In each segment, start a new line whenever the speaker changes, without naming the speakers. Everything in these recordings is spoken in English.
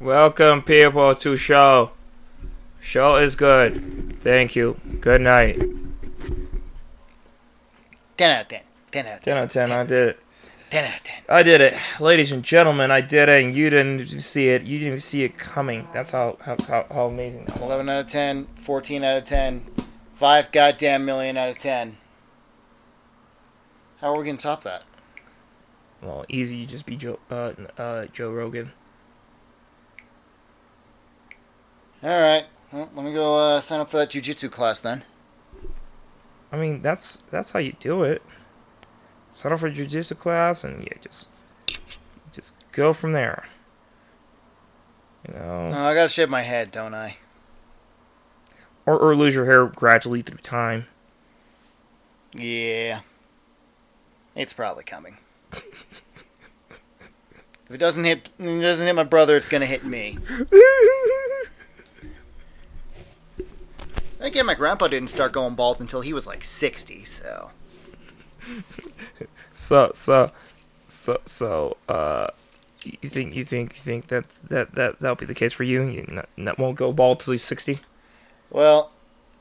Welcome, people, to show. Show is good. Thank you. Good night.
10 out of 10. 10 out of 10.
10 out of 10. I did it.
10 out of 10.
I did it. Ladies and gentlemen, I did it, and you didn't see it. You didn't see it coming. That's how, how, how, how amazing that was.
11 out of 10. 14 out of 10. 5 goddamn million out of 10. How are we going to top that?
Well, easy. You just be Joe, uh, uh, Joe Rogan.
Alright. Well, let me go uh, sign up for that jujitsu class then.
I mean, that's that's how you do it. Sign up for jujitsu class, and yeah, just just go from there. You know,
Oh, I gotta shave my head, don't I?
or or lose your hair gradually through time.
Yeah. It's probably coming. if it doesn't hit, it doesn't hit my brother, it's gonna hit me. Again, my grandpa didn't start going bald until he was like 60, so.
So so so so uh, you think you think you think that that that that'll be the case for you? You not, not won't go bald till he's sixty.
Well,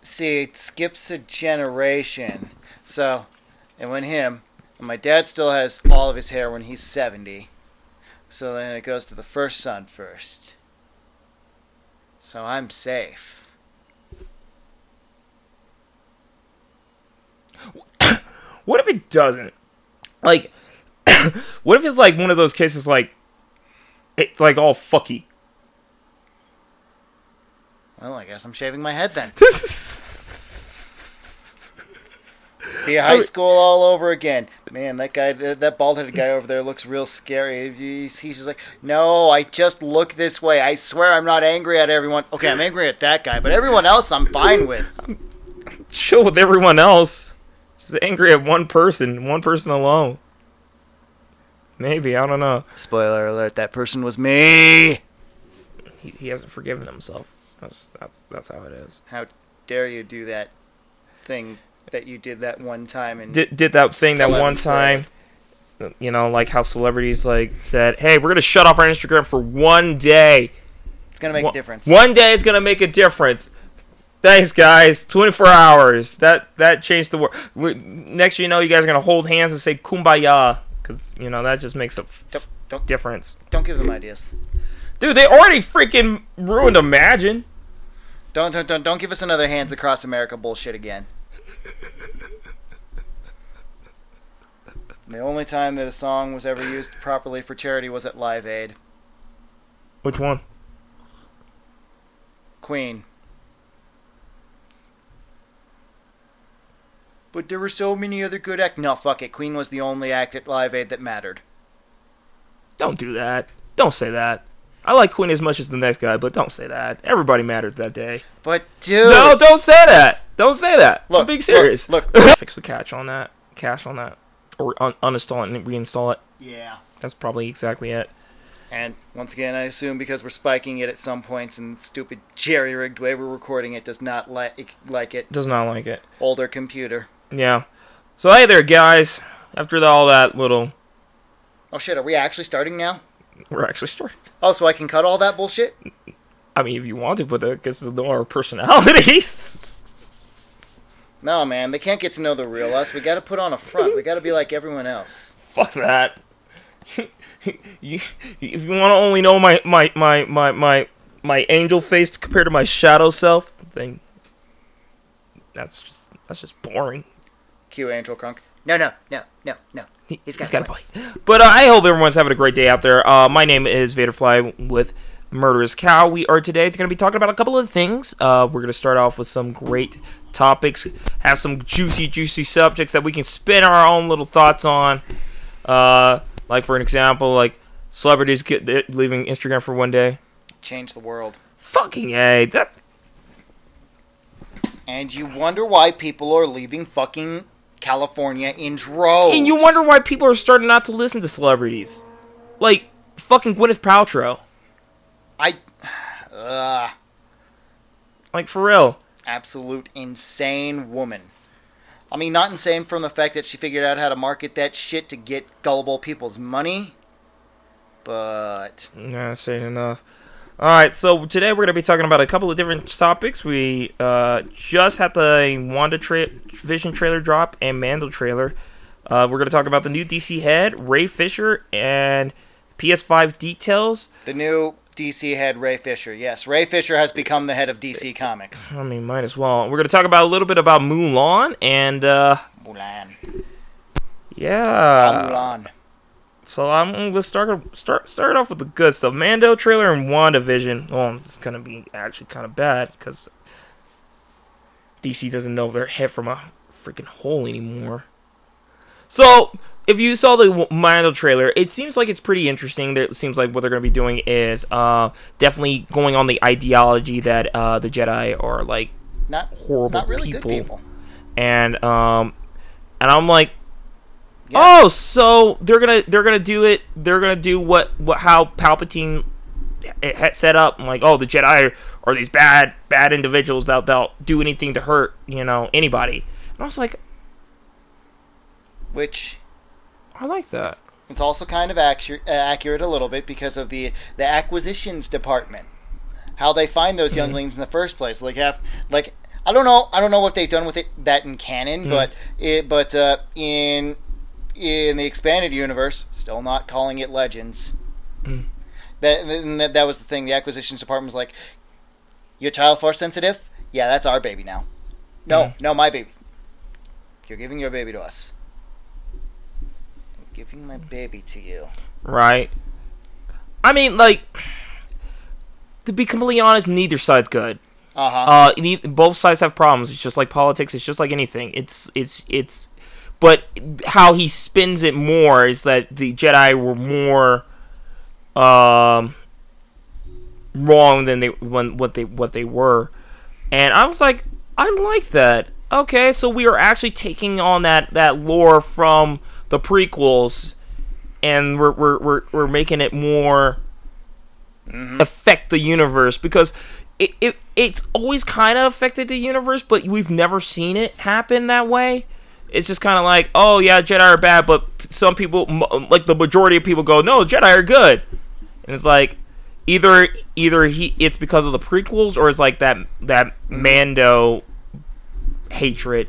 see, it skips a generation. So, and when him, and my dad still has all of his hair when he's 70. So then it goes to the first son first. So I'm safe.
What if it doesn't? Like, what if it's like one of those cases like it's like all fucky.
Well, I guess I'm shaving my head then. Be high school all over again. Man, that guy, that that bald-headed guy over there looks real scary. He's, he's just like, no, I just look this way. I swear I'm not angry at everyone. Okay, I'm angry at that guy, but everyone else I'm fine with.
Chill with everyone else. Just angry at one person, one person alone. Maybe I don't know.
Spoiler alert: that person was me.
He, he hasn't forgiven himself. That's that's that's how it is.
How dare you do that thing that you did that one time and
Did did that thing that one time. You know, like how celebrities like said, "Hey, we're gonna shut off our Instagram for one day."
it's gonna make
One-
a difference.
One day is gonna make a difference. Thanks, guys. 24 hours. That that changed the world. Next, you know, you guys are gonna hold hands and say "Kumbaya" because you know that just makes a f-
Don't, don't
difference.
don't give them ideas.
Dude, they already freaking ruined Imagine.
Don't don't don't don't give us another hands across America bullshit again. The only time that a song was ever used properly for charity was at Live Aid.
Which one?
Queen. But there were so many other good act. No, fuck it. Queen was the only act at Live Aid that mattered.
Don't do that. Don't say that. I like Queen as much as the next guy, but don't say that. Everybody mattered that day.
But dude,
No, don't say that. Don't say that.
Look,
I'm being serious.
look,
Fix the catch on that. Cache on that. Or un- uninstall it and reinstall it.
yeah.
That's probably exactly it.
And once again, I assume because we're spiking it at some points and stupid jerry-rigged way we're recording it does not like like it.
Does not like it.
Older computer.
Yeah. So hey there, guys. After all that little,
Oh shit, are we actually starting now?
we're actually starting.
Oh, so I can cut all that bullshit?
I mean, if you want to, but that gets to know our personalities.
No, man, they can't get to know the real us. We gotta put on a front. We gotta be like everyone else.
Fuck that. you, if you want to only know my my my my my my angel face compared to my shadow self, then that's just that's just boring.
Cue Angel Crunk. No, no, no, no, no. He's got
got
a
a point. But uh, I hope everyone's having a great day out there. Uh, my name is Vaderfly with Murderous Cow. We are today going to be talking about a couple of things. Uh, we're going to start off with some great topics, have some juicy, juicy subjects that we can spin our own little thoughts on. Uh, like for an example, like celebrities get leaving Instagram for one day.
Change the world.
Fucking a that.
And you wonder why people are leaving fucking California in droves.
And you wonder why people are starting not to listen to celebrities, like fucking Gwyneth Paltrow.
I. Ugh.
Like for real.
absolute insane woman. I mean, not insane from the fact that she figured out how to market that shit to get gullible people's money, but
Nah, saying enough. All right, so today we're going to be talking about a couple of different topics. We uh, just had the Wanda tra- Vision trailer drop and Mando trailer. Uh, we're going to talk about the new DC head, Ray Fisher, and PS5 details.
The new DC head, Ray Fisher. Yes, Ray Fisher has become the head of DC Comics.
I mean, might as well. We're going to talk about a little bit about Mulan, and uh,
Mulan.
yeah.
Mulan.
So I'm let's start start start off with the good stuff. Mando trailer and WandaVision. Oh, this is gonna be actually kind of bad because DC doesn't know their head from a freaking hole anymore. So if you saw the Mando trailer, it seems like it's pretty interesting. It seems like what they're gonna be doing is uh, definitely going on the ideology that uh, the Jedi are like
Not
horrible
not really
people.
people.
and um, and I'm like,
Yeah.
oh, so they're gonna they're gonna do it. They're gonna do what what how Palpatine it had set up. Like, oh, the Jedi are, are these bad bad individuals that they'll do anything to hurt you know anybody. And I was like,
Which
I like that.
it's also kind of accurate, uh, accurate a little bit because of the the acquisitions department. How they find those
Mm-hmm.
younglings in the first place. Like have like I don't know I don't know what they've done with it that in canon,
Mm-hmm.
but it but uh, in in the expanded universe, still not calling it Legends.
Mm.
That, that was the thing. The acquisitions department was like, "Your child force sensitive? Yeah, that's our baby now. No,
Mhm.
no, my baby. You're giving your baby to us. I'm giving my baby to you."
Right. I mean, like, to be completely honest, neither side's good.
Uh-huh.
Uh, both sides have problems. It's just like politics. It's just like anything. It's it's it's, but how he spins it more is that the Jedi were more, um, wrong than they when what they what they were, and I was like, I like that. Okay, so we are actually taking on that that lore from the prequels, and we're we're we're, we're making it more affect the universe because it, it it's always kind of affected the universe, but we've never seen it happen that way. It's just kind of like, oh yeah, Jedi are bad, but some people, like the majority of people, go, no, Jedi are good, and it's like either either he it's because of the prequels or it's like that that Mando hatred.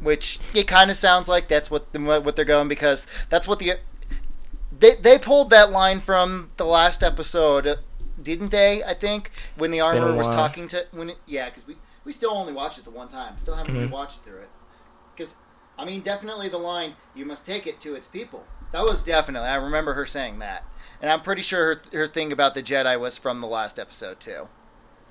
Which it kind of sounds like that's what the, what they're going because that's what the they they pulled that line from the last episode, didn't they? I think when the
It's
armor was talking to when it, yeah, because we we still only watched it the one time, still haven't
Mhm.
rewatched through it. I mean, definitely the line "You must take it to its people." That was definitely I remember her saying that, and I'm pretty sure her her thing about the Jedi was from the last episode too.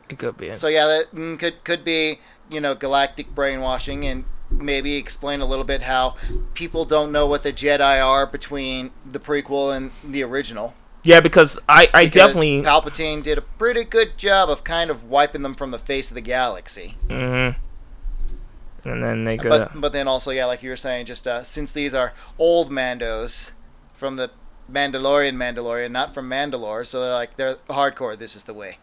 It could be.
So yeah, that mm, could could be you know galactic brainwashing and maybe explain a little bit how people don't know what the Jedi are between the prequel and the original.
yeah, because I I
Because
definitely.
Palpatine did a pretty good job of kind of wiping them from the face of the galaxy.
hmm And then they could.
But but then also yeah, like you were saying, just uh, since these are old Mandos from the Mandalorian Mandalorian, not from Mandalore, so they're like they're hardcore. This is the way.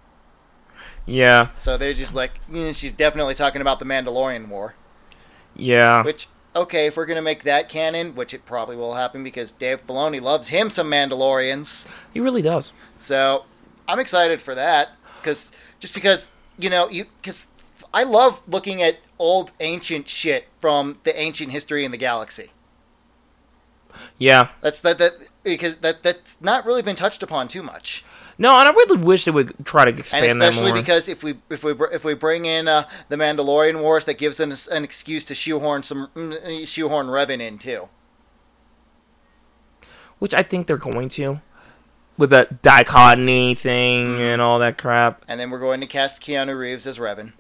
yeah,
So they're just like "Mm, she's definitely talking about the Mandalorian War.
yeah.
Which, okay, if we're gonna make that canon, which it probably will happen because Dave Filoni loves him some Mandalorians.
He really does.
So I'm excited for that because just because you know you because I love looking at old ancient shit from the ancient history in the galaxy.
Yeah.
That's that that because that that's not really been touched upon too much,
No, and I really wish they would try to expand
and
that
especially because if we if we if we bring in uh, the Mandalorian Wars, that gives us an excuse to shoehorn some mm, shoehorn Revan in too.
which I think they're going to, with that dichotomy thing
Mm-hmm.
and all that crap.
And then we're going to cast Keanu Reeves as Revan.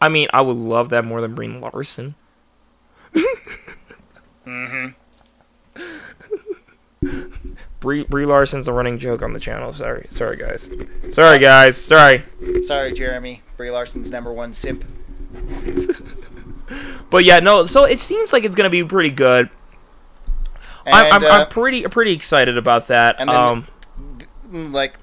I mean, I would love that more than Brie Larson.
Mm-hmm.
Brie, Brie Larson's a running joke on the channel. Sorry, sorry guys. Sorry guys. Sorry.
Sorry, Jeremy. Brie Larson's number one simp.
But yeah, no. So it seems like it's gonna be pretty good.
And,
I'm, I'm,
uh,
I'm pretty pretty excited about that.
and then-
um,
like,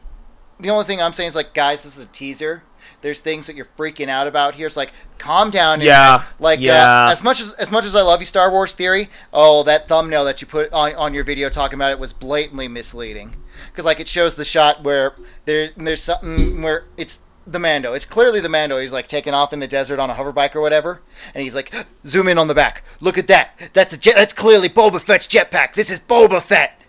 the only thing I'm saying is like, guys, this is a teaser. There's things that you're freaking out about here. It's like, calm down.
Yeah,
internet. Like,
yeah.
Uh, as much as as much as I love you, Star Wars theory. Oh, that thumbnail that you put on on your video talking about it was blatantly misleading. because like it shows the shot where there there's something where it's the Mando. It's clearly the Mando. He's like taking off in the desert on a hoverbike or whatever, and he's like, zoom in on the back. Look at that. That's a jet. That's clearly Boba Fett's jetpack. This is Boba Fett.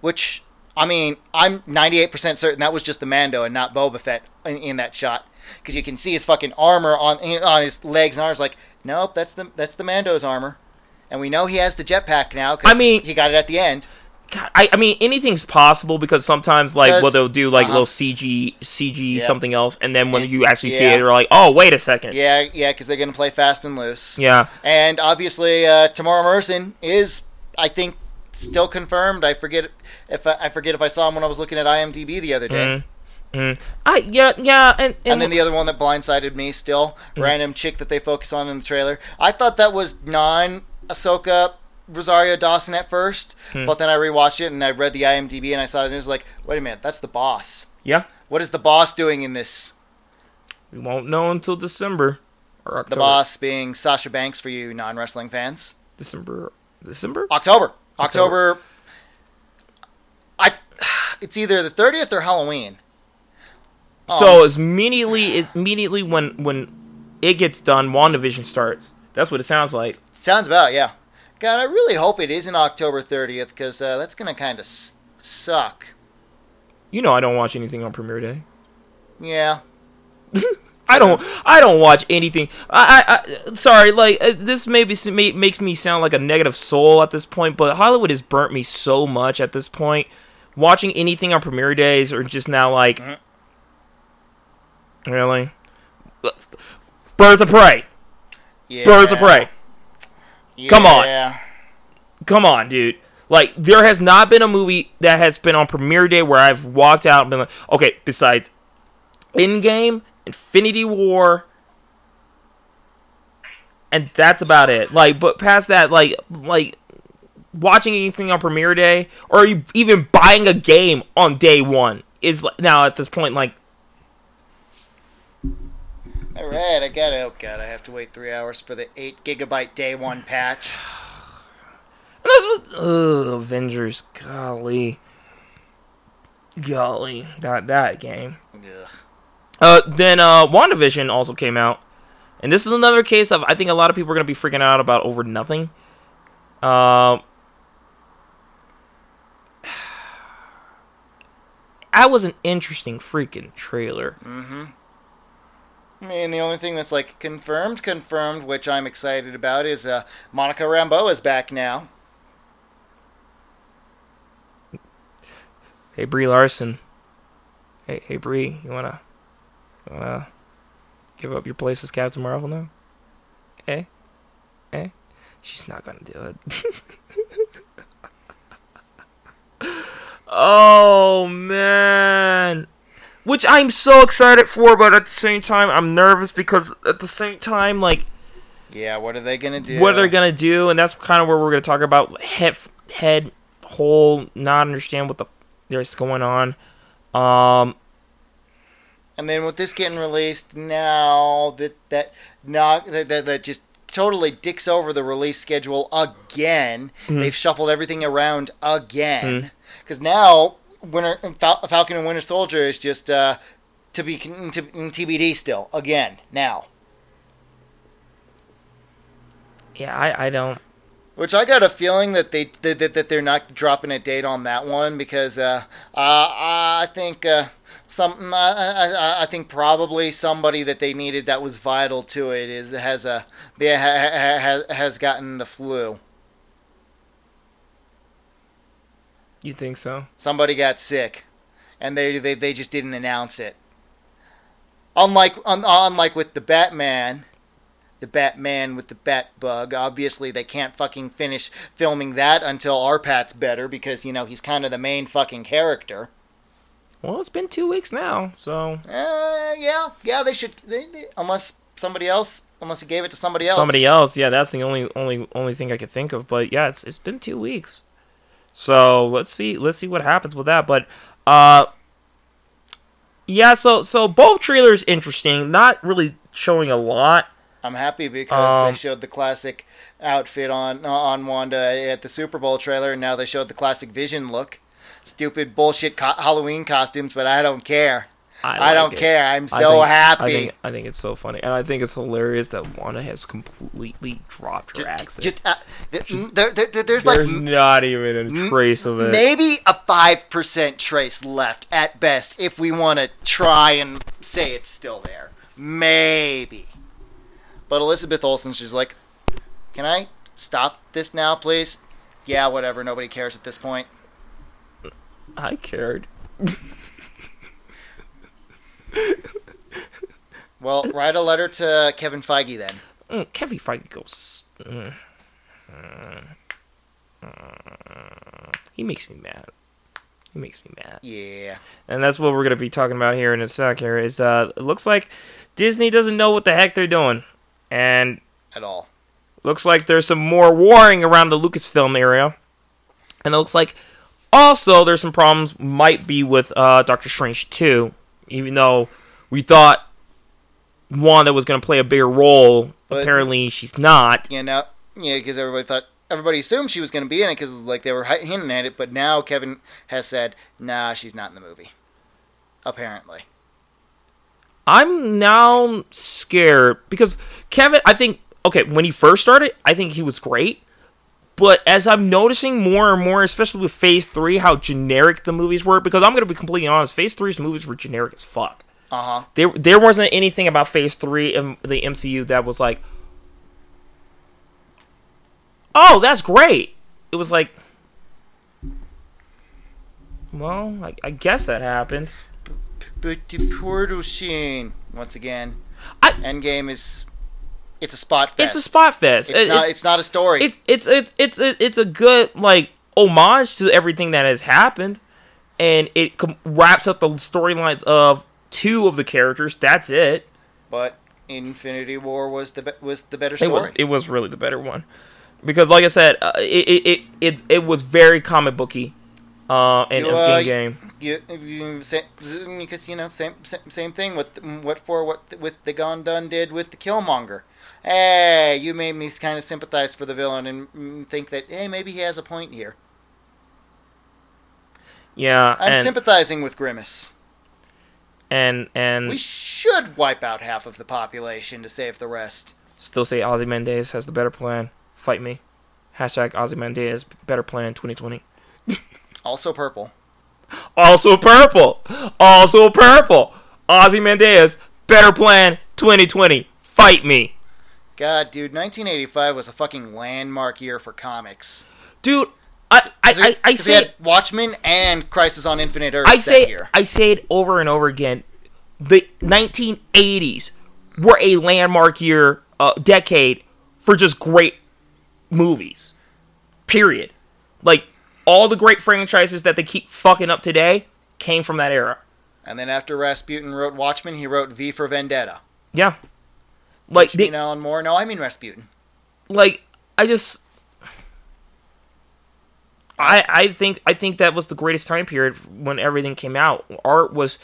Which I mean, I'm 98% certain that was just the Mando and not Boba Fett in, in that shot because you can see his fucking armor on on his legs and arms. Like, nope, that's the that's the Mando's armor, and we know he has the jetpack now. Cause
I mean-
he got it at the end.
God, I, I mean, anything's possible because sometimes, like, what they'll do, like,
uh-huh.
little CG, CG
Yeah.
something else, and then when
Yeah.
you actually see it, they're like, oh, wait a second.
Yeah, yeah, because they're gonna play fast and loose.
Yeah.
And obviously, uh, Temuera Morrison is, I think, still confirmed. I forget if I, I forget if I saw him when I was looking at IMDb the other day.
Mm. Mm. I yeah yeah and and,
And then the other one that blindsided me still, random chick that they focus on in the trailer. I thought that was non Ahsoka Rosario Dawson at first, but then I rewatched it and I read the IMDb and I saw it and it was like, wait a minute, that's the boss.
yeah,
What is the boss doing in this?
we won't know until December or October.
The boss being Sasha Banks for you non wrestling fans.
December December.
October.
October.
October. I. It's either the thirtieth or Halloween.
So it's immediately it's immediately when when it gets done, WandaVision starts. That's what it sounds like.
sounds about yeah. God, I really hope it isn't October thirtieth because uh, that's gonna kind of s- suck.
You know, I don't watch anything on premiere day.
Yeah.
I don't. I don't watch anything. I. I, I sorry. Like uh, this maybe may, makes me sound like a negative soul at this point, but Hollywood has burnt me so much at this point. Watching anything on premiere days or just now like,
Mhm.
Really, Birds of Prey.
Yeah.
Birds of Prey. Come on. Come on, dude. Like there has not been a movie that has been on premiere day where I've walked out and been like, okay, besides Endgame, Infinity War, and that's about it. Like, but past that, like, like watching anything on premiere day or even buying a game on day one is now at this point like
All right, I got it. Oh god, I have to wait three hours for the eight gigabyte day one patch.
Ugh, Avengers, golly, golly, that that game.
Ugh.
Uh, then uh, WandaVision also came out, and this is another case of I think a lot of people are gonna be freaking out about over nothing. Um, that was an interesting freaking trailer.
I mean, the only thing that's like confirmed, confirmed, which I'm excited about, is uh, Monica Rambeau is back now.
Hey Brie Larson. Hey hey Brie, you wanna, you wanna give up your place as Captain Marvel now? Eh, eh. She's not gonna do it. oh man. Which I'm so excited for, but at the same time, I'm nervous because at the same time, like,
Yeah, what are they gonna do?
what are they're gonna do, and that's kind of where we're gonna talk about head, head, whole, not understand what the there's going on. Um,
And then with this getting released now, that that not that, that, that just totally dicks over the release schedule again.
Mm-hmm.
They've shuffled everything around again because now Winter Fal- Falcon and Winter Soldier is just uh, to be to, in TBD still again now.
yeah, I, I don't.
Which I got a feeling that they that, that, that they're not dropping a date on that one because uh, uh, I think uh, some I, I, I think probably somebody that they needed that was vital to it is has a yeah, ha- ha- has gotten the flu.
You think so?
Somebody got sick, and they they, they just didn't announce it. Unlike un, unlike with the Batman, the Batman with the Bat Bug. Obviously, they can't fucking finish filming that until Arpat's better because you know he's kind of the main fucking character.
Well, it's been two weeks now, so
Uh, yeah, yeah, they should. They, they, unless somebody else, unless he gave it to somebody else.
somebody else. Yeah, that's the only only only thing I could think of. But yeah, it's it's been two weeks. So let's see let's see what happens with that. But uh, yeah. So so both trailers interesting. Not really showing a lot.
I'm happy because
Um,
they showed the classic outfit on on Wanda at the Super Bowl trailer, and now they showed the classic Vision look. stupid bullshit co- Halloween costumes, but I don't care. I,
like
don't
it.
care. I'm
I
so
think-
happy.
I think I think it's so funny, and I think it's hilarious that Wanda has completely dropped her
just,
accent.
just, uh, th- there- there- there's,
There's
like
not even a trace of it.
maybe a five percent trace left at best if we want to try and say it's still there. Maybe. But Elizabeth Olsen, she's like, can I stop this now, please? Yeah, whatever. Nobody cares at this point.
I cared.
Well, write a letter to Kevin Feige then.
Mm, Kevin Feige goes. mm, mm, he makes me mad. He makes me mad.
Yeah.
and that's what we're gonna be talking about here in a sec. Here is uh, it looks like Disney doesn't know what the heck they're doing, and
At all.
looks like there's some more warring around the Lucasfilm area, and it looks like also there's some problems might be with uh, Doctor Strange 2, even though we thought Wanda was gonna play a bigger role.
But-
apparently, she's not.
You know, yeah, because everybody thought everybody assumed she was going to be in it because like they were hinting at it, but now Kevin has said, "Nah, she's not in the movie." Apparently.
I'm now scared because Kevin, I think, okay, when he first started, I think he was great. But as I'm noticing more and more, especially with Phase 3, how generic the movies were, because I'm going to be completely honest, Phase 3's movies were generic as fuck.
Uh huh.
There, there wasn't anything about Phase 3 in the MCU that was like, oh, that's great. It was like, well, I, I guess that happened.
But the portal scene once again.
I-
Endgame is it's a spot fest.
It's a spot fest.
It's,
It-
not. It's, not a story.
it's it's it's it's a, it's a good like homage to everything that has happened, and it com- wraps up the storylines of two of the characters. That's it.
but Infinity War was the be- was the better
It
story.
was it was really the better one, because like I said, uh, it, it it it it was very comic booky, uh, and
You,
in
uh,
game.
You, you, sa- because you know same same, same thing with what for what with the Gondun did with the Killmonger. Hey, you made me kind of sympathize for the villain and mm, think that hey maybe he has a point here.
Yeah,
I'm sympathizing with Grimace.
and and
We should wipe out half of the population to save the rest.
still say Ozymandias has the better plan. Fight me. Hashtag Ozymandias better plan 2020.
Also purple.
Also purple. Also purple. Ozymandias, better plan 2020. Fight me.
God, dude, 1985 was a fucking landmark year for comics.
Dude, I I, I, I say
Watchmen and Crisis on Infinite Earths
I
that
say
year.
I say it over and over again. The 1980s were a landmark year uh, decade for just great movies. Period. Like all the great franchises that they keep fucking up today came from that era.
And then after Rasputin wrote Watchmen, he wrote V for Vendetta.
Yeah. Like they,
know, Alan Moore. No, I mean Rasputin.
like I just I I think I think that was the greatest time period when everything came out. Art was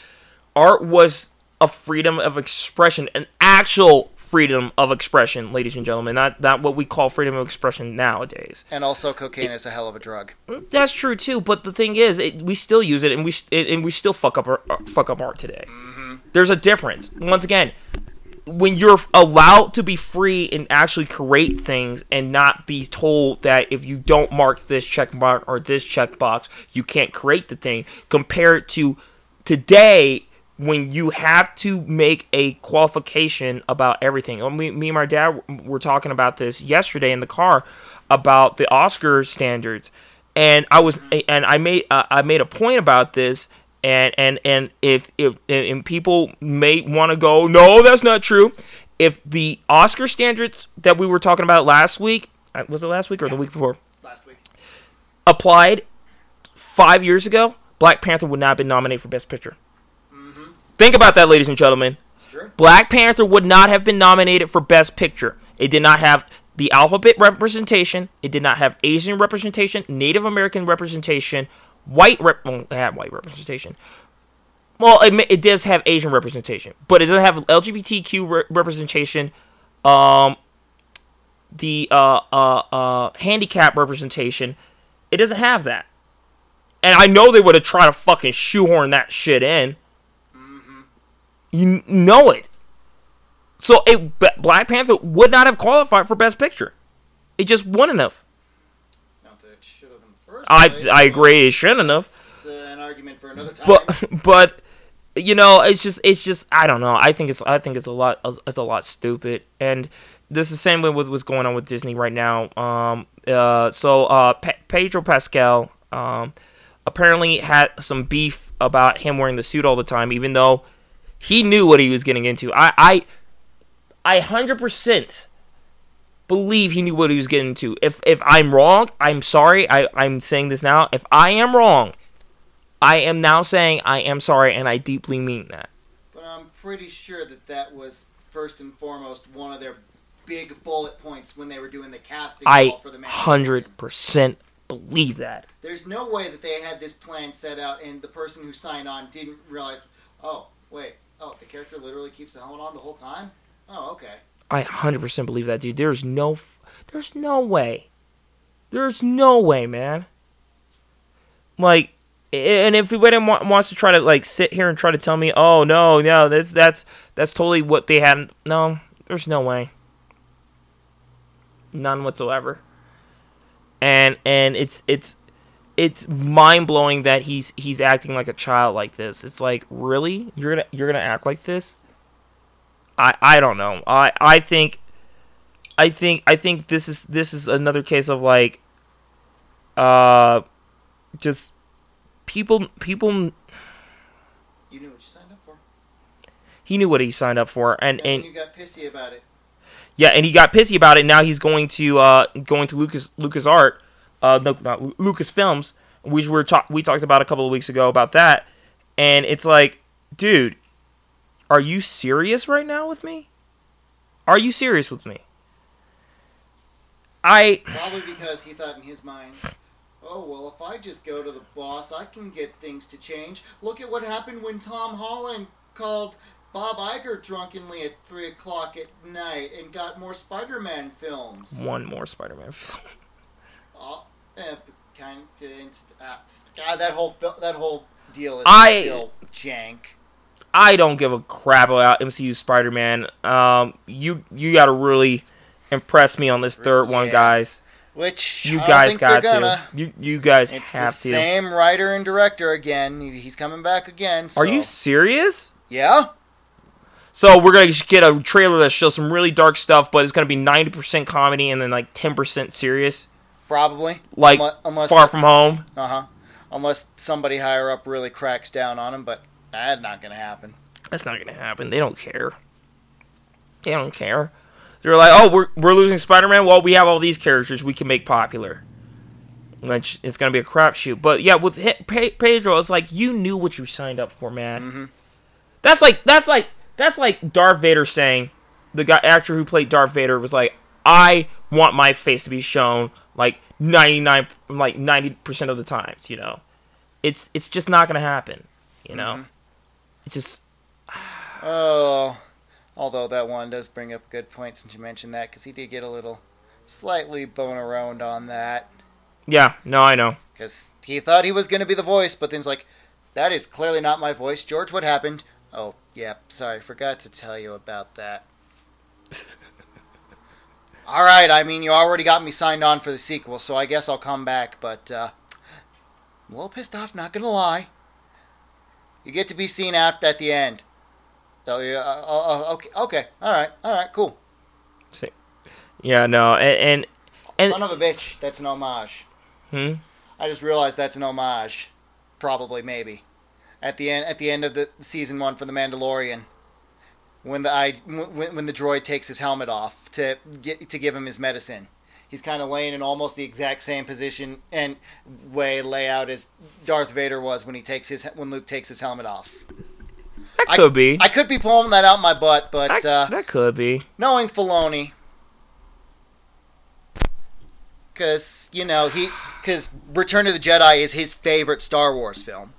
art was a freedom of expression, an actual freedom of expression, ladies and gentlemen, not not what we call freedom of expression nowadays.
And also, cocaine is a hell of a drug.
That's true too, but the thing is, it, we still use it, and we st- and we still fuck up our, uh, fuck up art today. There's a difference. Once again, when you're allowed to be free and actually create things, and not be told that if you don't mark this check mark or this checkbox, you can't create the thing. Compared to today, when you have to make a qualification about everything. Me, me and my dad were talking about this yesterday in the car about the Oscar standards, and I was and I made uh, I made a point about this. And and and if if and people may want to go, no, that's not true. If the Oscar standards that we were talking about last week, uh, was it last week or the week before,
Last week.
applied five years ago, Black Panther would not have been nominated for Best Picture. Think about that, ladies and gentlemen.
True.
Black Panther would not have been nominated for Best Picture. It did not have the alphabet representation. It did not have Asian representation, Native American representation, white rep. Well, had white representation. Well, it, it does have Asian representation, but it doesn't have LGBTQ re- representation. Um, the uh, uh, uh, handicap representation. It doesn't have that. and I know they would have tried to fucking shoehorn that shit in. You n- know it. So it Black Panther would not have qualified for Best Picture. It just wouldn't have.
Not that it should have in the first
I I agree. It shouldn't have.
It's uh, an argument for another time.
but but you know it's just it's just i don't know i think it's i think it's a lot it's a lot stupid and this is the same way with what's going on with disney right now um uh so uh Pe- pedro pascal um apparently had some beef about him wearing the suit all the time even though he knew what he was getting into i i i 100% believe he knew what he was getting into if if i'm wrong i'm sorry i i'm saying this now if i am wrong I am now saying I am sorry, and I deeply mean that.
But I'm pretty sure that that was first and foremost one of their big bullet points when they were doing the casting
I
call for the
hundred percent believe that.
There's no way that they had this plan set out and the person who signed on didn't realize. Oh wait, oh the character literally keeps the helmet on the whole time. Oh okay.
I hundred percent believe that, dude. There's no, there's no way, there's no way, man. Like, and if anybody wa- wants to try to like sit here and try to tell me, oh no, no, that's that's that's totally what they had. No, there's no way. None whatsoever. And and it's it's it's mind blowing that he's he's acting like a child like this. It's like really you're gonna you're gonna act like this. I I don't know. I I think I think I think this is this is another case of like uh just people people
You knew what you signed up for.
he knew what he signed up for and
And,
and
you got pissy about it.
yeah and he got pissy about it now he's going to uh going to Lucas Lucas Art uh no not Lucas Films which we were talk- we talked about a couple of weeks ago about that and it's like dude are you serious right now with me are you serious with me I
Probably because he thought in his mind, oh, well, if I just go to the boss, I can get things to change. Look at what happened when Tom Holland called Bob Iger drunkenly at 3 o'clock at night and got more Spider Man films.
one more Spider-Man film
Oh, eh, kind of, ah, God, that whole, that whole deal is
I-
still jank.
I don't give a crap about MCU Spider-Man. Um, you you got to really impress me on this third one, guys.
Which
You guys got to. You you guys
It's
have
the
to.
same writer and director again. He's coming back again.
Are you serious?
Yeah.
So we're gonna get a trailer that shows some really dark stuff, but it's gonna be ninety percent comedy and then like ten percent serious,
Probably.
like
Unle- unless
Far From Home.
Uh huh. Unless somebody higher up really cracks down on him, but that's not gonna happen.
That's not gonna happen. They don't care. They don't care. They're like, oh, we're we're losing Spider-Man. Well, we have all these characters we can make popular. Which it's gonna be a crapshoot. But yeah, with Pedro, it's like you knew what you signed up for, man.
Mhm.
That's like that's like that's like Darth Vader saying, the guy actor who played Darth Vader was like, I want my face to be shown like ninety nine, like ninety percent of the times. You know, it's it's just not gonna happen. You know,
Mhm.
It's just
Oh, although that one does bring up a good point since you mentioned that, because he did get a little slightly bone around on that,
yeah. No, I know.
because he thought he was gonna be the voice, but then he's like, "That is clearly not my voice, George. What happened?" Oh, yeah, sorry, forgot to tell you about that. All right, I mean, you already got me signed on for the sequel, so I guess I'll come back, but uh, I'm a little pissed off, not gonna lie. You get to be seen at at the end. Oh yeah, uh, uh, uh, okay, okay, all right, all right, cool. See.
Yeah, no, and, and And-
Son of a bitch, that's an homage.
hmm?
I just realized that's an homage, probably, maybe, at the end at the end of the season one for the Mandalorian, when the I when, when the droid takes his helmet off to get to give him his medicine. He's kind of laying in almost the exact same position and way layout as Darth Vader was when he takes his when Luke takes his helmet off.
that
I-
could be.
I could be pulling that out my butt, but
that,
uh,
that could be.
knowing Filoni, because you know he, because Return of the Jedi is his favorite Star Wars film.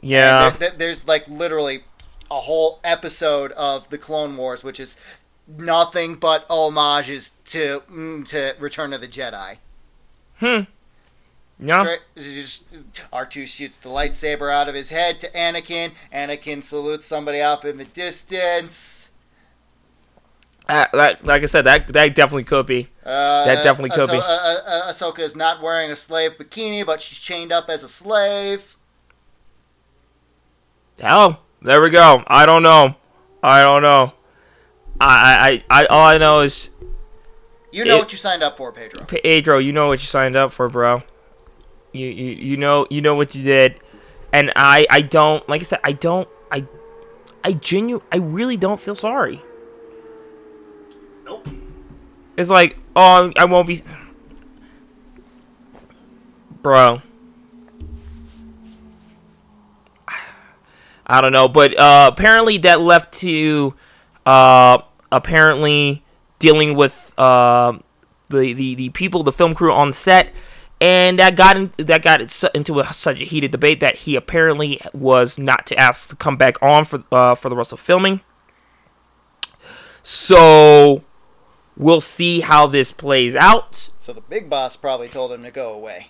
Yeah,
there- there- there's like literally a whole episode of the Clone Wars, which is nothing but homages to mm, to Return of the Jedi.
Hmm. Yeah.
Straight- R2 shoots the lightsaber out of his head to Anakin. Anakin salutes somebody off in the distance.
Uh, that, like I said, that that definitely could be.
Uh,
That definitely could be.
Uh, uh, uh, Ahsoka is not wearing a slave bikini, but she's chained up as a slave.
Hell, there we go. I don't know. I don't know. I I, I all I know is
You know
It-
what you signed up for, Pedro.
Pedro, you know what you signed up for, bro. You you, you know you know what you did, and I I don't like I said I don't I I genu I really don't feel sorry.
Nope.
It's like oh I won't be, bro. I don't know, but uh, apparently that left to uh, apparently dealing with uh, the, the the people, the film crew on set, and that got in, that got into a, such a heated debate that he apparently was not to ask to come back on for uh, for the rest of filming. So we'll see how this plays out.
So the big boss probably told him to go away.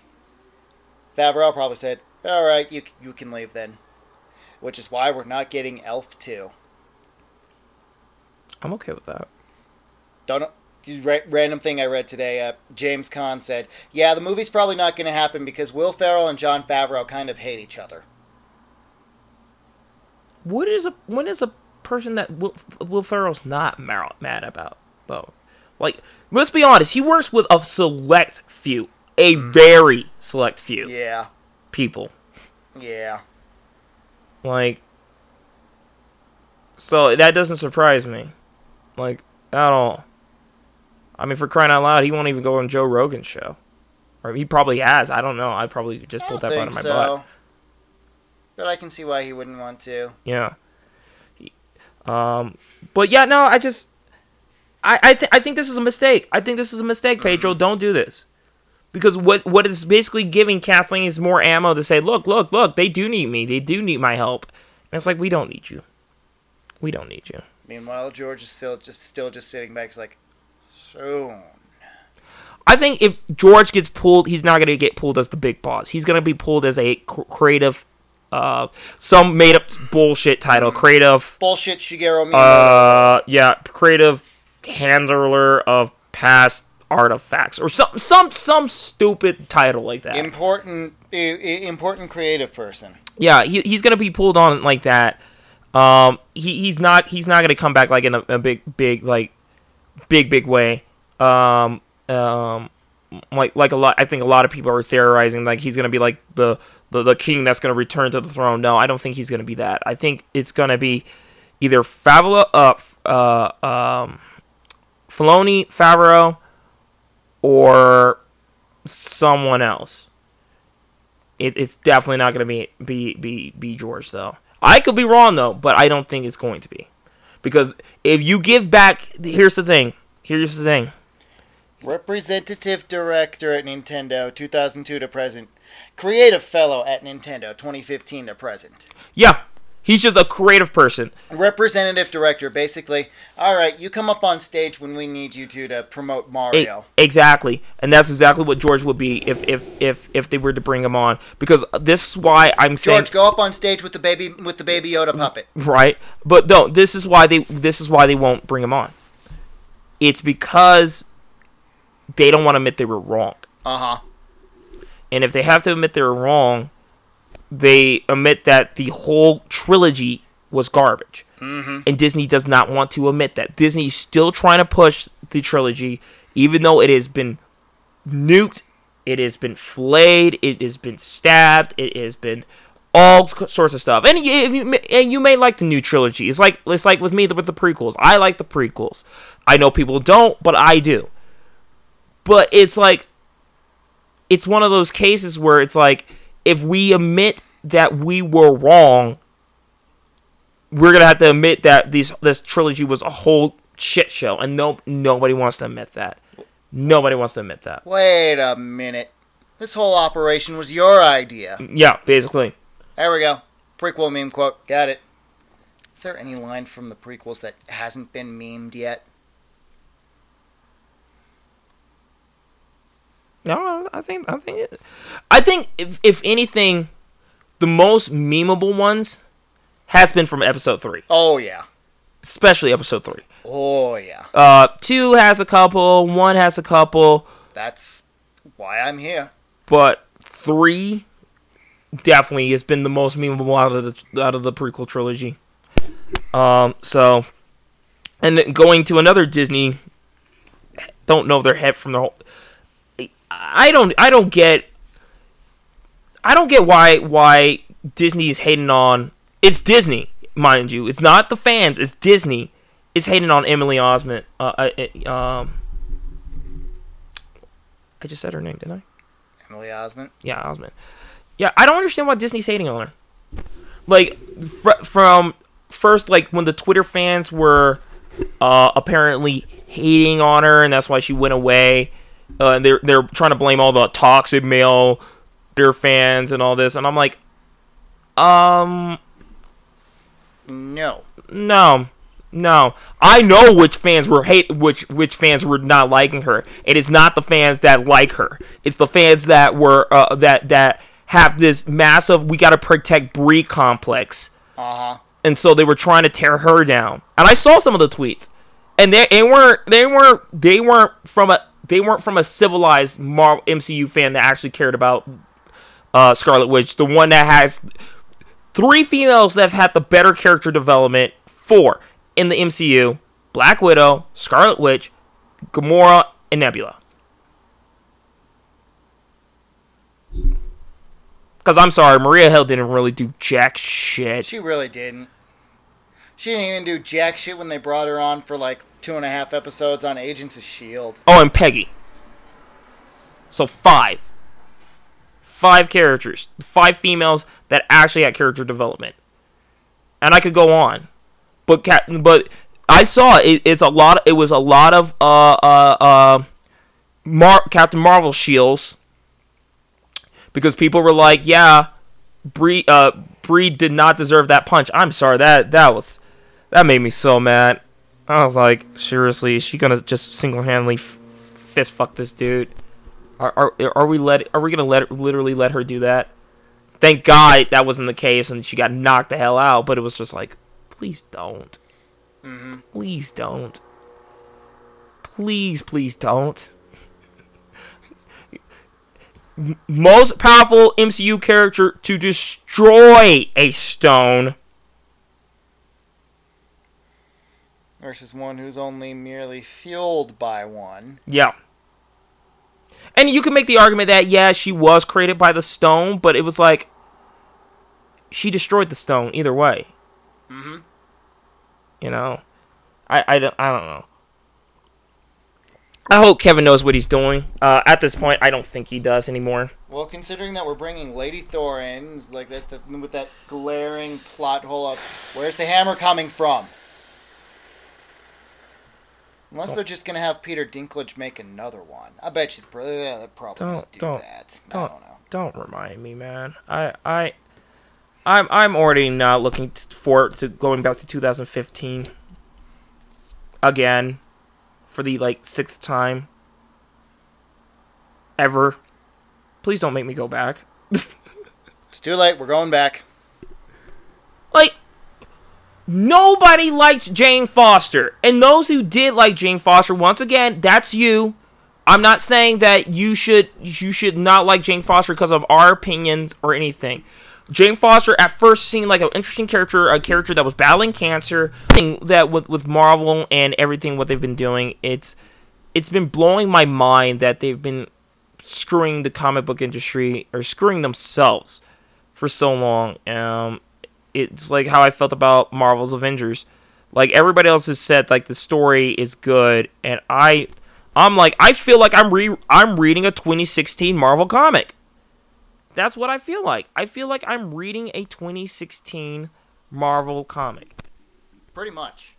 Favreau probably said, "All right, you you can leave then," which is why we're not getting Elf two.
I'm okay with that.
Don't Random thing I read today. Uh, James Caan said, "Yeah, the movie's probably not going to happen because Will Ferrell and Jon Favreau kind of hate each other."
What is a when is a person that Will, Will Ferrell's not mar- mad about though? Like, let's be honest. He works with a select few, a very select few
Yeah,
people.
yeah.
Like, so that doesn't surprise me, like I don't. I mean, for crying out loud, he won't even go on Joe Rogan's show, or he probably has. I don't know. I probably just
I
pulled that out of my
so.
butt.
But I can see why he wouldn't want to.
Yeah. Um, but yeah, no, I just, I, I, th- I think this is a mistake. I think this is a mistake, Pedro. Don't do this, because what, what it's basically giving Kathleen is more ammo to say, look, look, look, they do need me. They do need my help. And it's like we don't need you. We don't need you.
Meanwhile, George is still just still just sitting back. He's like, soon.
I think if George gets pulled, he's not gonna get pulled as the big boss. He's gonna be pulled as a cr- creative, uh, some made up bullshit title, creative.
Bullshit, Shigeru Miyamoto.
Uh, yeah, creative handler of past artifacts or some some some stupid title like that.
important, important creative person.
yeah, he, he's gonna be pulled on like that. Um, he, he's not he's not gonna come back like in a, a big big like big big way. Um, um, like like a lot. I think a lot of people are theorizing like he's gonna be like the the, the king that's gonna return to the throne. No, I don't think he's gonna be that. I think it's gonna be either Favela, uh, uh, um, Filoni, Favreau, or someone else. It, it's definitely not to be be be be George though. I could be wrong though, but I don't think it's going to be because if you give back, here's the thing. Here's the thing.
Representative Director at Nintendo, 2002 to present. Creative Fellow at Nintendo, 2015 to present.
Yeah, he's just a creative person.
Representative Director, basically, all right, you come up on stage when we need you to to promote Mario.
exactly, and that's exactly what George would be if if if if they were to bring him on. Because this is why I'm saying
George, go up on stage with the baby with the baby Yoda puppet.
right but no this is why they this is why they won't bring him on it's because they don't want to admit they were wrong
Uh huh.
and if they have to admit they're wrong they admit that the whole trilogy was garbage.
Mm-hmm.
and disney does not want to admit that. Disney's still trying to push the trilogy even though it has been nuked it has been flayed it has been stabbed it has been all sorts of stuff. And you, if you, may- and you may like the new trilogy. It's like it's like with me with the prequels. I like the prequels. I know people don't but i do. But it's like it's one of those cases where it's like if we admit that we were wrong we're gonna have to admit that this this trilogy was a whole shit show and no nobody wants to admit that nobody wants to admit that
Wait a minute. This whole operation was your idea.
yeah basically
There we go. Prequel meme quote. Got it. Is there any line from the prequels that hasn't been memed yet?
No, I think I think it, I think if if anything, the most memeable ones has been from episode three,
Oh yeah.
especially episode three.
Oh yeah.
Uh, two has a couple, one has a couple,
That's why I'm here.
but three definitely has been the most memeable out of the out of the prequel trilogy. Um, so, and then going to another Disney, don't know their head from the whole. I don't. I don't get. I don't get why why Disney is hating on. It's Disney, mind you. It's not the fans. It's Disney. Is hating on Emily Osment. Uh, uh, uh, um, I just said her name, didn't I?
Emily Osment.
Yeah, Osment. Yeah, I don't understand why Disney's hating on her. Like fr- from first, like when the Twitter fans were uh, apparently hating on her, and that's why she went away. Uh, and they're they're trying to blame all the toxic male their fans and all this, and I'm like, um,
No.
no, no. I know which fans were hate, which which fans were not liking her. It is not the fans that like her. It's the fans that were uh, that that have this massive "we got to protect Brie" complex,
Uh huh.
and so they were trying to tear her down. And I saw some of the tweets, and they, they weren't they weren't they weren't from a they weren't from a civilized Marvel MCU fan that actually cared about uh, Scarlet Witch, the one that has three females that have had the better character development. Four in the MCU: Black Widow, Scarlet Witch, Gamora, and Nebula. Because I'm sorry, Maria Hill didn't really do jack shit.
She really didn't. She didn't even do jack shit when they brought her on for like two and a half episodes on Agents of Shield.
Oh, and Peggy. So five. Five characters. Five females that actually had character development. And I could go on. But but I saw it, it's a lot it was a lot of uh uh uh Mar- Captain Marvel shields because people were like, yeah, Brie uh Brie did not deserve that punch. I'm sorry that that was that made me so mad. I was like, seriously, is she gonna just single handedly f- fist fuck this dude? Are, are are we let are we gonna let literally let her do that? Thank God that wasn't the case and she got knocked the hell out. But it was just like, please don't,
Mm-hmm.
please don't, please please don't. Most powerful MCU character to destroy a stone.
Versus one who's only merely fueled by one.
Yeah. And you can make the argument that yeah, she was created by the stone, but it was like she destroyed the stone either way.
Mm-hmm.
You know, I I don't I don't know. I hope Kevin knows what he's doing. Uh, at this point, I don't think he does anymore.
Well, considering that we're bringing Lady Thor in, like that, that with that glaring plot hole of where's the hammer coming from? Unless they're just gonna have Peter Dinklage make another one. I bet you pr- yeah, they're probably
Don't-
do
don't-
that. I
don't.
don't know.
Don't remind me, man. I I I'm I'm already not looking forward to going back to 2015 again for the like sixth time ever. Please don't make me go back.
It's too late. We're going back.
Like nobody liked Jane Foster, and those who did like Jane Foster, once again, that's you. I'm not saying that you should you should not like Jane Foster because of our opinions or anything. Jane Foster at first seemed like an interesting character, a character that was battling cancer. That with with Marvel and everything what they've been doing, it's it's been blowing my mind that they've been screwing the comic book industry or screwing themselves for so long. Um, it's like how I felt about Marvel's Avengers. Like everybody else has said, like the story is good, and I, I'm like I feel like I'm re I'm reading a 2016 Marvel comic. That's what I feel like. I feel like I'm reading a 2016 Marvel comic,
Pretty much.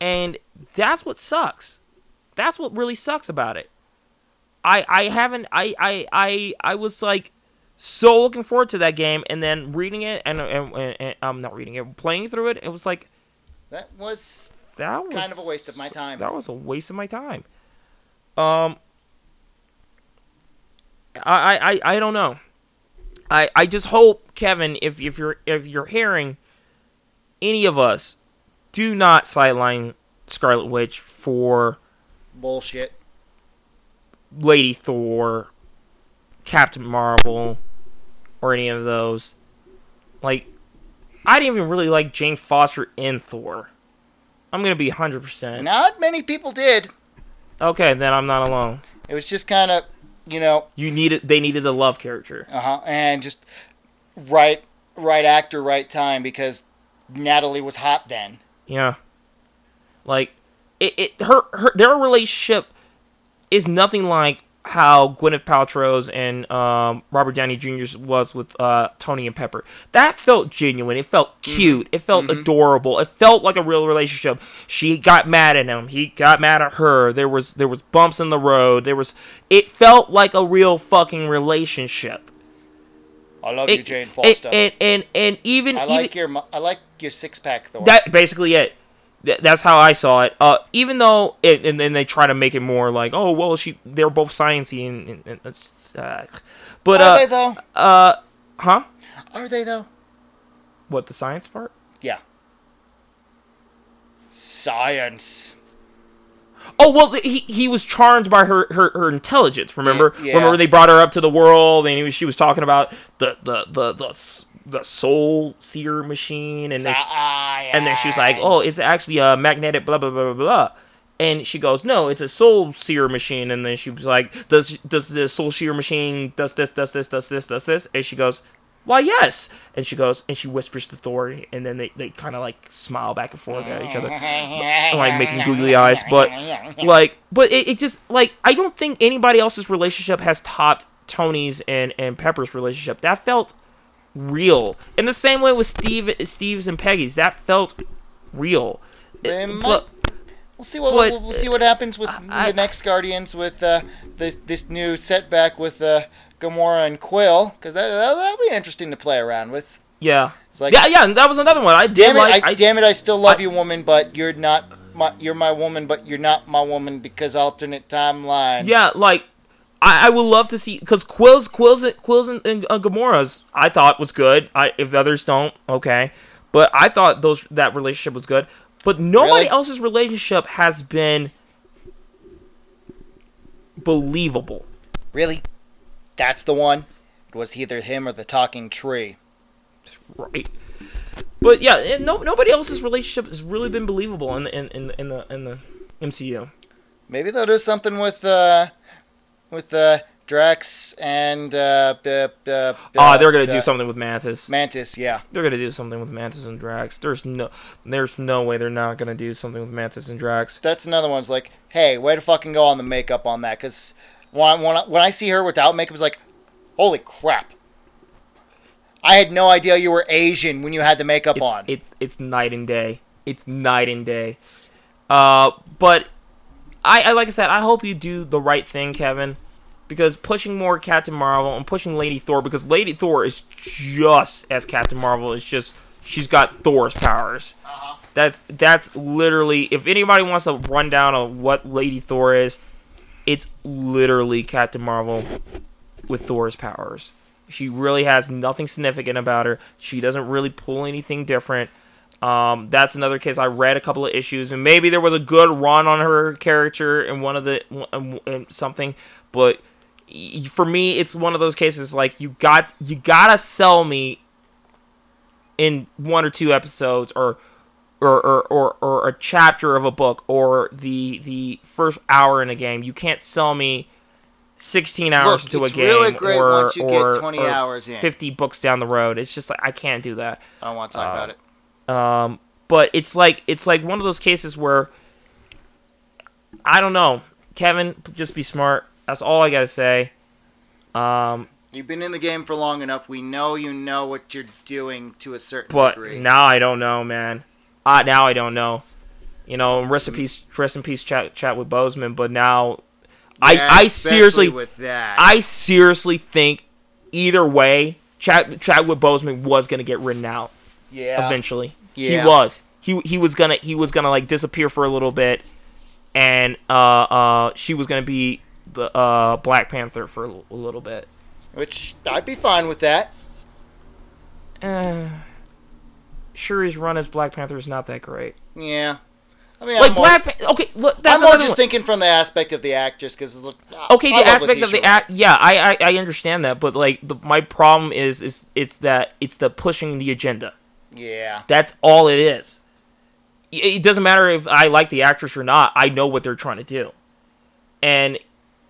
and that's what sucks. That's what really sucks about it. I I haven't I I I I was like so looking forward to that game, and then reading it, and, and, and, and I'm not reading it, playing through it. It was like
That was
that was
Kind of a waste of my time.
That was a waste of my time. Um, I, I, I don't know. I, I just hope Kevin, if if you're if you're hearing any of us, do not sideline Scarlet Witch for
Bullshit.
Lady Thor, Captain Marvel, or any of those. Like, I didn't even really like Jane Foster in Thor. I'm gonna be 100%.
Not many people did.
Okay, then I'm not alone.
It was just kind of, you know,
You needed, they needed a love character.
uh huh, and just right, right actor, right time because Natalie was hot then.
Yeah. Like it, it her, her their relationship is nothing like how Gwyneth Paltrow's and um, Robert Downey Jr.'s was with uh, Tony and Pepper. That felt genuine. It felt cute. It felt adorable. It felt like a real relationship. She got mad at him. He got mad at her. There was there was bumps in the road. There was it felt like a real fucking relationship.
I love
It-
you, Jane Foster.
and and and even
I
even,
like your, I like your six pack, Thor.
that basically it. Th- That's how I saw it. Uh, even though, it, and then they try to make it more like, oh well, she they're both sciencey and, and, and that's just, uh, but
Are they
uh,
though?
uh, huh?
Are they though?
What the science part?
Yeah. Science.
Oh well, he he was charmed by her her, her intelligence. Remember,
Yeah,
remember they brought her up to the world, and he was, she was talking about the the the the, the soul seer machine, and then she, and then she's like, "Oh, it's actually a magnetic blah blah blah blah blah." And she goes, "No, it's a soul seer machine." And then she was like, "Does does the soul seer machine does this does this does this does this?" And she goes, "Why, yes." And she goes, and she whispers to Thor, and then they, they kind of like smile back and forth at each other, like making googly eyes. But like, but it, it just like I don't think anybody else's relationship has topped Tony's and and Pepper's relationship. That felt real. In the same way with Steve, Steve's and Peggy's, that felt real.
They
It-
might-
but-
We'll see what
But,
we'll, we'll see what happens with
I-
the next Guardians with uh, this this new setback with uh, Gamora and Quill because that that'll, that'll be interesting to play around with.
yeah,
It's like,
yeah, yeah. and That was another one. I did
damn it,
like.
I,
I,
damn it, I still love
I-
you, woman, but you're not my you're my woman, but you're not my woman because alternate timeline.
yeah, like I, I would love to see because Quills, Quills, Quills, and, and uh, Gamora's I thought was good. I if others don't, okay, but I thought those that relationship was good. But nobody
Really?
else's relationship has been believable.
Really, that's the one. It was either him or the talking tree.
right? But yeah, and no, nobody else's relationship has really been believable in the in, in, in the in the MCU.
Maybe they'll do something with uh with uh Drax and uh, b- b-
Ah, they're gonna do something with Mantis.
Mantis, yeah.
They're gonna do something with Mantis and Drax. There's no, there's no way they're not gonna do something with Mantis and Drax.
That's another one's like, hey, way to fucking go on the makeup on that, because when, when, I- when I see her without makeup, it's like, holy crap. I had no idea you were Asian when you had the makeup
It's,
on.
it's it's night and day. It's night and day. Uh, but I, I like I said, I hope you do the right thing, Kevin, because pushing more Captain Marvel and pushing Lady Thor because Lady Thor is just as Captain Marvel. It's just she's got Thor's powers.
Uh-huh.
That's that's literally if anybody wants a rundown of what Lady Thor is, it's literally Captain Marvel with Thor's powers. She really has nothing significant about her. She doesn't really pull anything different. Um, that's another case. I read a couple of issues, and maybe there was a good run on her character in one of the um, something, but for me, it's one of those cases like you got you gotta sell me in one or two episodes or or, or, or, or a chapter of a book or the the first hour in a game. You can't sell me 16 hours
Look,
into a game
really
or,
once you get
or,
20
or
hours in.
50 books down the road. It's just like I can't do that.
I don't want to talk about it.
Um, but it's like it's like one of those cases where I don't know, Kevin. Just be smart. That's all I gotta say. Um,
You've been in the game for long enough. We know you know what you're doing to a certain
but
degree.
now I don't know, man. Uh, now I don't know. You know, rest in peace, rest in peace, Chad Chadwick Boseman. But now,
Yeah,
I I seriously
with that.
I seriously think either way, Chad Chadwick Boseman was gonna get written out
yeah.
eventually.
Yeah.
He was. He he was gonna he was gonna like disappear for a little bit, and uh uh she was gonna be the uh, Black Panther for a, l- a little bit.
Which I'd be fine with that.
Uh, Shuri's run as Black Panther is not that great.
Yeah. I mean,
Like
I'm more,
Black, Pan- okay, look, that's
I'm more just
one.
thinking from the aspect of the actress because
okay the aspect of the act yeah I, I i understand that but like the, my problem is is it's that it's the pushing the agenda
Yeah.
that's all it is it doesn't matter if i like the actress or not i know what they're trying to do and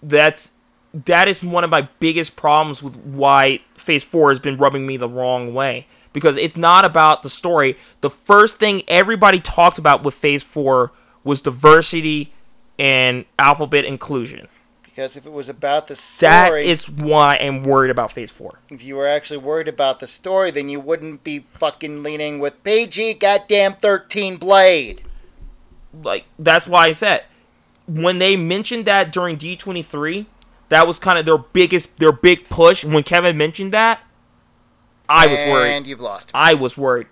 that's that is one of my biggest problems with why phase 4 has been rubbing me the wrong way because it's not about the story the first thing everybody talked about with phase 4 was diversity and alphabet inclusion
Because if it was about the story,
that is why I'm worried about Phase Four.
if you were actually worried about the story, then you wouldn't be fucking leaning with PG goddamn 13 Blade.
Like that's why I said when they mentioned that during D23, that was kind of their biggest, their big push. When Kevin mentioned that, I was worried.
And you've lost.
I was worried.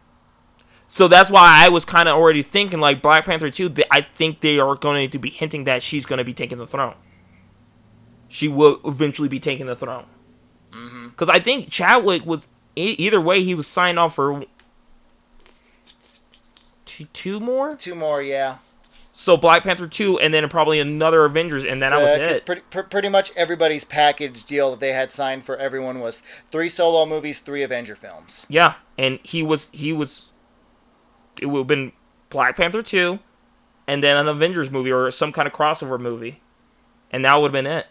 So that's why I was kind of already thinking like Black Panther 2. I think they are going to be hinting that she's going to be taking the throne. She will eventually be taking the throne. Mm-hmm. Because I think Chadwick was e- either way he was signed off for two, two more.
Two more, yeah.
So Black Panther 2 and then probably another Avengers and then that was it.
Pretty, pr- pretty much everybody's package deal that they had signed for everyone was three solo movies, three Avenger films.
Yeah, and he was he was it would have been Black Panther 2 and then an Avengers movie or some kind of crossover movie. And that would have been it.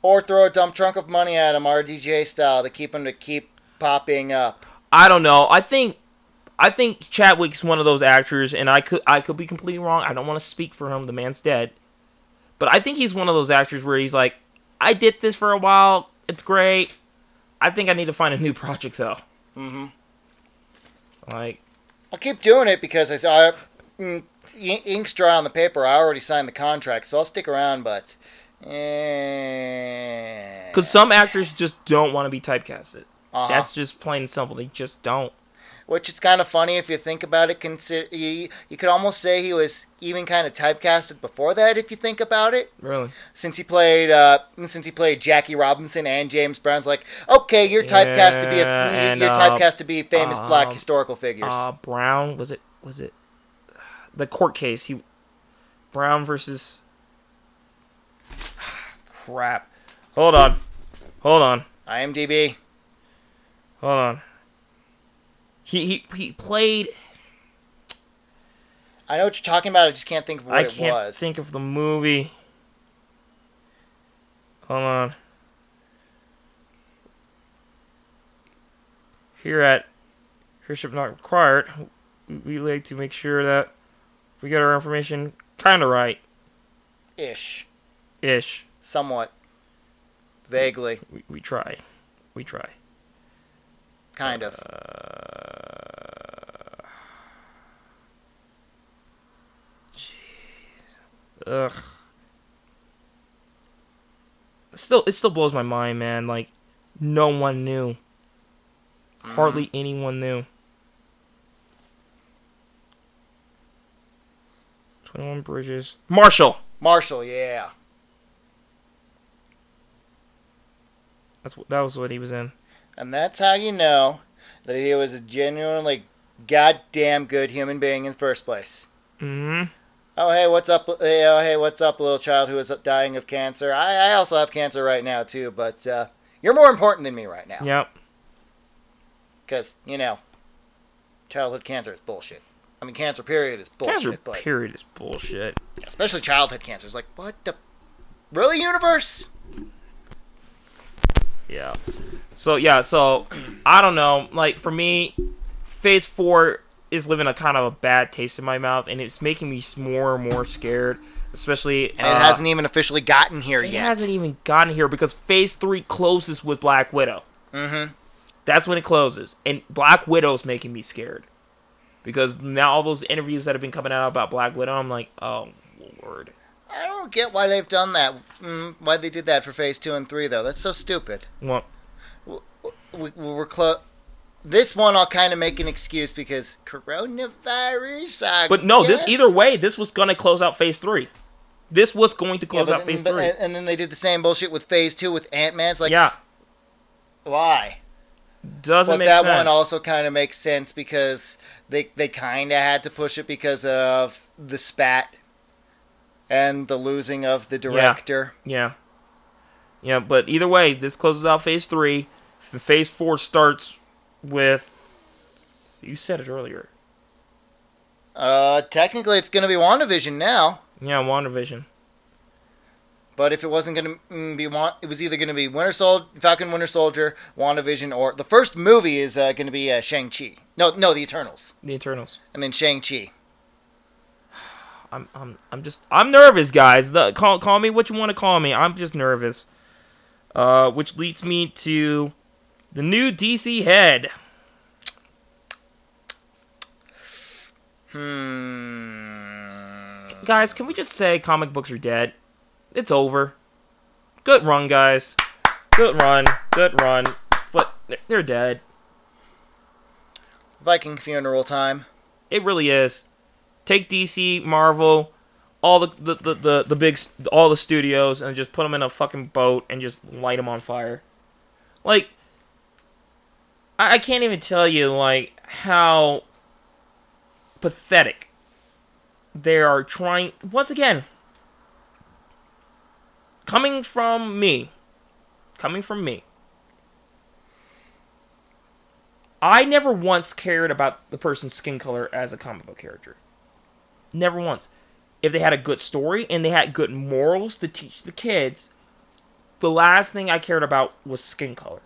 Or throw a dump trunk of money at him, RDJ style, to keep him to keep popping up.
I don't know. I think I think Chadwick's one of those actors and I could I could be completely wrong. I don't want to speak for him. The man's dead. But I think he's one of those actors where he's like, I did this for a while. It's great. I think I need to find a new project though.
Mm-hmm.
Like
I'll keep doing it because I saw mm, ink's dry on the paper. I already signed the contract, so I'll stick around. But eh,
cuz some actors just don't want to be typecasted.
uh-huh.
That's just plain and simple. They just don't.
Which is kind of funny if you think about it. Consider you, you could almost say he was even kind of typecasted before that, if you think about it.
Really.
Since he played, uh, since he played Jackie Robinson and James Brown's, like, okay, you're typecast to be a,
and,
you're
uh,
typecast to be famous black
um,
historical figures.
Uh Brown was it was it the court case he Brown versus crap. Hold on. Hold on.
IMDb.
Hold on. He he he played
I know what you're talking about. I just can't think of what
I
it
can't
was.
think of the movie. Hold on. Here at Heroship Not Required, we like to make sure that we get our information kind of right
Ish,
ish.
somewhat, vaguely,
We, we try. We try.
Kind of.
Uh, jeez. Ugh. Still, it still blows my mind, man. Like, no one knew. Hardly anyone knew. Twenty-one Bridges. Marshall.
Marshall, yeah.
That's what. That was what he was in.
And that's how you know that he was a genuinely goddamn good human being in the first place.
hmm
Oh hey, what's up? Hey, oh hey, what's up, little child who is dying of cancer? I, I also have cancer right now too, but uh, you're more important than me right now.
Yep.
Because you know, childhood cancer is bullshit. I mean, cancer period is bullshit,
Cancer
but
period is bullshit.
especially childhood cancer is like what the really universe?
Yeah. So yeah, so I don't know. Like for me, Phase Four is living a kind of a bad taste in my mouth, and it's making me more and more scared. Especially,
And it
uh,
hasn't even officially gotten here
it
yet.
It hasn't even gotten here because Phase Three closes with Black Widow.
Mm-hmm.
That's when it closes, and Black Widow's making me scared because now all those interviews that have been coming out about Black Widow, I'm like, oh lord.
I don't get why they've done that. Mm, why they did that for phase two and three, though. That's so stupid.
Well,
We, we're close. This one, I'll kind of make an excuse because coronavirus. I
but no, this either way, this was gonna close out Phase Three. This was going to close
Yeah,
out
but-
Phase
but-
Three.
And, and then they did the same bullshit with Phase Two with Ant Man. It's like,
yeah,
why?
doesn't
But
make
that
sense.
one also kind of makes sense because they they kind of had to push it because of the spat and the losing of the director.
Yeah. Yeah, but either way, this closes out phase three. Phase four starts with. You said it earlier.
Uh, technically, it's going to be WandaVision now.
Yeah, WandaVision.
But if it wasn't going to be, it was either going to be Winter Sol- Falcon, Winter Soldier, WandaVision, or the first movie is uh, going to be uh, Shang Chi. No, no, the Eternals,
The Eternals.
and then Shang Chi.
I'm, I'm, I'm just, I'm nervous, guys. The, call, call me what you want to call me. I'm just nervous. Uh, which leads me to the new DC head.
Hmm.
Guys, can we just say comic books are dead? It's over. Good run, guys. Good run. Good run. But they're- they're dead.
Viking funeral time.
It really is. Take DC, Marvel, all the the, the, the, the big all the studios and just put them in a fucking boat and just light them on fire. Like I, I can't even tell you like how pathetic they are trying once again coming from me coming from me I never once cared about the person's skin color as a comic book character. Never once. If they had a good story and they had good morals to teach the kids, the last thing I cared about was skin color.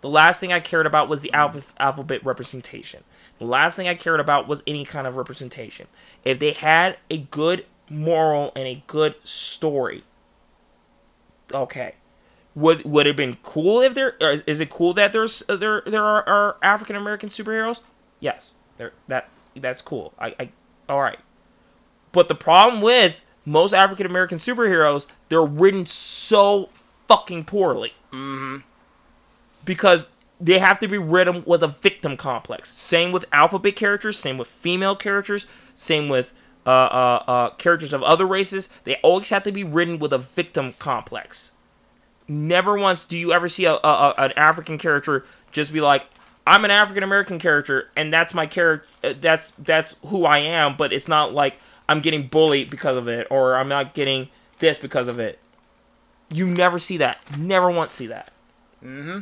The last thing I cared about was the alpha- alphabet representation. The last thing I cared about was any kind of representation. If they had a good moral and a good story, okay. Would would it have been cool if there is it cool that there's uh, there there are, are African American superheroes? Yes, there that that's cool. I, I all right. But the problem with most African American superheroes, they're written so fucking poorly. Mm-hmm. Because they have to be written with a victim complex. Same with alphabet characters. Same with female characters. Same with uh, uh, uh, characters of other races. They always have to be written with a victim complex never once do you ever see a, a, a an African character just be like, "I'm an African American character, and that's my character. That's that's who I am." But it's not like I'm getting bullied because of it, or I'm not getting this because of it. You never see that. Never once see that.
Mm-hmm.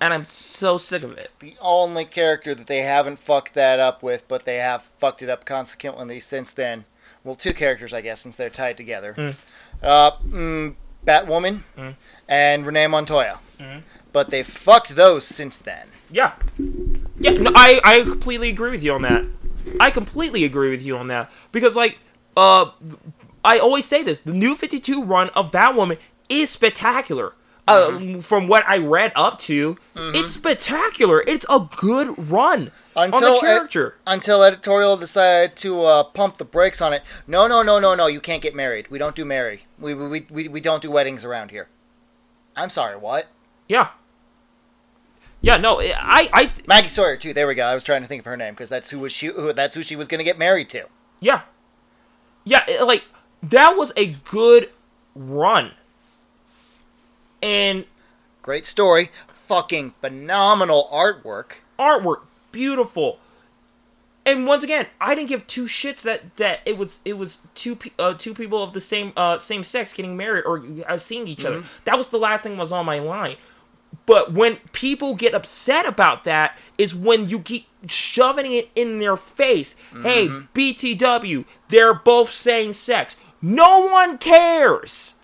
And I'm so sick of it.
The only character that they haven't fucked that up with, but they have fucked it up consequently since then. Well, two characters, I guess, since they're tied together.
Mm.
Uh, mm, Batwoman
Mm.
and Renee Montoya.
Mhm.
But they fucked those since then.
Yeah. Yeah, no, I, I completely agree with you on that. I completely agree with you on that. Because, like, uh, I always say this the new 52 run of Batwoman is spectacular. Uh, from what I read up to, it's spectacular. It's a good run
Until ed- until editorial decided to uh, pump the brakes on it. No, no, no, no, no. You can't get married. We don't do marry. We, we, we, we don't do weddings around here. I'm sorry, what?
yeah. Yeah, no, I, I,
Maggie Sawyer too. There we go. I was trying to think of her name because that's who was she. Who, that's who she was going to get married to.
Yeah. Yeah, it- like that was a good run. And
Great story. Fucking phenomenal artwork.
artwork beautiful. And once again, I didn't give two shits that that it was it was two pe- uh, two people of the same uh, same sex getting married or uh, seeing each other. That was the last thing was on my line. But when people get upset about that is when you keep shoving it in their face. Hey, mm-hmm. BTW, they're both same sex. No one cares.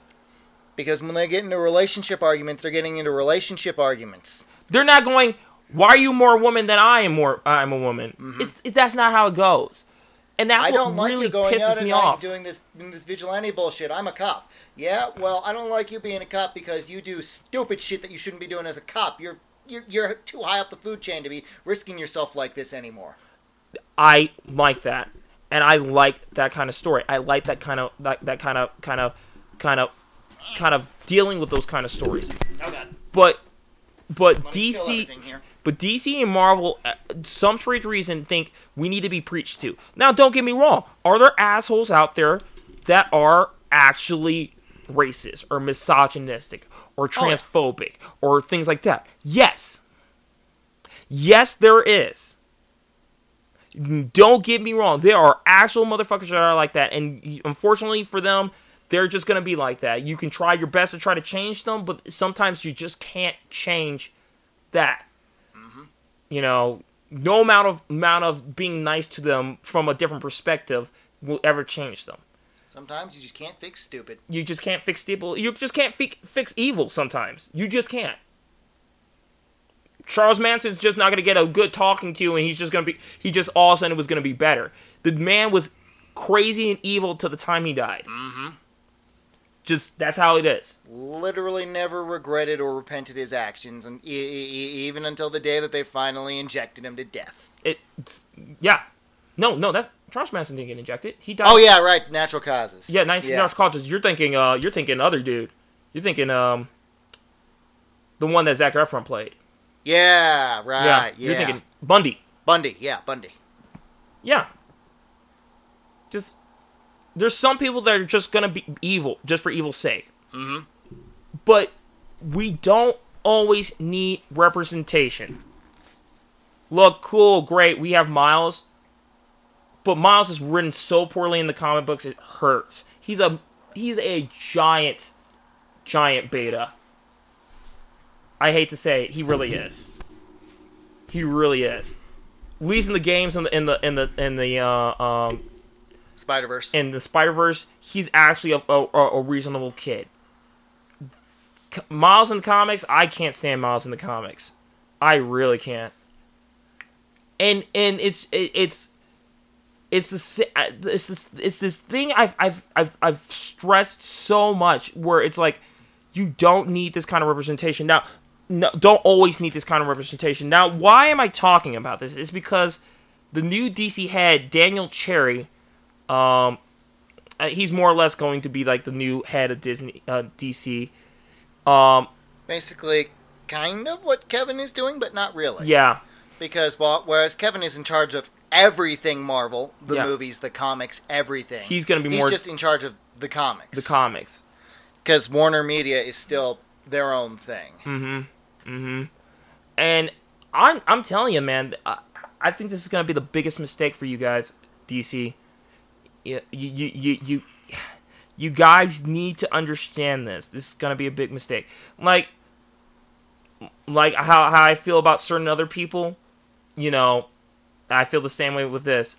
Because when they get into relationship arguments, they're getting into relationship arguments.
They're not going. Why are you more woman than I am? More I'm a woman. Mm-hmm. It's, it, that's not how it goes, and that's
I
what
don't like
really
you going out
pisses
at
me
night
off.
doing this this vigilante bullshit. I'm a cop. Yeah, well, I don't like you being a cop because you do stupid shit that you shouldn't be doing as a cop. You're you're, you're too high up the food chain to be risking yourself like this anymore.
I like that, and I like that kind of story. I like that kind of that, that kind of kind of kind of kind of dealing with those kind of stories.
Oh god.
But but
Let
DC. But DC and Marvel, uh, some strange reason, think we need to be preached to. Now, don't get me wrong. Are there assholes out there that are actually racist or misogynistic or
Oh, yeah.
transphobic or things like that. Yes. Yes, there is. Don't get me wrong. There are actual motherfuckers that are like that. And unfortunately for them, they're just going to be like that. You can try your best to try to change them, but sometimes you just can't change that. You know, no amount of amount of being nice to them from a different perspective will ever change them.
Sometimes you just can't fix stupid.
You just can't fix evil. You just can't fi- fix evil sometimes. You just can't. Charles Manson's just not going to get a good talking to, and he's just going to be, he just all of a sudden it was going to be better. The man was crazy and evil to the time he died. Mm-hmm. Just, that's how it is.
Literally never regretted or repented his actions, and e- e- even until the day that they finally injected him to death.
It, yeah. No, no, that's, Charles Manson didn't get injected. He died.
Oh yeah, right. Natural causes.
Yeah, 19
Yeah.
colleges. You're thinking, uh, you're thinking other dude. You're thinking, um, the one that Zac Efron played.
Yeah, right. Yeah.
You're thinking Bundy.
Bundy. Yeah, Bundy.
Yeah. Just there's some people that are just gonna be evil just for evil's sake.
Mhm.
But we don't always need representation. Look, cool, great. We have Miles, but Miles is written so poorly in the comic books it hurts. He's a he's a giant, giant beta. I hate to say it, he really is. He really is. At least in the games in the in the in the in the uh, um,
Spider Verse.
in the Spider Verse, he's actually a, a, a reasonable kid. C- Miles in the comics, I can't stand Miles in the comics. I really can't. And and it's it, it's it's this uh, it's this it's this thing I've I've I've I've stressed so much where it's like you don't need this kind of representation now. No, don't always need this kind of representation. Now, why am I talking about this? It's because the new DC head Daniel Cherry um, uh, he's more or less going to be like the new head of Disney, uh, DC. Um,
Basically, kind of what Kevin is doing, but not really.
yeah,
Because well, whereas Kevin is in charge of everything Marvel, the
Yeah.
movies, the comics, everything.
He's gonna be
He's
more-
just in charge of the comics.
the comics.
Because Warner Media is still their own thing.
Mm-hmm. Mm-hmm. And I'm I'm telling you, man, I, I think this is gonna be the biggest mistake for you guys, DC. You you you you you guys need to understand this. This is gonna be a big mistake. Like like how how I feel about certain other people, you know, I feel the same way with this.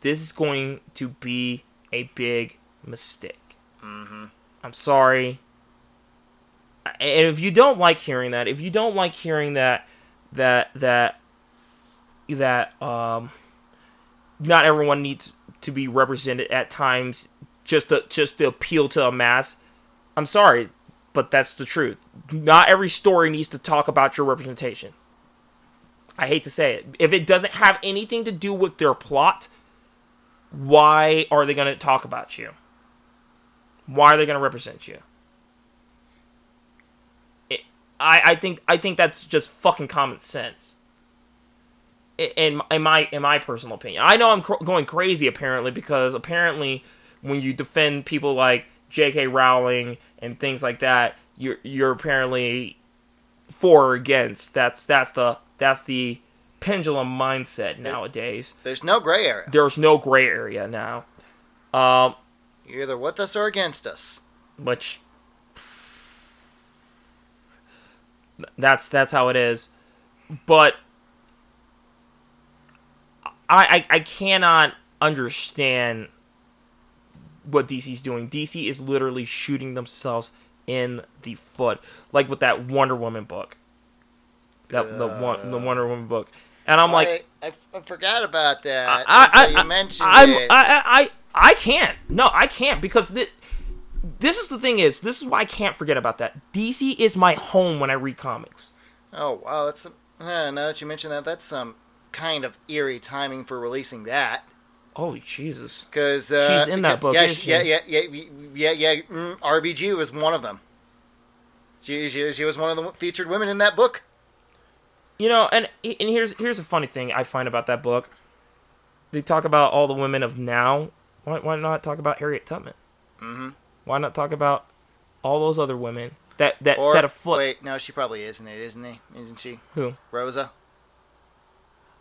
This is going to be a big mistake.
Mm-hmm.
I'm sorry. And if you don't like hearing that, if you don't like hearing that, that that that um, not everyone needs to be represented at times, just to just to appeal to a mass. I'm sorry, but that's the truth. Not every story needs to talk about your representation. I hate to say it. If it doesn't have anything to do with their plot, why are they going to talk about you? Why are they going to represent you? It, I, I think I think that's just fucking common sense. In, in my in my personal opinion, I know I'm cr- going crazy apparently because apparently when you defend people like J.K. Rowling and things like that, you're you're apparently for or against. That's that's the that's the pendulum mindset nowadays.
There's no gray area.
There's no gray area now. Um,
You're either with us or against us.
which that's that's how it is but I, I i cannot understand what dc's doing dc is literally shooting themselves in the foot like with that wonder woman book that the one the wonder woman book and i'm like
I, I, I forgot about that
I, I, I,
you mentioned
I'm,
it.
I, I, I, I can't. No, I can't because this, this is the thing is this is why I can't forget about that. DC is my home when I read comics.
oh wow, that's uh, now that you mention that, that's some kind of eerie timing for releasing that.
Oh Jesus!
Because uh,
She's in that book,
Yeah, she- yeah,
she?
yeah, yeah, yeah, yeah. Mm, RBG was one of them. She, she, she was one of the featured women in that book.
You know, and and here's here's a funny thing I find about that book. They talk about all the women of now. Why, why not talk about Harriet Tubman?
Mm-hmm.
Why not talk about all those other women that that
Or
set a foot?
wait, no, she probably isn't it, isn't he? Isn't she?
Who?
Rosa.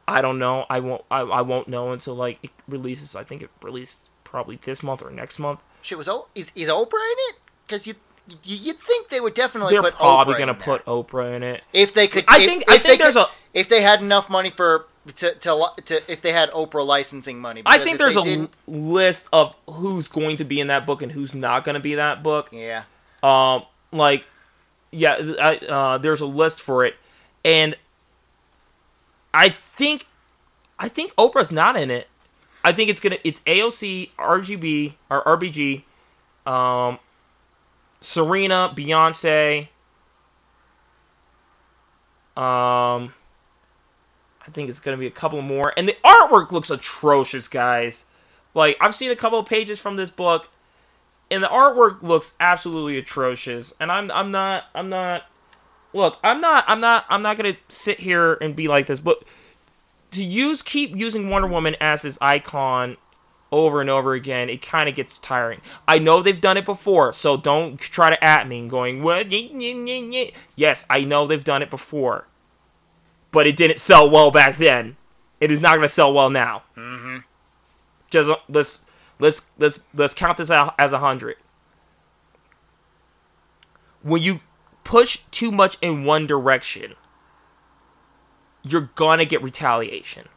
I don't know. I won't. I, I won't know until like it releases. I think it released probably this month or next month.
Shit was o- is is Oprah in it? Because you. You, you'd think they would definitely
They're
put
probably
Oprah
gonna put Oprah in it.
if they could.
I
if-
think.
if
I
they
think there's
could,
a.
if they had enough money for to to, to if they had Oprah licensing money.
I think there's a list of who's going to be in that book and who's not going to be in that book.
yeah.
Um, like, yeah, I, uh, there's a list for it, and I think, I think Oprah's not in it. I think it's gonna, it's AOC, RGB or RBG, um, Serena, Beyonce. Um, I think it's gonna be a couple more, and the artwork looks atrocious, guys. Like I've seen a couple pages from this book and the artwork looks absolutely atrocious and i'm i'm not i'm not look i'm not i'm not i'm not gonna sit here and be like this but to use keep using wonder woman as this icon over and over again it kind of gets tiring i know they've done it before so don't try to at me and going what yes i know they've done it before but it didn't sell well back then it is not going to sell well now
Mm-hmm.
just uh, let's let's let's let's count this out as a hundred. When you push too much in one direction, you're gonna get retaliation.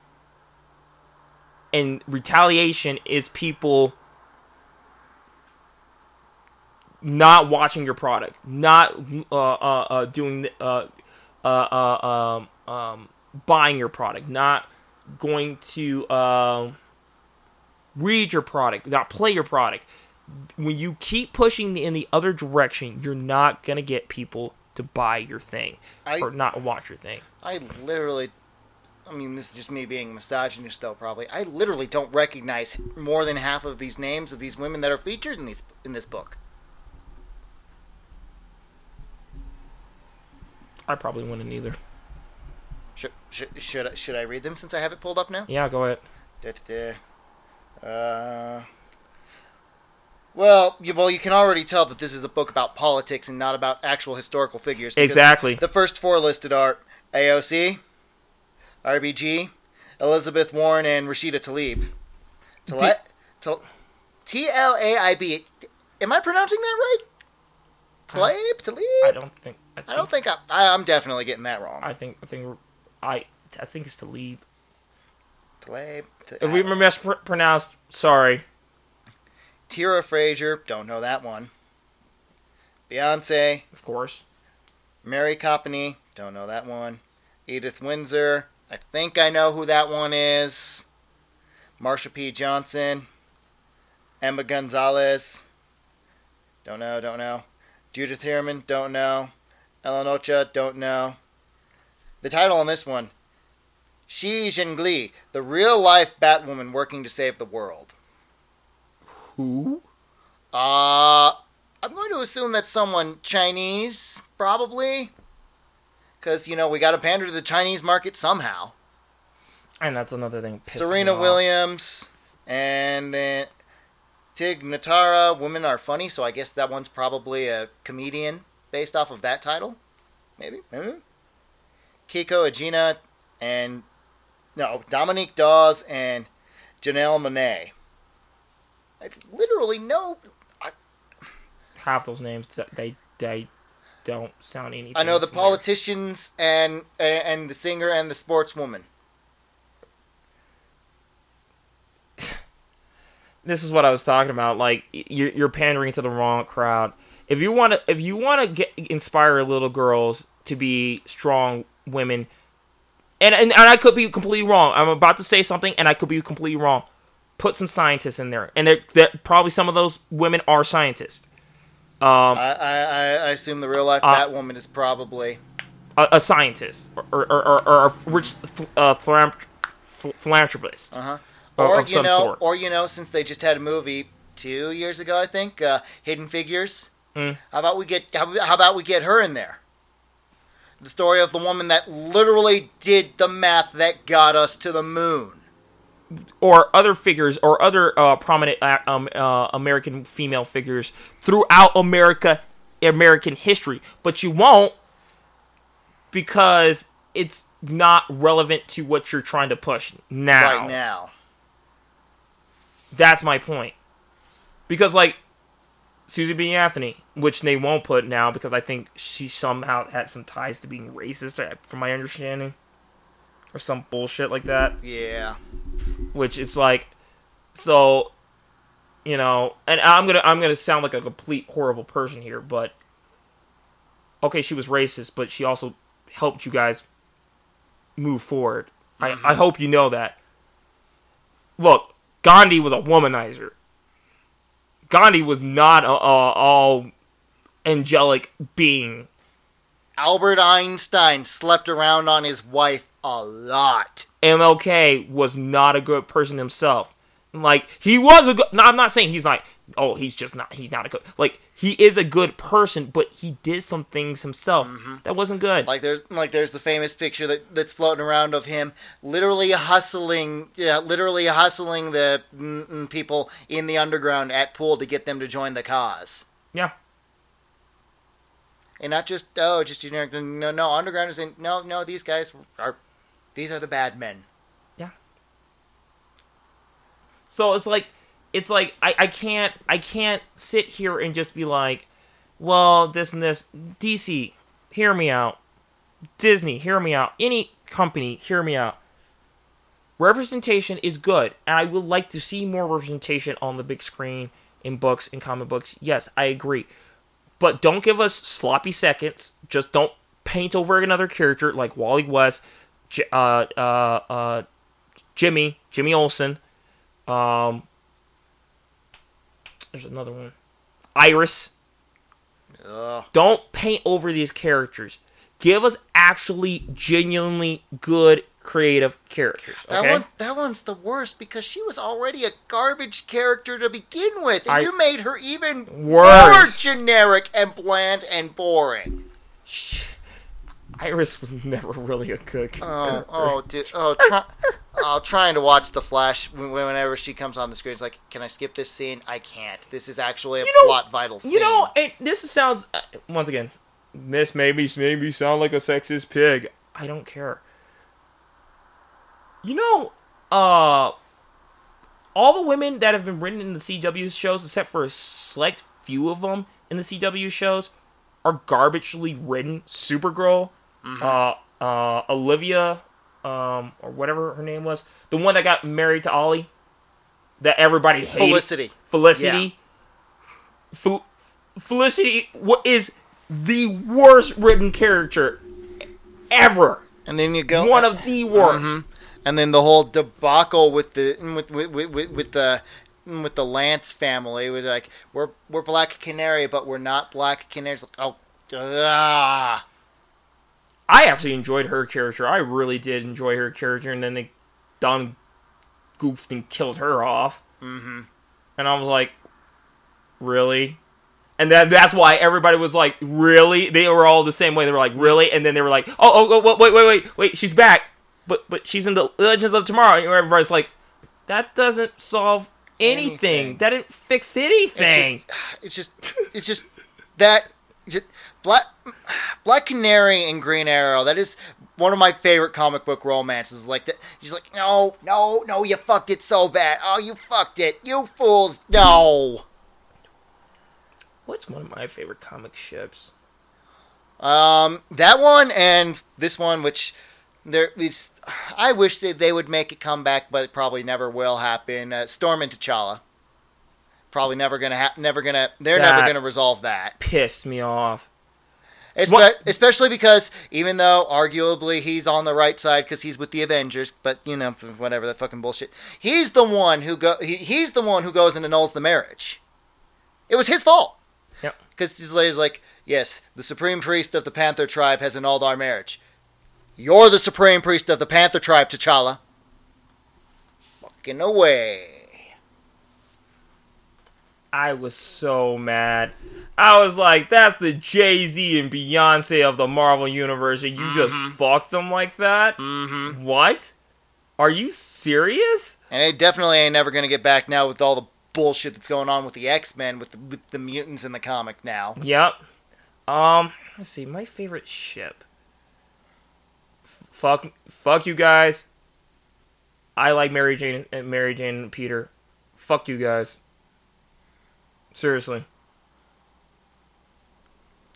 And retaliation is people not watching your product, not uh, uh, uh, doing uh, uh, uh, um, um, buying your product, not going to um, read your product, not play your product. When you keep pushing in the other direction, you're not gonna get people to buy your thing
I
or not watch your thing.
I literally. I mean, this is just me being misogynist, though. Probably, I literally don't recognize more than half of these names of these women that are featured in these in this book.
I probably wouldn't either.
Should should should I, should I read them since I have it pulled up now?
Yeah, go ahead.
Da-da-da. Uh, well, you, well, you can already tell that this is a book about politics and not about actual historical figures.
Exactly.
The first four listed are AOC, RBG, Elizabeth Warren, and Rashida Tlaib. Tlaib? Tl- T-L-A-I-B. Am I pronouncing that right? Tlaib? Tlaib?
I don't think. I, think,
I don't think I, I, I'm definitely getting that wrong.
I think. I think. I. I think it's.
Tlaib. T-
If we mispronounced, sorry.
Tira Frazier, don't know that one. Beyonce,
Of course.
Mari Copeny, don't know that one. Edith Windsor, I think I know who that one is. Marsha P. Johnson, Emma Gonzalez, don't know, don't know. Judith Heumann, don't know. Ellen Ochoa, don't know. The title on this one Shi Zhengli, the real life Batwoman working to save the world.
Who?
Uh, I'm going to assume that someone Chinese, probably. Because, you know, we got to pander to the Chinese market somehow.
And that's another thing.
Serena. Williams, and then Tig Notaro, Women Are Funny, so I guess that one's probably a comedian based off of that title. Maybe, maybe. Kiko Agina, and, no, Dominique Dawes, and Janelle Monáe. I literally know
Half those names, they they don't sound anything.
I know the
familiar.
politicians and and the singer and the sportswoman.
this is what I was talking about. Like you're, you're pandering to the wrong crowd. If you want to, if you want to get inspire little girls to be strong women, and, and and I could be completely wrong. I'm about to say something, and I could be completely wrong. Put some scientists in there, and they're, they're, probably some of those women are scientists. Um,
I, I I assume the real life
Uh,
Batwoman is probably
a, a scientist or or, or, or a rich uh, philanthrop- philanthropist.
uh huh.
Of-
Or you
some
know,
sort.
or you know, since they just had a movie two years ago, I think, uh, Hidden Figures.
Mm.
How about we get how, how about we get her in there? The story of the woman that literally did the math that got us to the moon.
Or other figures or other uh, prominent uh, um, uh, American female figures throughout America, American history, but you won't because it's not relevant to what you're trying to push now.
Right now.
That's my point. Because like Susie B. Anthony, which they won't put now because I think she somehow had some ties to being racist, from my understanding, or some bullshit like that.
Yeah.
Which is like, so, you know, and I'm gonna I'm gonna sound like a complete horrible person here, but okay, she was racist, but she also helped you guys move forward. I, mm-hmm. I hope you know that. Look, Gandhi was a womanizer. Gandhi was not a, a all angelic being.
Albert Einstein slept around on his wife a lot.
MLK was not a good person himself. Like he was a good. No, I'm not saying he's like. Oh, he's just not. He's not a good. Like he is a good person, but he did some things himself that wasn't good.
Like there's like there's the famous picture that that's floating around of him literally hustling, yeah, literally hustling the mm, mm, people in the underground at pool to get them to join the cause.
yeah,
And not just oh, just generic. No, no, underground isn't. No, no, these guys are. These are the bad men. Yeah.
So it's like it's like I, I can't I can't sit here and just be like, well, this and this. DC, hear me out. Disney, hear me out. Any company, hear me out. Representation is good, and I would like to see more representation on the big screen in books in comic books. Yes, I agree. But don't give us sloppy seconds. Just don't paint over another character like Wally West, uh, uh, uh, Jimmy, Jimmy Olsen. Um, there's another one. Iris.
Ugh.
Don't paint over these characters. Give us actually genuinely good creative characters.
That one, that one's the worst because she was already a garbage character to begin with, and
I-
you made her even
Worse.
more generic and bland and boring.
Iris was never really a cook.
Oh, oh, dude, oh, try, oh, trying to watch the Flash whenever she comes on the screen. It's like, can I skip this scene? I can't. This is actually a
You know-
plot vital scene.
You know, and this sounds uh, once again. This made me sound like a sexist pig. I don't care. You know, uh, all the women that have been written in the CW shows, except for a select few of them in the CW shows, are garbagely written. Supergirl, uh, uh, Olivia, um, or whatever her name was, the one that got married to Ollie, that everybody hated.
Felicity.
Felicity. Fel- Felicity what is the worst written character ever.
And then you go
One of the worst.
Mhm. And then the whole debacle with the with with, with, with, with the with the Lance family with like we're we're Black Canary but we're not Black Canaries. Like, oh, ah.
I actually enjoyed her character. I really did enjoy her character, and then they done goofed and killed her off.
Mm-hmm.
And I was like, really? And then that's why everybody was like, really? They were all the same way. They were like, really? And then they were like, oh, oh, oh wait, wait, wait, wait, she's back. But but she's in the Legends of Tomorrow. And everybody's like, that doesn't solve anything.
Anything.
That didn't fix anything.
It's just it's just it's just that just, Black Black Canary and Green Arrow. That is one of my favorite comic book romances. Like that, she's like, no, no, no, you fucked it so bad. Oh, you fucked it, you fools. No.
What's one of my favorite comic ships?
Um, that one and this one, which there is, I wish that they would make it come back, but it probably never will happen. Uh, Storm and T'Challa. Probably never gonna ha- never gonna. They're
That-
never gonna resolve that.
Pissed me off.
Espe- Especially because even though arguably he's on the right side because he's with the Avengers, but you know whatever that fucking bullshit. He's the one who go. He, he's the one who goes and annuls the marriage. It was his fault.
Yep.
Because his lady's like, yes, the supreme priest of the Panther tribe has annulled our marriage. You're the supreme priest of the Panther tribe, T'Challa. Fucking away.
I was so mad. I was like, that's the Jay Z and Beyonce of the Marvel Universe, and you just fucked them like that?
Mm-hmm.
What? Are you serious?
And it definitely ain't never gonna get back now with all the bullshit that's going on with the X Men with the, with the mutants in the comic now.
Yep. Um, let's see. My favorite ship. F- fuck, fuck you guys. I like Mary Jane and Mary Jane and Peter. Fuck you guys. Seriously.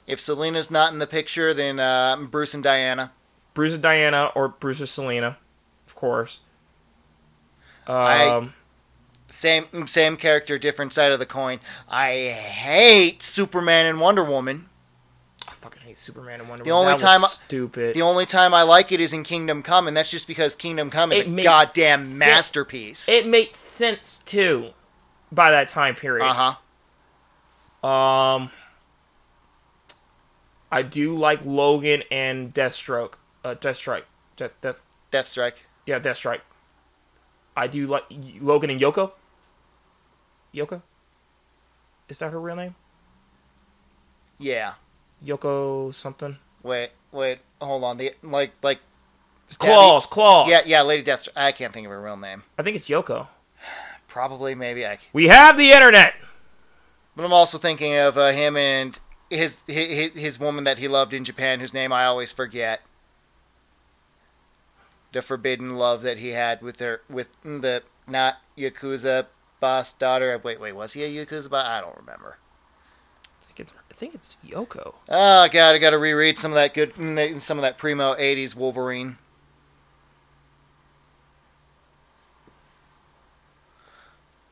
If Selena's not in the picture, then uh, Bruce and Diana.
Bruce and Diana or Bruce and Selena, of course.
I-
Um,
Same same character, different side of the coin. I hate Superman and Wonder Woman.
I fucking hate Superman and Wonder
The
Woman.
only
That
time I-
stupid.
The only time I like it is in Kingdom Come, and that's just because Kingdom Come is
It
a goddamn
sense.
masterpiece.
it made sense too, by that time period.
uh huh.
Um, I do like Logan and Deathstroke. Uh, Deathstrike. Death, Death,
Deathstrike.
yeah, Deathstrike. I do like Logan and Yoko. Yoko. Is that her real name?
Yeah.
Yoko something.
Wait, wait, hold on. The like like Stabby-
Claws, claws.
Yeah, yeah, Lady Deathstrike. I can't think of her real name.
I think it's Yoko.
Probably, maybe I.
We have the internet.
But I'm also thinking of uh, him and his, his his woman that he loved in Japan, whose name I always forget. The forbidden love that he had with her, with the not yakuza boss daughter. Wait, wait, was he a yakuza boss? I don't remember.
I think it's I think it's Yoko.
Oh god, I got to reread some of that good, mm, some of that primo '80s Wolverine.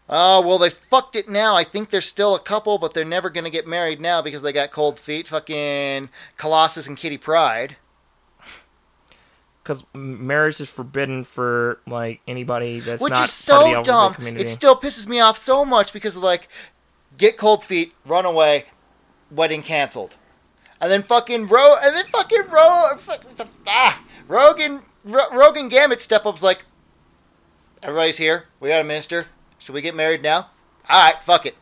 Oh well, they fucked it now. I think they're still a couple, but they're never gonna get married now because they got cold feet. Fucking Colossus and Kitty Pryde.
Because marriage is forbidden for like anybody that's
which
not
is
part of the
so dumb.
community.
It still pisses me off so much because of like, get cold feet, run away, wedding canceled, and then fucking Ro, and then fucking Ro, fuck, ah, Rogan, Ro, Rogan Gambit step up's like, everybody's here, we got a minister, should we get married now? All right, fuck it.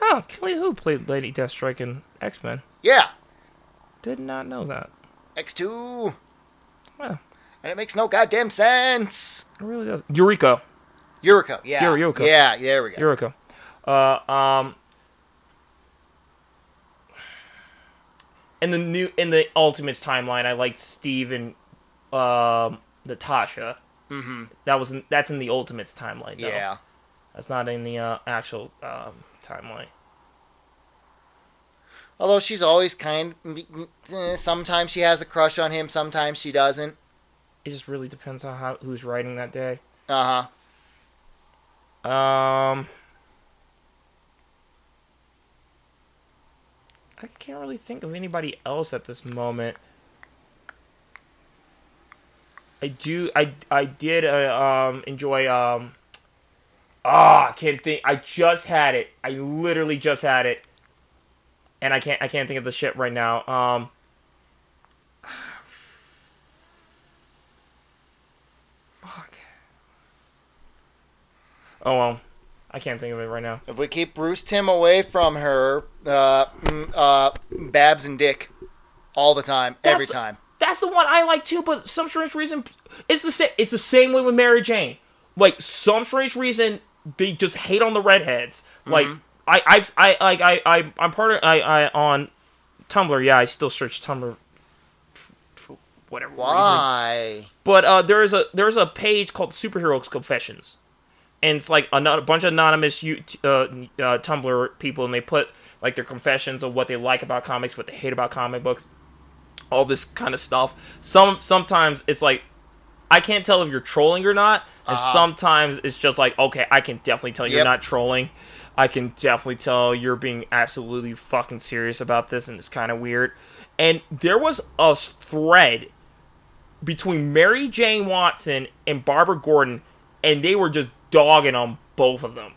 Oh, Kelly Hu played Lady Deathstrike in X Men.
Yeah,
Did not know that.
X two,
Well,
and it makes no goddamn sense.
it really does. Yuriko.
Yuriko, yeah,
Yuriko.
Yeah, there we go.
Yuriko. Uh, um. In the new, in the Ultimates timeline, I liked Steve and um, Natasha.
Mm-hmm.
That was in, that's in the Ultimates timeline. Though.
Yeah.
that's not in the uh, actual um, timeline.
Although she's always kind. eh, Sometimes she has a crush on him. Sometimes she doesn't.
It just really depends on how who's writing that day.
Uh huh.
Um, I can't really think of anybody else at this moment. I do. I I did uh, um enjoy um. Ah, I can't think. I just had it. I literally just had it, and I can't. I can't think of the shit right now. Um. Fuck. Oh well, I can't think of it right now.
If we keep Bruce Timm away from her, uh, mm, uh, Babs and Dick, all the time,
That's
every
the-
time.
That's the one I like too, but some strange reason it's the same. It's the same way with Mary Jane. Like some strange reason they just hate on the redheads. Like I, I've, I, like I, I, I'm part of I, I on Tumblr. Yeah, I still search Tumblr f- for whatever reason.
Why?
But uh, there's a there's a page called Superheroes Confessions, and it's like a, a bunch of anonymous you uh, uh, Tumblr people, and they put like their confessions of what they like about comics, what they hate about comic books, all this kind of stuff. Some sometimes it's like I can't tell if you're trolling or not, and
Uh-huh.
sometimes it's just like okay, I can definitely tell you're
Yep.
not trolling. I can definitely tell you're being absolutely fucking serious about this, and it's kind of weird. And there was a thread between Mary Jane Watson and Barbara Gordon, and they were just dogging on both of them.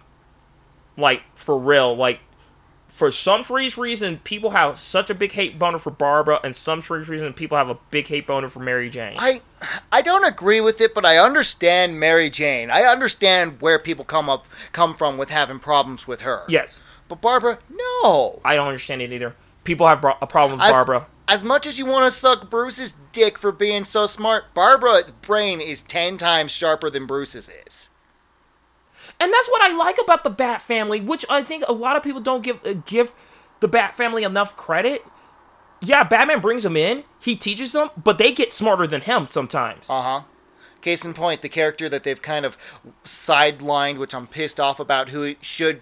Like, for real. Like, for some strange reason, people have such a big hate boner for Barbara, and some strange reason, people have a big hate boner for Mary Jane.
I, I don't agree with it, but I understand Mary Jane. I understand where people come up come from with having problems with her.
yes,
But Barbara, no.
I don't understand it either. People have bro- a problem with
As-
Barbara.
as much as you want to suck Bruce's dick for being so smart, Barbara's brain is ten times sharper than Bruce's is.
And that's what I like about the Bat family, which I think a lot of people don't give uh, give the Bat family enough credit. Yeah, Batman brings them in, he teaches them, but they get smarter than him sometimes.
Uh huh. Case in point, the character that they've kind of sidelined, which I'm pissed off about, who should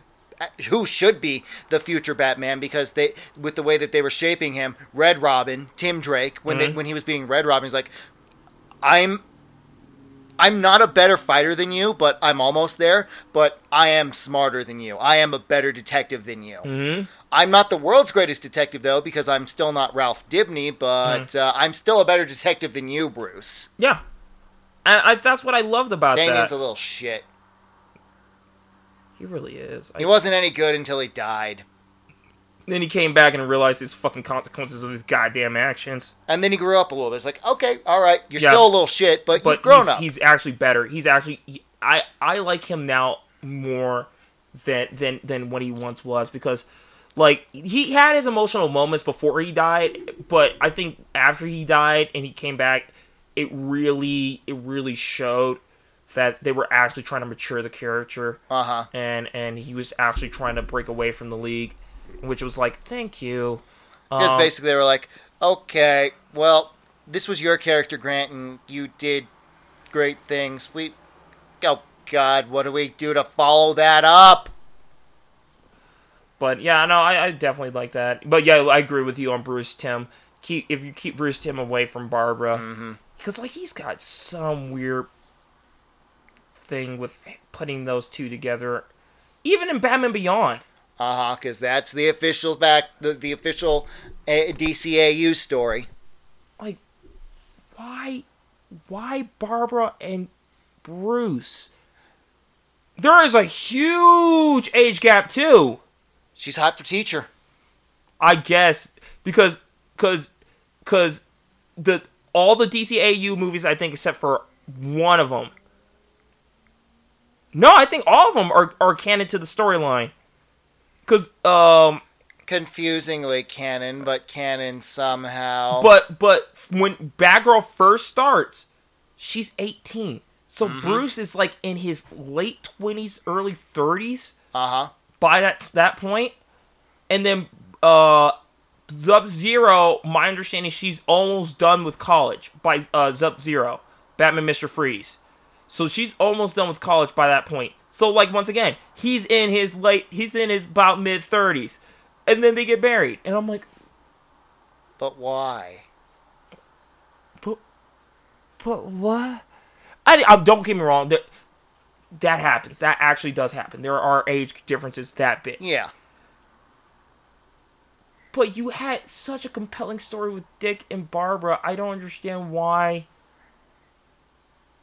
who should be the future Batman because they with the way that they were shaping him, Red Robin, Tim Drake, when they when he was being Red Robin, he's like, I'm I'm not a better fighter than you, but I'm almost there. But I am smarter than you. I am a better detective than you.
hmm
I'm not the world's greatest detective though, because I'm still not Ralph Dibny. But uh, I'm still a better detective than you, Bruce.
Yeah. And I, that's what I loved about
Damian's
that.
a little shit.
he really is. I-
He wasn't any good until he died.
Then he came back and realized his fucking consequences of his goddamn actions.
And then he grew up a little bit. It's like, okay, all right, you're
Yeah.
still a little shit, but,
But
you've grown
he's,
up.
he's actually better. He's actually he- I I like him now more than than than what he once was because like he had his emotional moments before he died, but I think after he died and he came back, it really it really showed that they were actually trying to mature the character
Uh huh.
and and he was actually trying to break away from the league, which was like thank you.
Because
Um,
basically they were like, okay, well, this was your character, Grant, and you did great things. We, oh God, what do we do to follow that up?
But yeah, no, I, I definitely like that. But yeah, I agree with you on Bruce Timm. Keep if you keep Bruce Timm away from Barbara,
Mm-hmm.
because like he's got some weird thing with putting those two together, even in Batman Beyond.
Uh huh. Because that's the official back, the the official uh, DCAU story.
Like, why, why Barbara and Bruce? There is a huge age gap too.
She's hot for teacher.
I guess because because because the all the DCAU movies I think except for one of them. No, I think all of them are are canon to the storyline. Cause um,
Confusingly canon, but canon somehow.
but but when Batgirl first starts, she's eighteen. So Bruce is like in his late twenties, early thirties.
uh huh.
by that that point, and then uh, Sub Zero. My understanding, she's almost done with college by uh, Sub Zero, Batman Mister Freeze. So she's almost done with college by that point. So like once again, he's in his late, he's in his about mid thirties, and then they get married, and I'm like,
But why?
but, but what? I, I um, don't get me wrong. That that happens. That actually does happen. There are age differences that big.
Yeah.
But you had such a compelling story with Dick and Barbara. I don't understand why.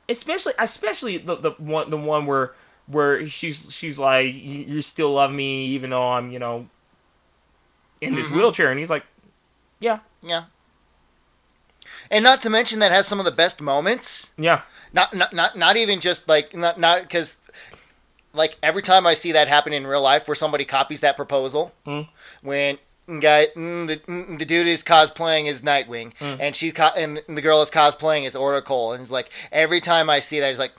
Especially, especially the the one the one where where she's she's like, you, you still love me even though I'm you know in this wheelchair, and he's like, yeah,
Yeah. And not to mention that has some of the best moments.
yeah,
Not not not, not even just like not not because like every time I see that happen in real life where somebody copies that proposal
Mm.
when guy mm, the mm, the dude is cosplaying as Nightwing and she's co- and the girl is cosplaying as Oracle and it's like every time I see that it's like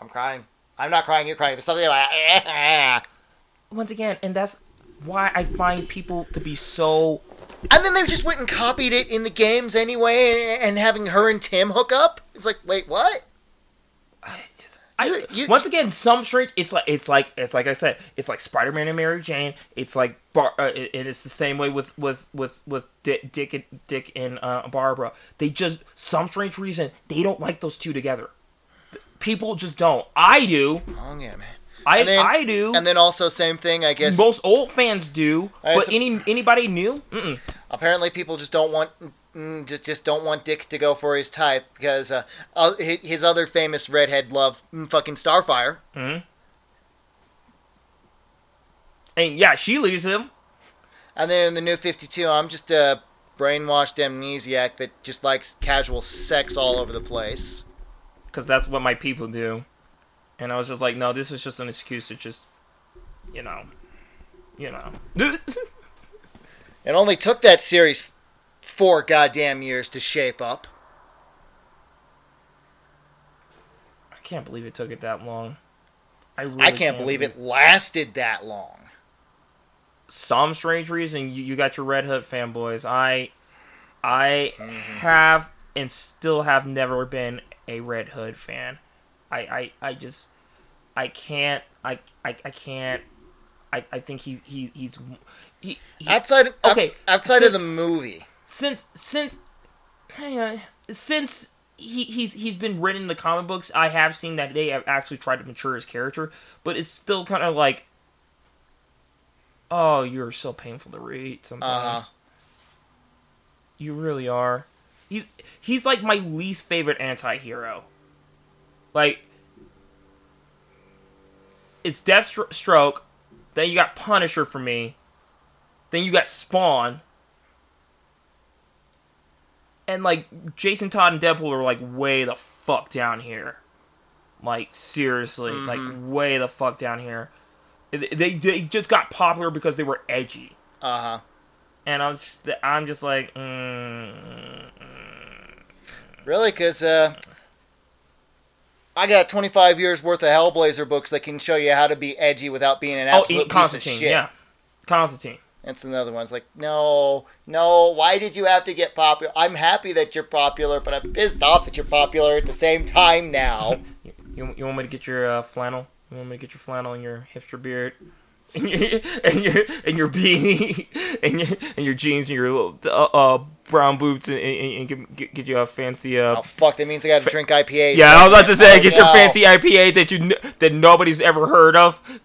I'm crying. I'm not crying. You're crying. There's something like
once again, and that's why I find people to be so
and then they just went and copied it in the games anyway and, and having her and Tim hook up. It's like wait what?
I just, I,
you-
once again, some strange. It's like it's like it's like I said. It's like Spider Man and Mary Jane. It's like Bar. Uh, and it's the same way with with with with Dick, Dick and Dick and uh, Barbara. They just some strange reason they don't like those two together. People just don't. I do.
Oh yeah, man.
I
then-
I do.
And then also same thing, I guess.
Most old fans do,
I
but any anybody new? Mm-mm.
Apparently, people just don't want mm, just just don't want Dick to go for his type because uh, uh, his other famous redhead love, mm, fucking Starfire.
And yeah, she leaves him.
And then in the new Fifty Two, I'm just a brainwashed amnesiac that just likes casual sex all over the place.
Because that's what my people do. And I was just like, no, this is just an excuse to just, you know, you know.
It only took that series four goddamn years to shape up.
I can't believe it took it that long. I really
I can't believe it lasted that long.
Some strange reason you, you got your Red Hood fanboys. I I
Mm-hmm.
have and still have never been a Red Hood fan. I I, I just I can't I I, I can't I, I think he, he he's he, he,
Outside,
Okay,
outside of the movie,
since since hang on, since he he's he's been written in the comic books, I have seen that they have actually tried to mature his character, but it's still kind of like, oh, you're so painful to read sometimes.
Uh-huh.
You really are. He's he's like my least favorite anti-hero. Like it's Deathstroke, then you got Punisher for me, then you got Spawn, and like Jason Todd and Deadpool are like way the fuck down here. Like seriously, like way the fuck down here. They they just got popular because they were edgy,
uh huh.
and I'm just I'm just like, mm,
Really? Because uh, I got 25 years worth of Hellblazer books that can show you how to be edgy without being an
oh,
absolute piece of
Constantine,
shit.
yeah, Constantine.
That's another one. It's like, no, no, why did you have to get popular? I'm happy that you're popular, but I'm pissed off that you're popular at the same time now.
You, you, you want me to get your uh, flannel? You want me to get your flannel and your hipster beard? And your, and your and your beanie and your and your jeans and your little uh, uh brown boots and, and, and get, get you a fancy uh
oh, fuck, that means I gotta drink IPA.
yeah I was about to say
Oh,
get your fancy IPA that you that nobody's ever heard of.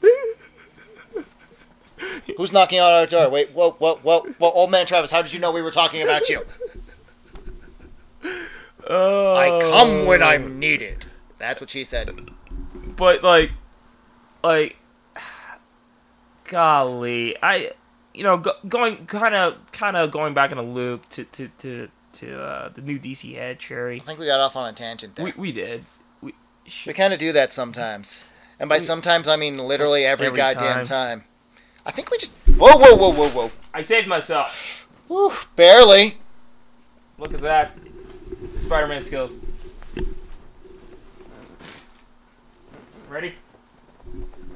Who's knocking on our door? Wait, whoa, whoa, whoa, whoa, old man Travis, how did you know we were talking about you?
Oh,
I come when I'm needed. That's what she said.
but like like golly i you know go, going kind of kind of going back in a loop to to to to uh, the new dc head cherry
I think we got off on a tangent there.
we,
We,
we did we sh-
kind of do that sometimes. And by sometimes, I mean literally every,
Every
goddamn
time.
time. I think we just. Whoa, whoa, whoa, whoa, whoa.
i saved myself
Whew, barely.
look at that spider-man skills ready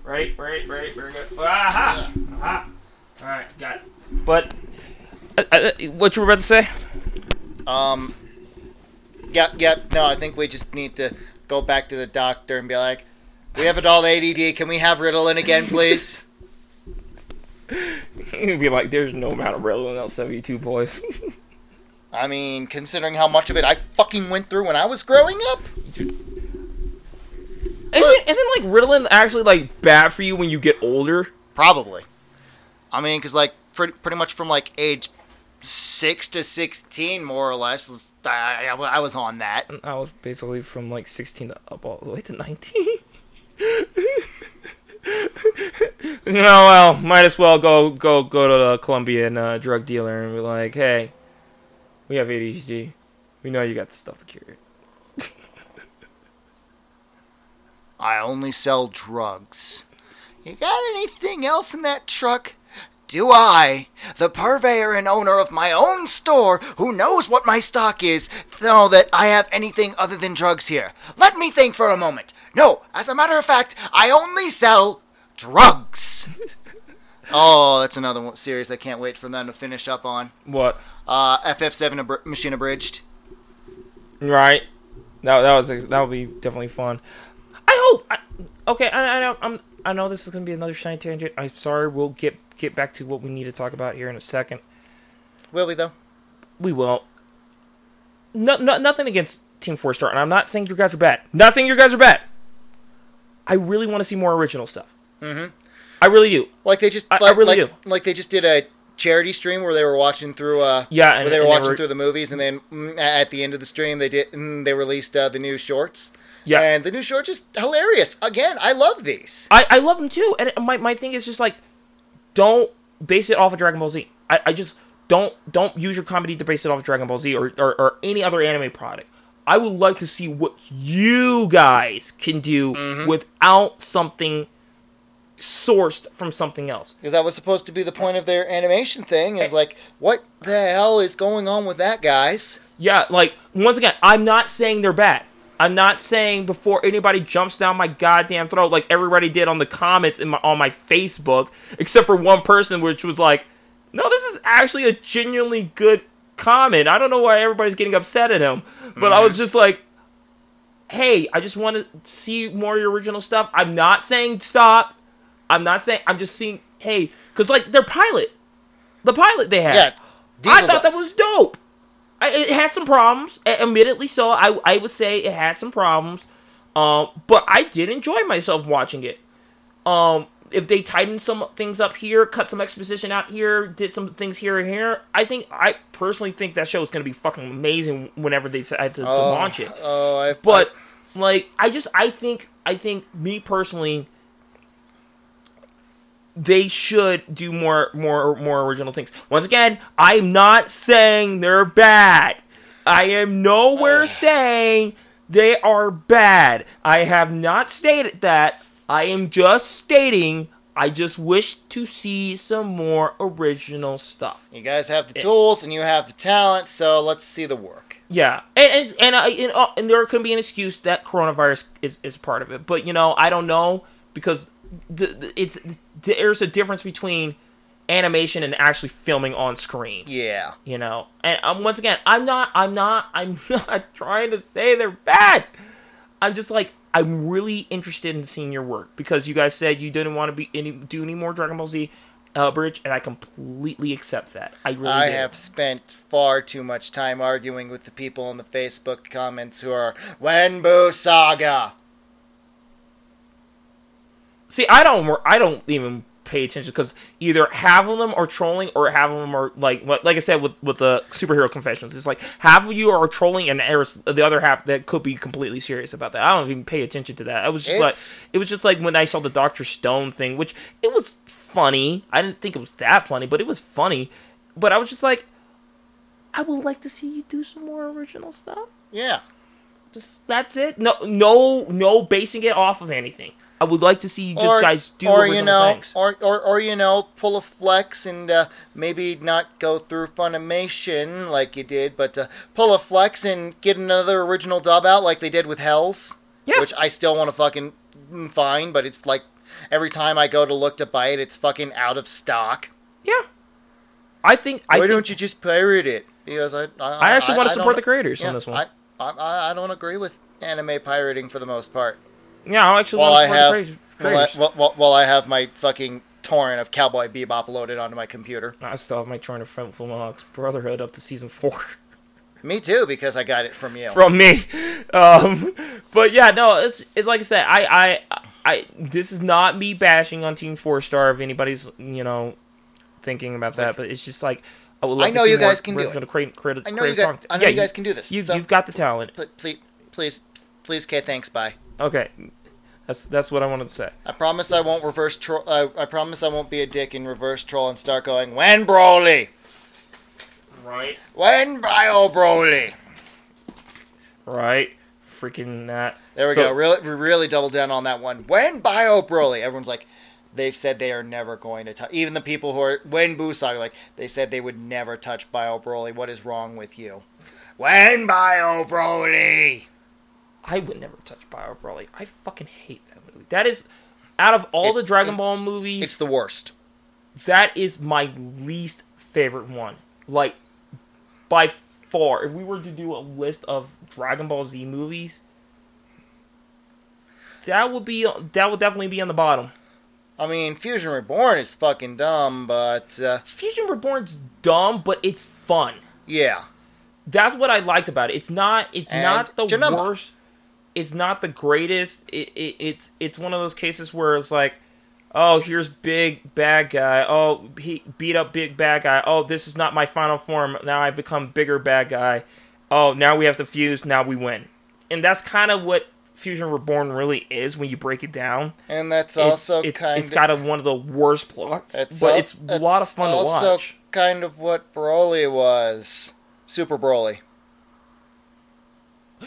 ready right. ready very good aha aha all right got it but uh, uh, what you were about to say
Um. Yep, yep. No, I think we just need to go back to the doctor and be like, "We have adult ADD. Can we have Ritalin again, please?"
You'd be like, there's no amount of Ritalin in L72, boys.
I mean, considering how much of it I fucking went through when I was growing up.
Isn't, isn't like Ritalin actually like bad for you when you get older?
Probably. I mean, because like pretty, pretty much from like age six to sixteen, more or less, I, I, I was on that.
I was basically from like 16 to up all the way to 19. no, well, might as well go go go to the Colombian uh, drug dealer and be like, hey, we have ADHD. We know you got the stuff to cure it.
I only sell drugs. You got anything else in that truck? Do I, the purveyor and owner of my own store, who knows what my stock is, know that I have anything other than drugs here? Let me think for a moment. No, as a matter of fact, I only sell drugs. oh, that's another one series I can't wait for them to finish up on.
What?
Uh, FF7 abr- Machinabridged.
Right. That that was that would be definitely fun. I hope. I, okay, I, I know I'm. I know this is gonna be another shiny tangent. I'm sorry. We'll get get back to what we need to talk about here in a second.
Will we, though?
We will. No, no, nothing against Team Four Star, and I'm not saying you guys are bad. Not saying you guys are bad. I really want to see more original stuff.
Mhm.
I really do.
Like they just,
I- I
like,
really
like, like they just did a charity stream where they were watching through, uh,
Yeah, and,
where they were watching
were-
through the movies, and then mm, at the end of the stream, they did, mm, they released uh, the new shorts.
Yeah.
and the new shorts is hilarious. Again, I love these.
I, I love them too. And my, my thing is just like, don't base it off of Dragon Ball Z. I, I just don't don't use your comedy to base it off of Dragon Ball Z or, or, or any other anime product. I would like to see what you guys can do mm-hmm. without something sourced from something else.
Because that was supposed to be the point of their animation thing. Is like, what the hell is going on with that, guys?
Yeah, like once again, I'm not saying they're bad. I'm not saying before anybody jumps down my goddamn throat like everybody did on the comments in my, on my Facebook, except for one person, which was like, "No, this is actually a genuinely good comment." I don't know why everybody's getting upset at him, but I was mm-hmm. just like, "Hey, I just want to see more of your original stuff." I'm not saying stop. I'm not saying. I'm just seeing. Hey, because like their pilot, the pilot they had.
Yeah,
I thought that was dope. I, it had some problems, admittedly so. I, I would say it had some problems, um, but I did enjoy myself watching it. Um, if they tightened some things up here, cut some exposition out here, did some things here and here, I think I personally think that show is going to be fucking amazing whenever they decide to, to
Oh,
launch it.
Oh, I,
But like, I just I think I think me personally, they should do more more more original things. Once again, I'm not saying they're bad. I am nowhere saying they are bad. I have not stated that. I am just stating I just wish to see some more original stuff.
you guys have the tools and you have the talent, so let's see the work.
Yeah, and and and, uh, and, uh, and there can be an excuse that coronavirus is, is part of it, but you know I don't know because the, the, it's there's a difference between animation and actually filming on screen.
Yeah.
You know, and um, once again, I'm not, I'm not, I'm not trying to say they're bad. I'm just like I'm really interested in seeing your work because you guys said you didn't want to be any do any more Dragon Ball Z uh, bridge, and I completely accept that. I really
I
do.
have spent far too much time arguing with the people in the Facebook comments who are Wenbu Saga.
See, I don't. I don't even pay attention because either half of them are trolling or half of them are like, what, like I said with with the superhero confessions. It's like half of you are trolling and the other half that could be completely serious about that. I don't even pay attention to that. I was just
It's-
like, it was just like when I saw the Doctor Stone thing, which it was funny. I didn't think it was that funny, but it was funny. But I was just like, I would like to see you do some more original stuff.
Yeah.
Just that's it. No, no, no, basing it off of anything. I would like to see you just
or,
guys do
or you know,
things.
or, or or you know, pull a flex and uh, maybe not go through Funimation like you did, but uh, pull a flex and get another original dub out like they did with Hell's.
Yeah.
Which I still want to fucking mm, find, but it's like every time I go to look to buy it, it's fucking out of stock.
Yeah. I think
Why
think,
don't you just pirate it? Because I, I,
I actually want to support the creators
yeah,
on this one.
I, I, I don't agree with anime pirating for the most part.
Yeah, I actually
While I
to support the
have, while I, while, while- I have my fucking torrent of Cowboy Bebop loaded onto my computer.
I still have my torrent of front Full Monarchs Brotherhood up to season four
Me too, because I got it from you.
from me. Um, but yeah, no, it's, it's like I said, I, I, I, this is not me bashing on Team Four Star. If anybody's you know thinking about that, but it's just like I would like
I know you guys can do it.
Create, create,
I know you guys. I know you guys can do this.
You,
so
you've got the talent.
pl- please, please, please, K. Thanks. Bye.
Okay, that's that's what I wanted to say.
I promise I won't reverse troll. Uh, I promise I won't be a dick and reverse troll and start going when Broly,
Right.
when Bio Broly.
Right. Freaking that.
There we
So-
go. Really, we really doubled down on that one. When Bio Broly, everyone's like, they've said they are never going to touch. Even the people who are when Busag, like they said they would never touch Bio Broly. What is wrong with you? When Bio Broly.
I would never touch Bio Broly. I fucking hate that movie. That is out of all
It-
the Dragon
it-
Ball movies,
It's the worst.
that is my least favorite one. Like by far, if we were to do a list of Dragon Ball Z movies, that would be that would definitely be on the bottom.
I mean, Fusion Reborn is fucking dumb, but uh,
Fusion Reborn's dumb, but it's fun.
yeah.
That's what I liked about it. It's not. It's
And
not the worst. It's not the greatest. It, it, it's it's one of those cases where it's like, oh, here's big bad guy. Oh, he beat up big bad guy. Oh, this is not my final form. Now I've become bigger bad guy. Oh, now we have to fuse. Now we win. And that's kind of what Fusion Reborn really is when you break it down.
And that's
It's-
also
it's,
kind
it's
of
got a, one of the worst plots,
It's
but
al-
it's a lot of fun to
also
watch.
kind of what Broly was. Super Broly.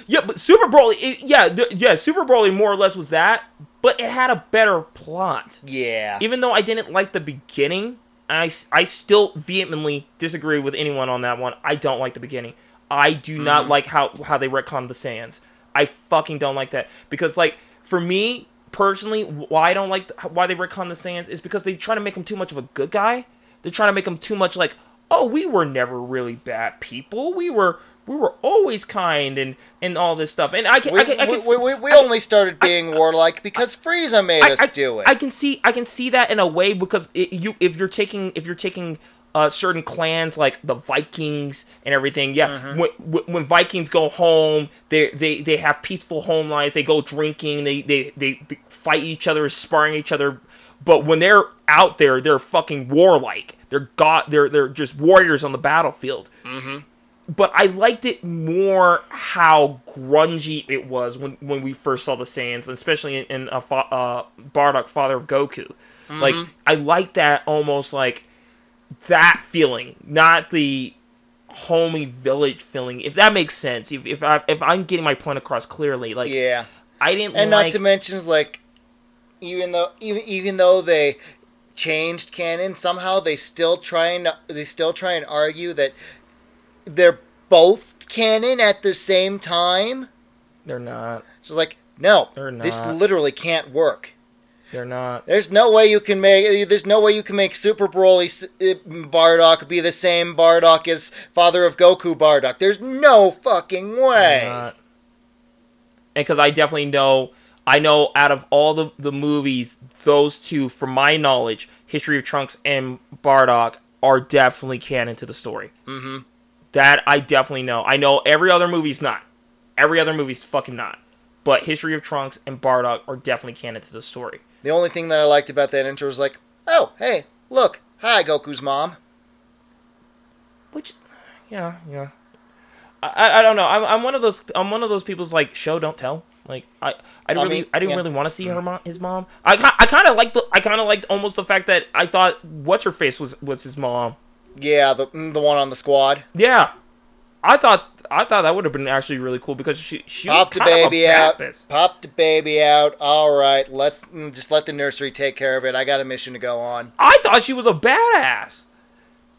Yeah, but Super Broly, it, yeah, th- yeah, Super Broly more or less was that, but it had a better plot.
Yeah.
Even though I didn't like the beginning, I, I still vehemently disagree with anyone on that one. I don't like the beginning. I do not mm-hmm. like how, how they retcon the Saiyans. I fucking don't like that because like for me personally, why I don't like why they retcon the Saiyans is because they try to make him too much of a good guy. They're trying to make him too much like, oh, we were never really bad people. We were we were always kind and and all this stuff. And I can
We,
I can, I can
we, we, we
I can-
only started being warlike because Frieza made us do it.
I can see I can see that in a way because it, you if you're taking if you're taking uh, certain clans like the Vikings and everything, yeah.
Mm-hmm.
When, when Vikings go home, they they they have peaceful home lives. They go drinking. They they they fight each other, sparring each other. But when they're out there, they're fucking warlike. They're god. They're they're just warriors on the battlefield but I liked it more how grungy it was when, when we first saw the Saiyans, especially in, in uh, fa- uh, Bardock, father of Goku. Like I like that almost like that feeling, not the homey village feeling. If that makes sense, if if I if I'm getting my point across clearly, like
yeah.
I didn't
And
like
not to mention, like, even though even even though they changed canon, somehow they still try and they still try and argue that they're both canon at the same time.
they're not.
It's like, no,
They're not.
this literally can't work.
They're not.
There's no way you can make. There's no way you can make Super Broly uh, Bardock be the same Bardock as Father of Goku Bardock. There's no fucking way.
not. And because I definitely know, I know out of all the, the movies, those two, from my knowledge, History of Trunks and Bardock, are definitely canon to the story.
Mm-hmm.
That I definitely know. I know every other movie's not. Every other movie's fucking not. But History of Trunks and Bardock are definitely canon to the story.
The only thing that I liked about that intro was like, oh, hey, look, hi, Goku's mom.
Which, yeah, yeah. I, I, don't know. I'm, I'm one of those. I'm one of those people's like show don't tell. Like I, I didn't
I
really, I didn't
yeah.
really want to see mm-hmm. her mom, his mom. I, I kind of liked the, I kind of liked almost the fact that I thought what's her face was was his mom.
Yeah, the the one on the squad.
Yeah, I thought, I thought that would have been actually really cool because she, she was
Pop the baby out.
Baptist.
Pop the baby out. All right, let mm, just let the nursery take care of it. I got a mission to go on.
I thought she was a badass.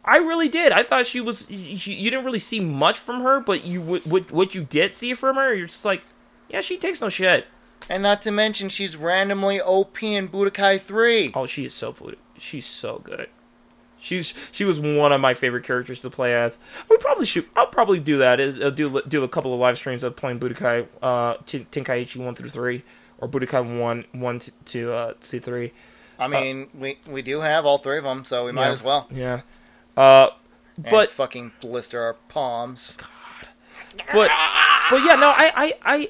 I really did. I thought she was. You, you didn't really see much from her, but you what, what what you did see from her, you're just like, yeah, she takes no shit.
And not to mention, she's randomly OP in Budokai 3.
Oh, she is so good. She's so good. She's she was one of my favorite characters to play as. We probably should. I'll probably do that. Is uh, do do a couple of live streams of playing Budokai, uh, Tenkaichi one through three, or Budokai one one to to, uh, to three.
I mean, we we do have all three of them, so we might
Yeah.
as well.
Yeah. Uh,
And
but
fucking blister our palms. God.
But but yeah, no, I I I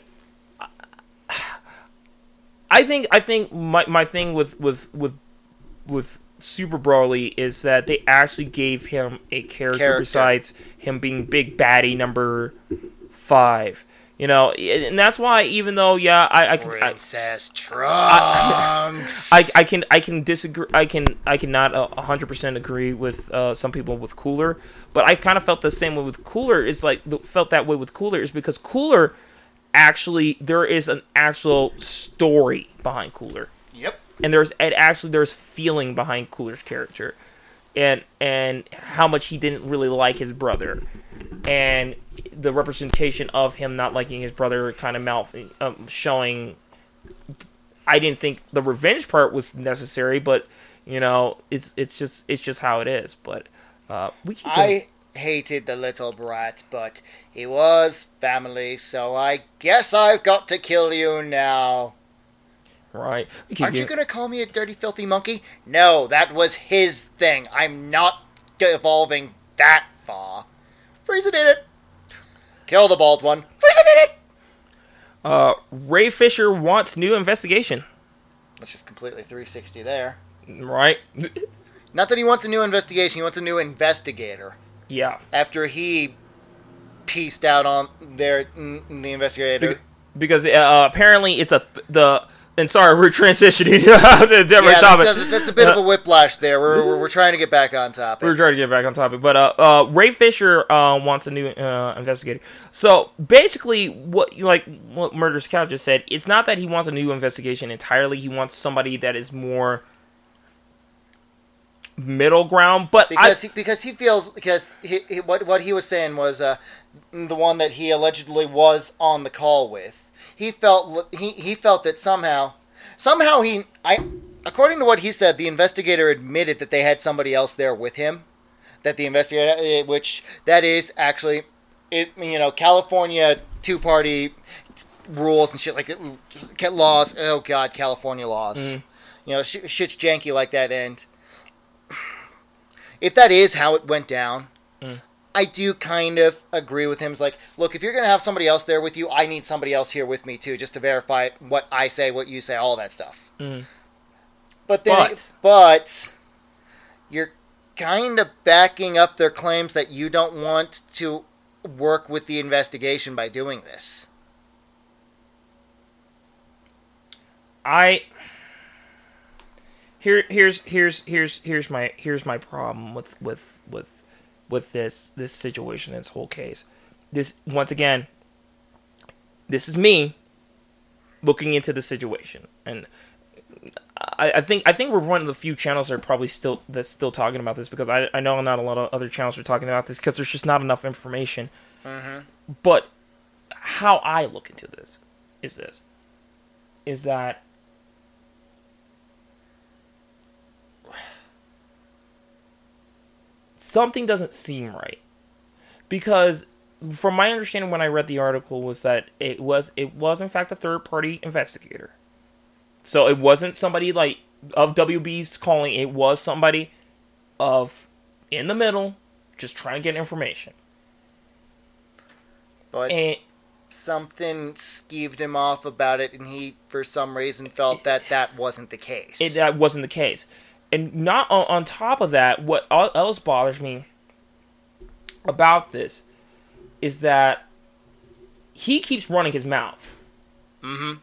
I think I think my my thing with with with with Super Broly is that they actually gave him a character,
Character.
besides him being big baddie number five. You know, and that's why even though yeah, I I, can- I
Trunks.
I, I can I can disagree I can I cannot a hundred percent agree with uh, some people with Cooler, but I kind of felt the same way with Cooler. Is like felt that way with Cooler is because Cooler actually there is an actual story behind Cooler. And there's and actually there's feeling behind Cooler's character, and and how much he didn't really like his brother, and the representation of him not liking his brother kind of mouth um, showing I didn't think the revenge part was necessary, but you know, it's it's just it's just how it is. But uh, we
I hated the little brat, but he was family, so I guess I've got to kill you now.
Right.
Aren't you gonna call me a dirty, filthy monkey? No, that was his thing. I'm not evolving that far. Frieza did it. Kill the bald one. Frieza did it.
uh, Ray Fisher wants new investigation.
That's just completely 360 there.
Right?
Not that he wants a new investigation, he wants a new investigator.
yeah.
After he pieced out on their mm, the investigator.
Be- because uh, apparently it's a th- the And sorry, we're transitioning to different
Yeah,
topic.
that's a, that's a bit of a whiplash there. We're, we're, we're trying to get back on topic.
We're trying to get back on topic, but uh, uh, Ray Fisher uh, wants a new uh, investigator. So basically, what you like, what Murder's Cow just said, it's not that he wants a new investigation entirely. He wants somebody that is more middle ground. But
because
I,
he, because he feels because he, he, what what he was saying was uh, the one that he allegedly was on the call with. He felt he, he felt that somehow somehow he I according to what he said, the investigator admitted that they had somebody else there with him. That the investigator, eh, which that is actually, it you know California two party rules and shit like laws. Oh God, California laws.
Mm-hmm.
You know, sh- shit's janky like that. And if that is how it went down,
Mm.
I do kind of agree with him. It's like, look, if you're gonna have somebody else there with you, I need somebody else here with me too, just to verify what I say, what you say, all that stuff.
Mhm.
But then,
But-
but you're kind of backing up their claims that you don't want to work with the investigation by doing this.
I here here's here's here's here's my here's my problem with with with with this this situation this whole case. This once again this is me looking into the situation. And I, I think I think we're one of the few channels that are probably still that's still talking about this because I, I know not a lot of other channels are talking about this because there's just not enough information. Mm-hmm. But how I look into this is this is that something doesn't seem right because from my understanding when I read the article was that it was it was in fact a third party investigator. So it wasn't somebody like of WB's calling, it was somebody of in the middle just trying to get information.
But
And
something skeeved him off about it, and he, for some reason, felt that that wasn't the case.
it, that wasn't the case. And not on, on top of that, what else bothers me about this is that he keeps running his mouth.
mm-hmm.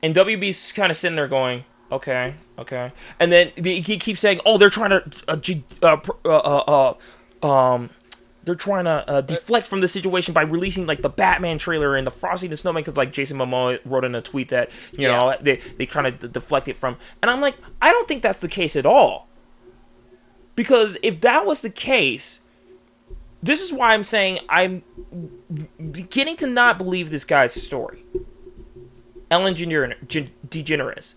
And WB's kind of sitting there going, okay, okay. And then the, he keeps saying, oh, they're trying to, uh, uh, uh, uh, uh, um, they're trying to uh, deflect from the situation by releasing like the Batman trailer and the Frosty the Snowman because like Jason Momoa wrote in a tweet that you know they they kind of d- deflect it from, and I'm like, I don't think that's the case at all. Because if that was the case, this is why I'm saying I'm beginning to not believe this guy's story. Ellen Degener- Gen- DeGeneres.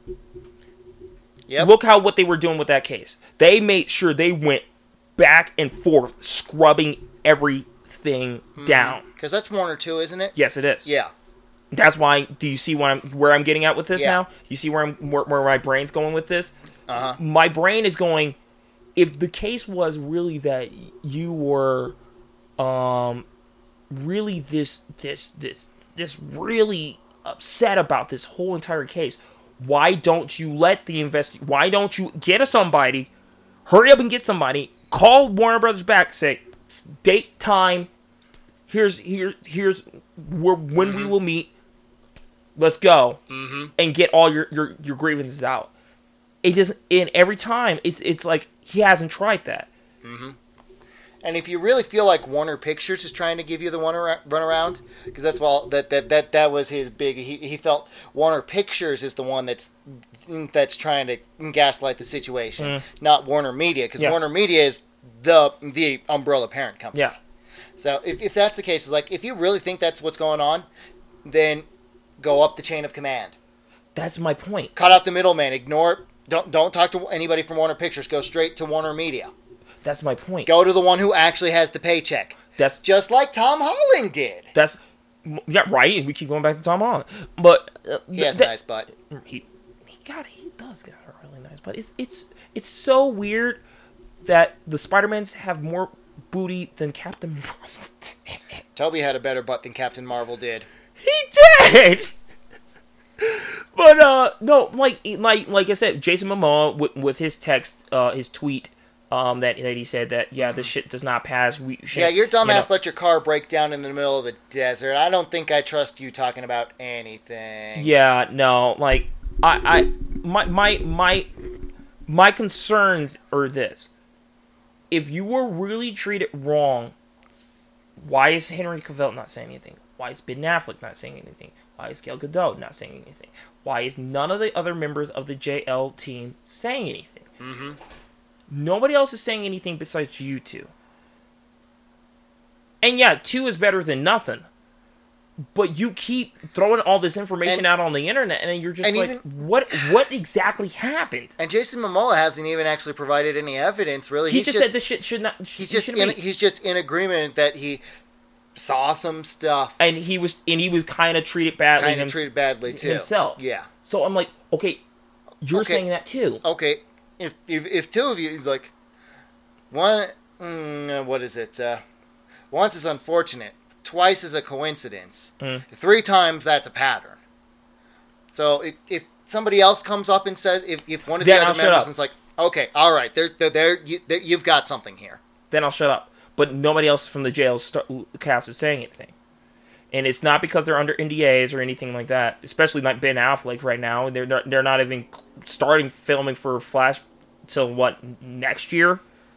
Yep.
Look how what they were doing with that case. They made sure they went back and forth, scrubbing everything down.
Because that's Warner too, isn't it?
Yes, it is.
Yeah.
That's why. Do you see I'm, where I'm getting at with this
Yeah.
now? You see where I'm where, where my brain's going with this?
Uh huh.
my brain is going if the case was really that you were um really this this this this really upset about this whole entire case why don't you let the invest why don't you get a somebody hurry up and get somebody call warner brothers back say date time here's here here's where when we will meet let's go
Mm-hmm.
and get all your your, your grievances out it doesn't and every time it's it's like he hasn't tried that
And if you really feel like Warner Pictures is trying to give you the one ar- runaround, because that's well that, that that that was his big. He, he felt Warner Pictures is the one that's that's trying to gaslight the situation, not Warner Media, because
Mm. Yeah.
Warner Media is the the umbrella parent company.
yeah
So if, if that's the case, like if you really think that's what's going on, then go up the chain of command.
that's my point
Cut out the middleman. Ignore. Don't don't talk to anybody from Warner Pictures. Go straight to Warner Media.
that's my point
Go to the one who actually has the paycheck,
that's
just like Tom Holland did.
that's yeah right and we keep going back to tom holland but uh,
He has
that-
a nice butt.
he he got he does got a really nice but it's it's it's so weird that the spider-mans have more booty than captain marvel did.
Toby had a better butt than Captain Marvel did.
He did. but uh, no, like like like I said, Jason Momoa with, with his text, uh, his tweet, Um, that, that he said that yeah, this shit does not pass. We should,
Yeah, your
you know-
dumbass let your car break down in the middle of the desert. I don't think I trust you talking about anything.
Yeah, no, like I, I, my, my, my, my concerns are this: if you were really treated wrong, why is Henry Cavill not saying anything? Why is Ben Affleck not saying anything? Why is Gal Gadot not saying anything? Why is none of the other members of the JL team saying anything?
Mm-hmm.
Nobody else is saying anything besides you two. And yeah, two is better than nothing. But you keep throwing all this information
And-
out on the internet, and you're just
and
like,
even-
"What? What exactly happened?"
And Jason Momoa hasn't even actually provided any evidence. Really,
He
he's
just, said this shit should not.
he's
he
just in, he's just in agreement that he saw some stuff
and he was and he was kind of treated badly
kind of treated badly too.
himself.
Yeah.
So I'm like, okay, you're
Okay.
saying that too.
Okay. If if, if two of you, he's like, one. Mm, what is it? Uh, once is unfortunate. Twice is a coincidence.
Mm.
Three times that's a pattern. So if, if somebody else comes up and says, if, if one of
Then
the
I'll
other members is like, okay, all right, they're, they're, they're, you, they're, you've got something here.
Then I'll shut up. But nobody else from the jail start, cast is saying anything. And it's not because they're under NDAs or anything like that. Especially like Ben Affleck right now. They're not, they're not even starting filming for Flash till what next year.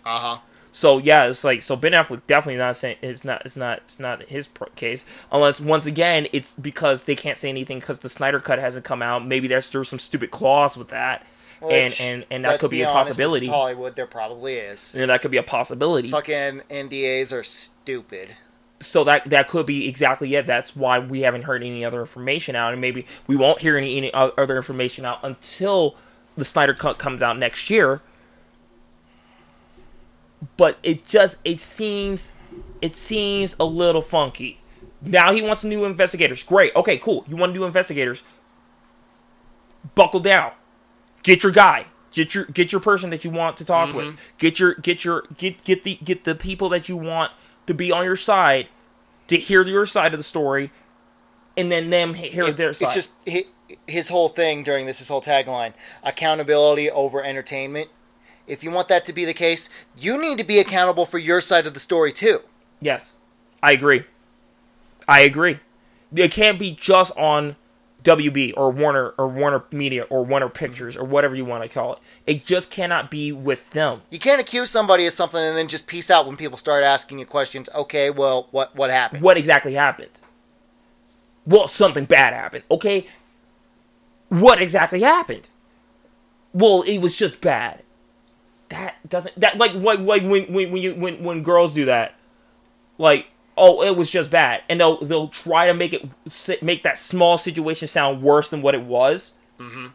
Uh huh.
So yeah, it's like so Ben Affleck definitely not saying it's not it's not it's not his pro- case unless once again it's because they can't say anything because the Snyder cut hasn't come out. Maybe there's there's some stupid clause with that, and and and that could be, a
honest,
possibility.
Hollywood, there probably is.
And that could be a possibility.
Fucking NDAs are stupid.
So that that could be exactly it. That's why we haven't heard any other information out, and maybe we won't hear any any other information out until the Snyder cut comes out next year. But it just it seems it seems a little funky. Now he wants new investigators. Great. Okay, cool. You want new investigators? Buckle down. Get your guy. Get your get your person that you want to talk with. Mm-hmm. Get your get your get get the get the people that you want to be on your side to hear your side of the story, and then them he- hear
It-
their side.
It's just his whole thing during this, his whole tagline: accountability over entertainment. If you want that to be the case, you need to be accountable for your side of the story too.
Yes, I agree. I agree. It can't be just on WB or Warner or Warner Media or Warner Pictures or whatever you want to call it. It just cannot be with them.
You can't accuse somebody of something and then just peace out when people start asking you questions. Okay, well, what what happened?
What exactly happened? Well, something bad happened. Okay. What exactly happened? Well, it was just bad. That doesn't that like like, like when when when you when when girls do that, like oh it was just bad, and they'll they'll try to make it make that small situation sound worse than what it was.
Mm-hmm.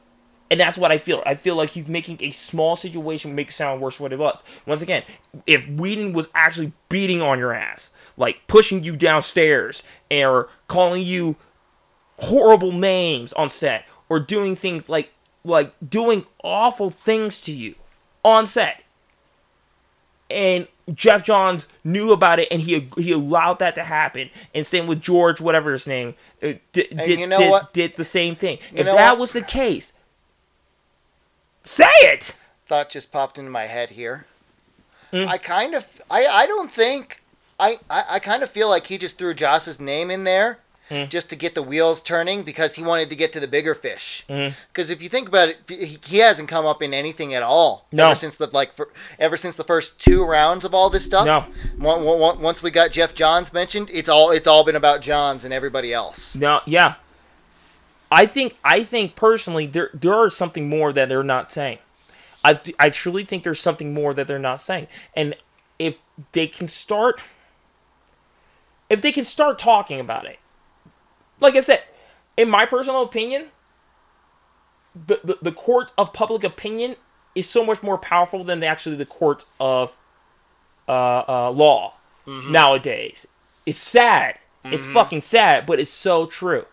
And that's what I feel. I feel like he's making a small situation make it sound worse than what it was. Once again, if Whedon was actually beating on your ass, like pushing you downstairs or calling you horrible names on set or doing things like like doing awful things to you on set and Geoff Johns knew about it and he he allowed that to happen and same with George whatever his name uh, did did,
you know
did, did the same thing
You
if that
what?
was the case say it
Thought just popped into my head here.
Hmm.
I kind of, I I don't think, I I, I kind of feel like he just threw Joss's name in there.
Hmm.
Just to get the wheels turning because he wanted to get to the bigger fish. Because if you think about it, he, hasn't come up in anything at all
No.
ever since the like for, ever since the first two rounds of all this stuff.
No.
Once we got Geoff Johns mentioned, it's all it's all been about Johns and everybody else.
no yeah I think I think personally there there is something more that they're not saying I, I truly think there's something more that they're not saying. And if they can start if they can start talking about it. Like I said, in my personal opinion, the, the, the court of public opinion is so much more powerful than the, actually the court of uh, uh, law nowadays. It's sad. It's fucking sad, but it's so true.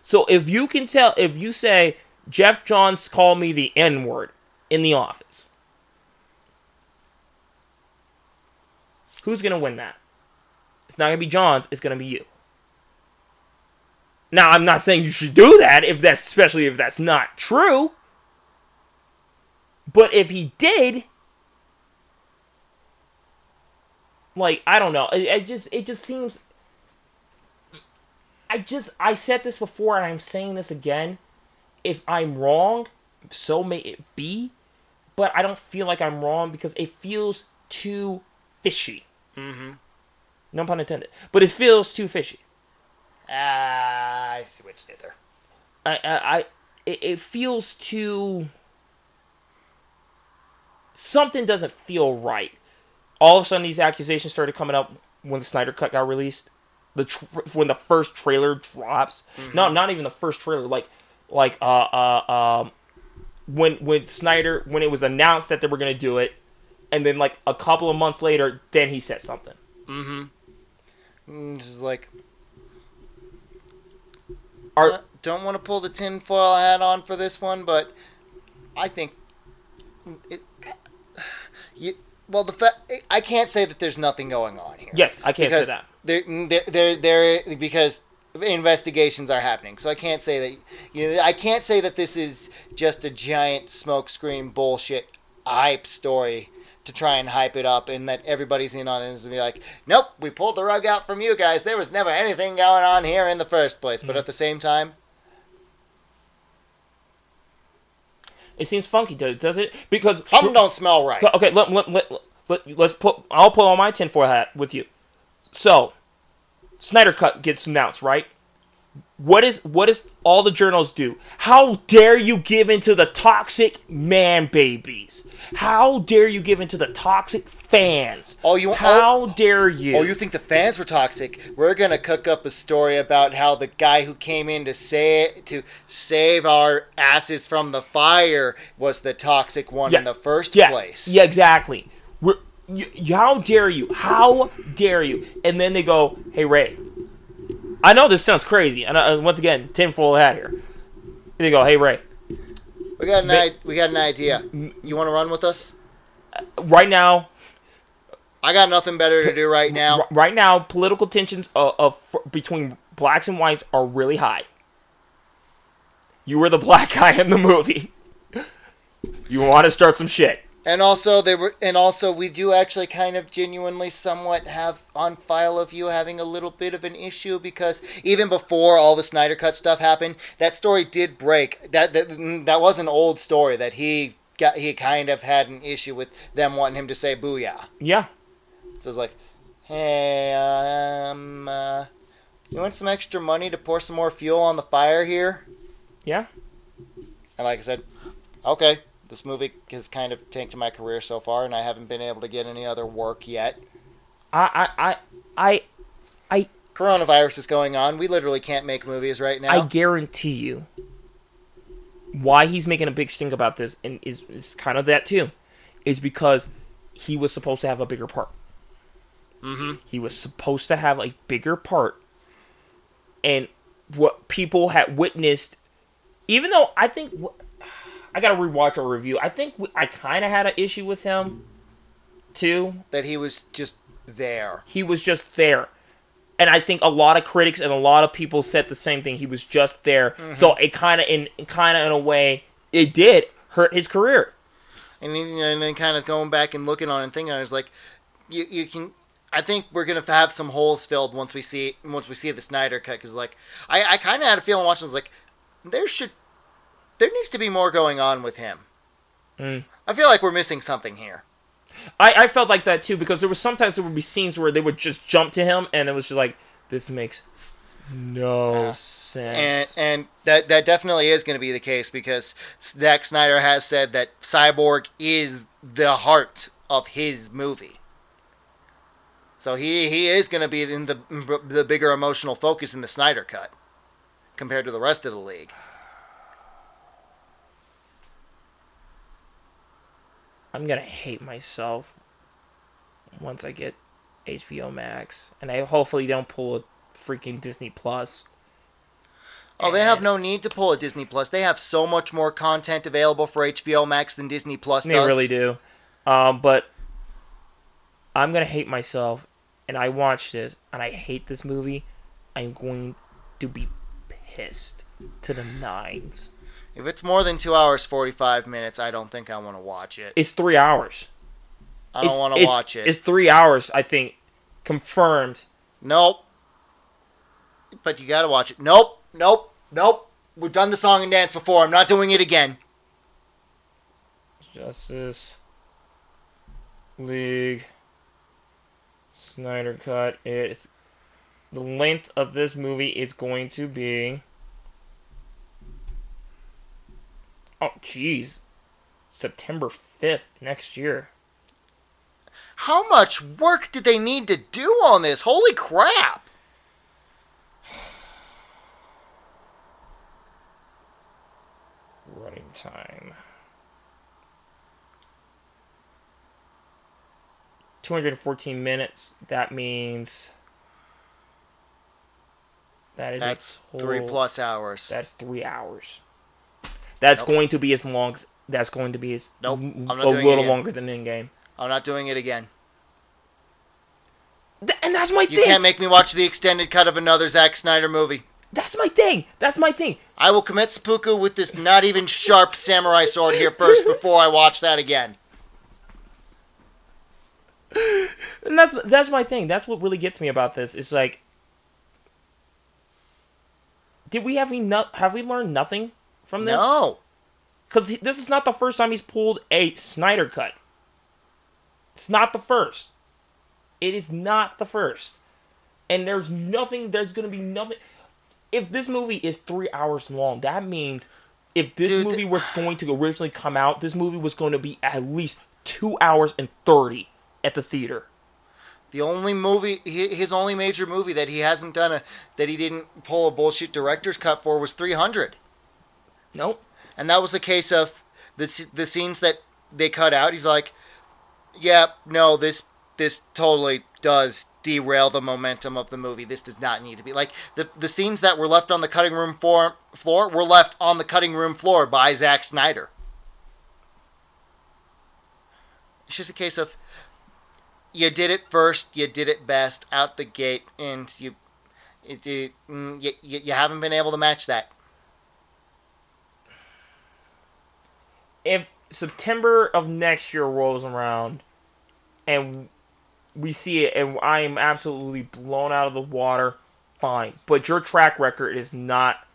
So if you can tell, if you say Geoff Johns called me the N word in the office, who's gonna win that? It's not gonna be Johns. It's gonna be you. Now I'm not saying you should do that if that's especially if that's not true. But if he did, Like I don't know. It, it just it just seems. I just I said this before and I'm saying this again. If I'm wrong, so may it be. But I don't feel like I'm wrong because it feels too fishy.
Mm-hmm.
No pun intended. But it feels too fishy.
Ah, I see what you did there.
I, I, I it, it feels too. Something doesn't feel right. All of a sudden, these accusations started coming up when the Snyder Cut got released. The tr- when the first trailer drops. No, not even the first trailer. Like, like uh uh um, when when Snyder when it was announced that they were gonna do it, and then like a couple of months later, then he said something. Mhm.
Mm, Just is like
Are
don't want to pull the tinfoil hat on for this one, but I think it. You, well, the fa- I can't say that there's nothing going on here.
yes, I can't say that.
There, there, there, there, because investigations are happening. So I can't say that. You know, I can't say that this is just a giant smokescreen bullshit hype story to try and hype it up, and that everybody's in on it and be like, "Nope, we pulled the rug out from you guys. There was never anything going on here in the first place." But mm-hmm. at the same time,
It seems funky, does does it? Because
something don't smell right.
Okay, let, let, let, let, let's put. I'll put on my tinfoil hat with you. So, Snyder Cut gets announced, right? What is what is all the journals do? How dare you give into the toxic man babies? How dare you give into the toxic fans?
Oh, you-
How oh, dare you?
Oh, you think the fans were toxic? We're gonna cook up a story about how the guy who came in to say to save our asses from the fire was the toxic one in the first
yeah,
place.
Yeah, exactly. We're, you- how dare you? How dare you? And then they go, "Hey Ray, I know this sounds crazy." And uh, uh once again, tinfoil hat here. Here they go, "Hey Ray,
We got an
They-
I- we got an idea. You want to run with us?
Uh, right now,
I got nothing better to do right now.
r- right now, political tensions uh, of, of between blacks and whites are really high. You were the black guy in the movie. You want to start some shit.
And also they were and also we do actually kind of genuinely somewhat have on file of you having a little bit of an issue because even before all the Snyder cut stuff happened, that story did break. That that, that was an old story that he got he kind of had an issue with them wanting him to say booyah.
Yeah.
So it's like, "Hey, um uh, you want some extra money to pour some more fuel on the fire here?"
Yeah.
And like I said, okay, this movie has kind of tanked my career so far, and I haven't been able to get any other work yet.
I I I I
Coronavirus is going on. We literally can't make movies right now.
I guarantee you why he's making a big stink about this and is, is kind of that too is because he was supposed to have a bigger part.
mm-hmm.
He was supposed to have a bigger part. And what people had witnessed, even though I think I got to rewatch our review, I think we, I kind of had an issue with him too.
That he was just there.
He was just there. And I think a lot of critics and a lot of people said the same thing. He was just there. Mm-hmm. So it kind of, in kind of in a way, it did hurt his career.
And then, and then kind of going back and looking on and thinking, I was like, you, you can. I think we're gonna have some holes filled once we see once we see the Snyder cut because like I, I kind of had a feeling watching. I was like, there should there needs to be more going on with him.
Mm.
I feel like we're missing something here.
I, I felt like that too because there was sometimes there would be scenes where they would just jump to him and it was just like this makes no
Yeah. and
sense.
and that that definitely is going to be the case because Zack Snyder has said that Cyborg is the heart of his movie. So he he is going to be in the the bigger emotional focus in the Snyder cut compared to the rest of the league.
I'm gonna hate myself once I get HBO Max, and I hopefully don't pull a freaking Disney Plus.
Oh, they have no need to pull a Disney Plus. They have so much more content available for HBO Max than Disney Plus
They
does.
really do. Um, but I'm gonna hate myself, and I watched this, and I hate this movie. I'm going to be pissed to the nines.
If it's more than two hours forty five minutes, I don't think I want to watch it.
It's three hours.
I don't want to watch it.
It's three hours, I think. Confirmed.
Nope. But you gotta watch it. Nope. Nope. Nope. We've done the song and dance before. I'm not doing it again.
Justice League Snyder Cut. It's the length of this movie is going to be. Oh, jeez. September 5th next year.
How much work did they need to do on this? Holy crap!
Running time. 214 minutes. That means. That is
That's three plus hours.
That's three hours. That's
Nope.
going to be as long. As, that's going to be as
Nope, I'm not
a little longer than Endgame.
I'm not doing it again.
Th- and that's my
You
thing.
You can't make me watch the extended cut of another Zack Snyder movie.
That's my thing. That's my thing.
I will commit seppuku with this not even sharp samurai sword here first before I watch that again.
And that's that's my thing. That's what really gets me about this. It's like, did we have enough? have we learned nothing from this?
No.
Because this is not the first time he's pulled a Snyder cut. It's not the first. It is not the first. And there's nothing, there's going to be nothing. If this movie is three hours long, that means if this
Dude,
movie was going to originally come out, this movie was going to be at least two hours and 30 at the theater.
The only movie, his only major movie that he hasn't done a, that he didn't pull a bullshit director's cut for was 300.
Nope.
And that was a case of the, the scenes that they cut out. He's like, yeah, no, this, this totally does derail the momentum of the movie. This does not need to be like the the scenes that were left on the cutting room floor floor were left on the cutting room floor by Zack Snyder. It's just a case of you did it first, you did it best out the gate, and you it, it, mm, you you haven't been able to match that.
If September of next year rolls around and we see it and I am absolutely blown out of the water, fine. But your track record is not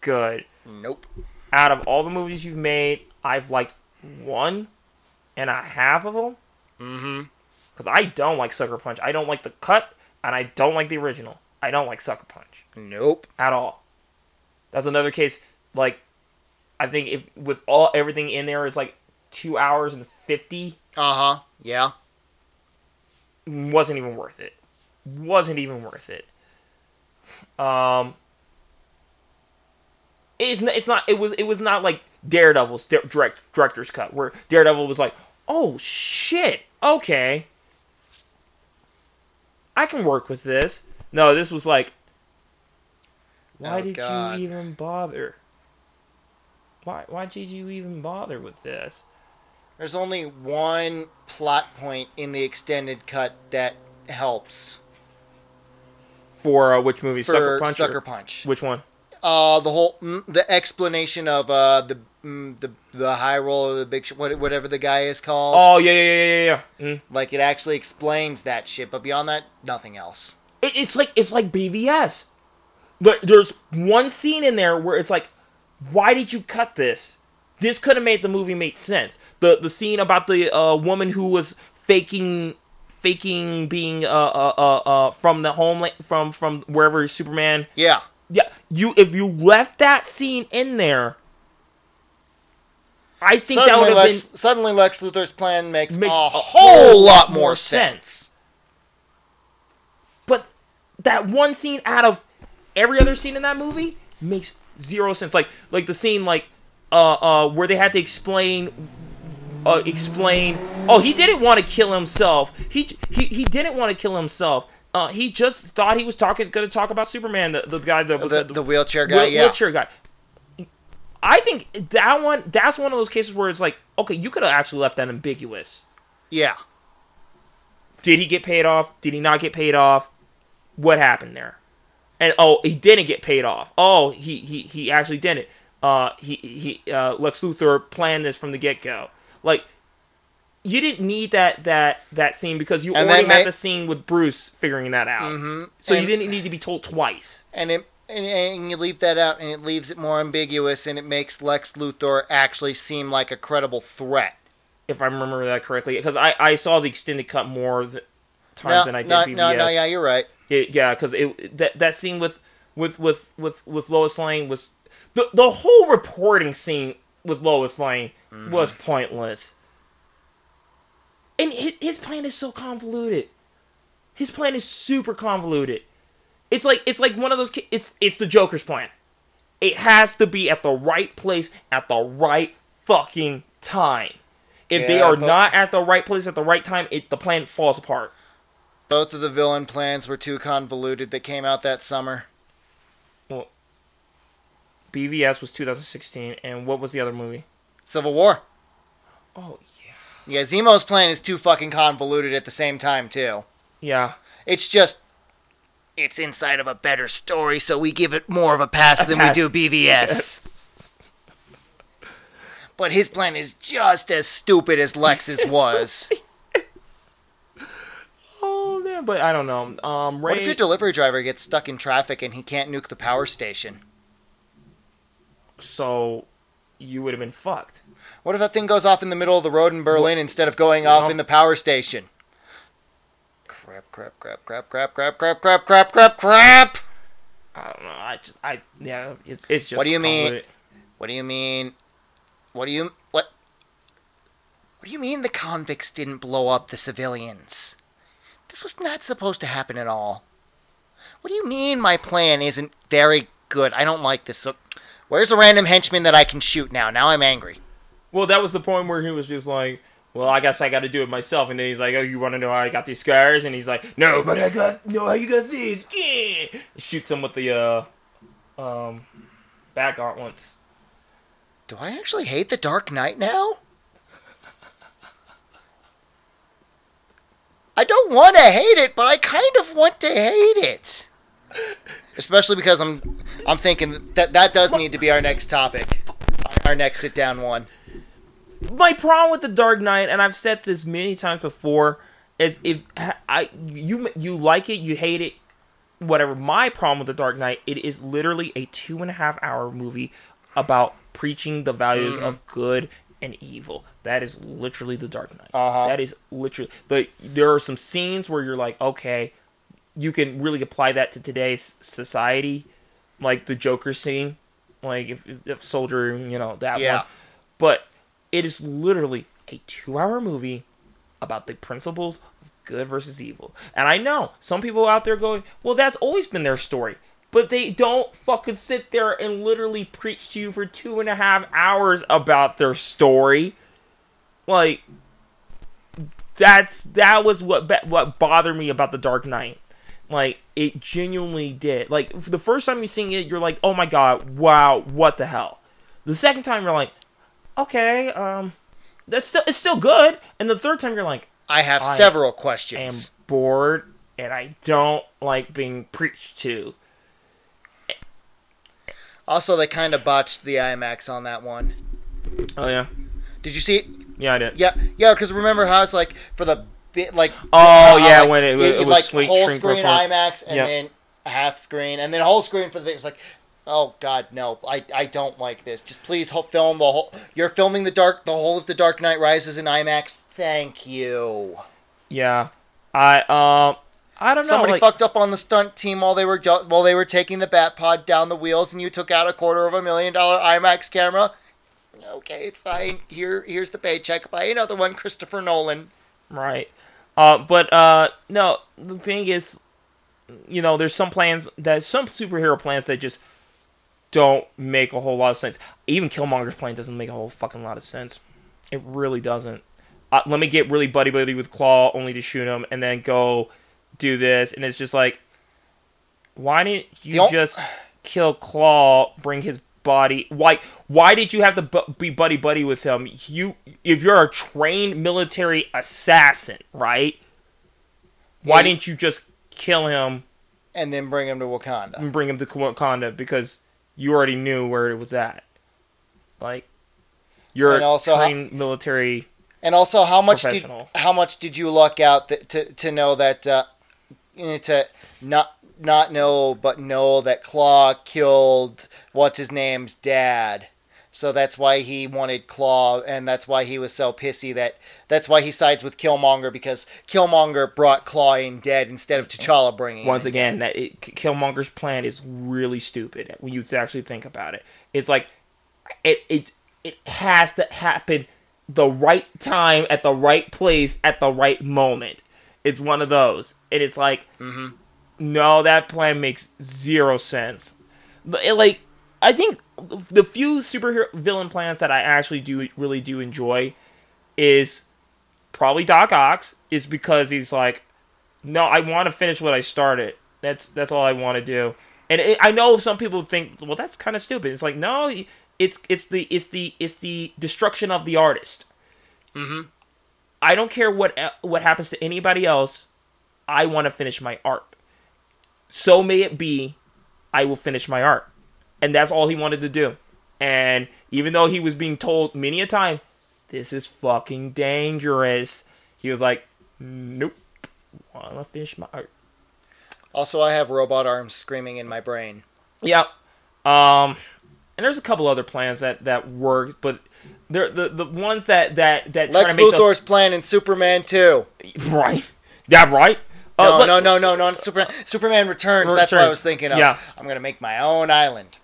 good.
Nope.
Out of all the movies you've made, I've liked one and a half of them.
Mm-hmm.
Because I don't like Sucker Punch. I don't like the cut, and I don't like the original. I don't like Sucker Punch
Nope.
at all. That's another case. Like, I think if with all everything in there is like two hours and fifty
Uh huh. Yeah.
wasn't even worth it. Wasn't even worth it. Um, it's not, it's not. It was. It was not like Daredevil's direct director's cut, where Daredevil was like, "Oh shit, okay, I can work with this." No, this was like, "Why
Oh,
did
God.
you even bother? Why? Why did you even bother with this?"
There's only one plot point in the extended cut that helps
For uh, which movie?
for
Sucker Punch.
Sucker Punch.
Which one?
Uh, the whole mm, the explanation of uh the mm, the the high roll or the big sh- what, whatever the guy is called.
Oh yeah, yeah, yeah, yeah, yeah. Mm.
Like it actually explains that shit, but beyond that, nothing else.
It, it's like it's like BVS. There, there's one scene in there where it's like, why did you cut this? This could have made the movie make sense. The the scene about the uh, woman who was faking faking being uh uh uh, uh from the homeland from from wherever Superman.
Yeah.
Yeah, you if you left that scene in there, I think that would have
Lex,
been
suddenly Lex Luthor's plan makes,
makes
a whole lot more sense.
But that one scene out of every other scene in that movie makes zero sense. Like like the scene like uh uh where they had to explain uh explain oh he didn't want to kill himself. He he he didn't want to kill himself. Uh, he just thought he was talking going to talk about Superman, the, the guy that was
The,
at
the wheelchair guy,
wheel-
yeah.
wheelchair guy. I think that one that's one of those cases where it's like, okay, you could have actually left that ambiguous.
Yeah.
Did he get paid off? Did he not get paid off? What happened there? And oh, he didn't get paid off. Oh, he he, he actually didn't. Uh, he he uh, Lex Luthor planned this from the get go. Like, you didn't need that that that scene because you
And
already had the scene with Bruce figuring that out.
Mhm.
So you didn't need to be told twice.
and it and, and you leave that out and it leaves it more ambiguous and it makes Lex Luthor actually seem like a credible threat.
If I remember that correctly, because I, I saw the extended cut more th- times
No,
than I did
no,
BVS.
no, no, yeah, you're right.
It- yeah, because it that that scene with with with with with Lois Lane was the the whole reporting scene with Lois Lane
Mm-hmm.
was pointless. And his, his plan is so convoluted. His plan is super convoluted. It's like it's like one of those. ki- It's it's the Joker's plan. It has to be at the right place at the right fucking time. If they are
but-
not at the right place at the right time, it the plan falls apart.
Both of the villain plans were too convoluted that came out that summer.
Well, BVS was 2016, and what was the other movie?
Civil War.
Oh yeah,
Yeah, Zemo's plan is too fucking convoluted at the same time too.
yeah.
It's just it's inside of a better story, so we give it more of a pass than we do BVS. but his plan is just as stupid as Lex's was.
But I don't know. Um, Ray.
What if your delivery driver gets stuck in traffic and he can't nuke the power station?
so you would have been fucked.
What if that thing goes off in the middle of the road in Berlin instead of going off
Well-
in the power station? Crap, crap, crap, crap, crap, crap, crap, crap, crap, crap, crap!
I don't know. I just, I yeah. It's, it's just.
What do you mean? What do you mean? What do you what? What do you mean the convicts didn't blow up the civilians? This was not supposed to happen at all. What do you mean my plan isn't very good? I don't like this. Where's a random henchman that I can shoot now? Now I'm angry.
Well, that was the point where he was just like, "Well, I guess I got to do it myself." And then he's like, "Oh, you want to know how I got these scars?" And he's like, "No, but I got no. How you got these?" Yeah. Shoots him with the uh, um, back gauntlets.
Do I actually hate the Dark Knight now? I don't want to hate it, but I kind of want to hate it. Especially because I'm I'm thinking that that does need to be our next topic. Our next sit down one.
my problem with the Dark Knight, and I've said this many times before, is if I you you like it, you hate it, whatever. My problem with the Dark Knight, it is literally a two and a half hour movie about preaching the values
Mm-hmm.
of good and evil. That is literally the Dark Knight.
Uh-huh.
That is literally. But there are some scenes where you're like, okay, you can really apply that to today's society, like the Joker scene, like if, if, Soldier, you know that
Yeah.
one. But it is literally a two-hour movie about the principles of good versus evil. And I know some people out there going, "Well, that's always been their story." But they don't fucking sit there and literally preach to you for two and a half hours about their story. Like, that's that was what what bothered me about the Dark Knight. Like it genuinely did. Like for the first time you're seeing it, you're like, "Oh my god, wow, what the hell?" The second time you're like, "Okay, um, that's still it's still good." And the third time you're like,
I have
I
several questions.
"I am bored and I don't like being preached to."
Also, they kind of botched the IMAX on that one.
Oh yeah,
Did you see it?
yeah, I did.
Yeah, yeah. Because remember how it's like for the bit like
Oh, yeah,
like,
when it-
you-
it was
like
shrink-
whole screen
before-
IMAX and
Yep.
then half screen and then whole screen for the it's like. Oh God, no! I, I don't like this. Just please film the whole. You're filming the dark, the whole of the Dark Knight Rises in IMAX. Thank you.
Yeah, I um, I don't know.
Somebody
like,
fucked up on the stunt team while they were while they were taking the bat pod down the wheels, and you took out a quarter of a million dollar IMAX camera. Okay, it's fine. Here, here's the paycheck. Buy another one, Christopher Nolan.
Right. Uh, but uh, no, the thing is, you know, there's some plans that some superhero plans that just don't make a whole lot of sense. Even Killmonger's plan doesn't make a whole fucking lot of sense. It really doesn't. Uh, let me get really buddy buddy with Klaue only to shoot him, and then go do this, and it's just like, why didn't you
ol-
just kill Klaue? Bring his body. Why? Why did you have to bu- be buddy buddy with him? You, if you're a trained military assassin, right? Why
Yeah,
didn't you just kill him
And then bring him to Wakanda.
and bring him to Wakanda because you already knew where it was at? Like, you're
And also
a
how-
trained military
And also, how much did
Professional.
how much did you luck out that, to to know that uh, to not not know but know that Klaue killed what's his name's dad. So that's why he wanted Klaue, and that's why he was so pissy. That that's why he sides with Killmonger because Killmonger brought Klaue in dead instead of T'Challa bringing. him
Once
in
again, that it, Killmonger's plan is really stupid when you actually think about it. It's like it it it has to happen the right time at the right place at the right moment. It's one of those, and it's like, no, that plan makes zero sense. It, like, I think the few superhero villain plans that I actually do really do enjoy is probably Doc Ock is because he's like, no, I want to finish what I started. That's that's all I want to do. And it, I know some people think, well, that's kind of stupid. It's like, no, it's it's the it's the it's the destruction of the artist.
Mm-hmm.
I don't care what what happens to anybody else. I want to finish my art. So may it be. I will finish my art, and that's all he wanted to do. And even though he was being told many a time, this is fucking dangerous, he was like, nope, want to finish my art.
Also, I have robot arms screaming in my brain.
Yep. Um, and there's a couple other plans that that work, but they're the the ones that that that
Lex
to make them-
Luthor's plan in Superman 2.
right. Yeah, right. Uh,
No,
but-
no, no, no, no. Superman, Superman Returns. That's what I was thinking of.
Yeah.
I'm going to make my own island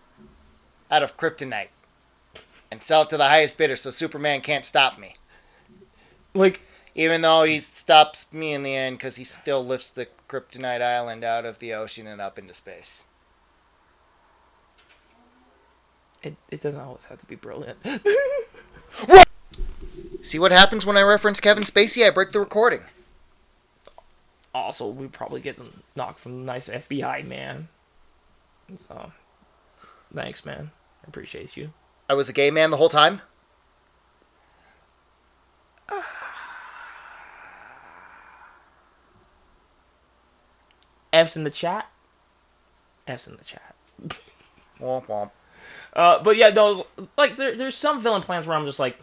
out of kryptonite and sell it to the highest bidder so Superman can't stop me.
Like,
Even though he stops me in the end because he still lifts the kryptonite island out of the ocean and up into space.
it, it doesn't always have to be brilliant.
See what happens when I reference Kevin Spacey? I break the recording.
also, we probably get knocked from the nice FBI man. So, thanks, man. I appreciate you.
I was a gay man the whole time.
F's in the chat. F's in the chat.
Womp womp.
Uh, but yeah, no, like there, there's some villain plans where I'm just like,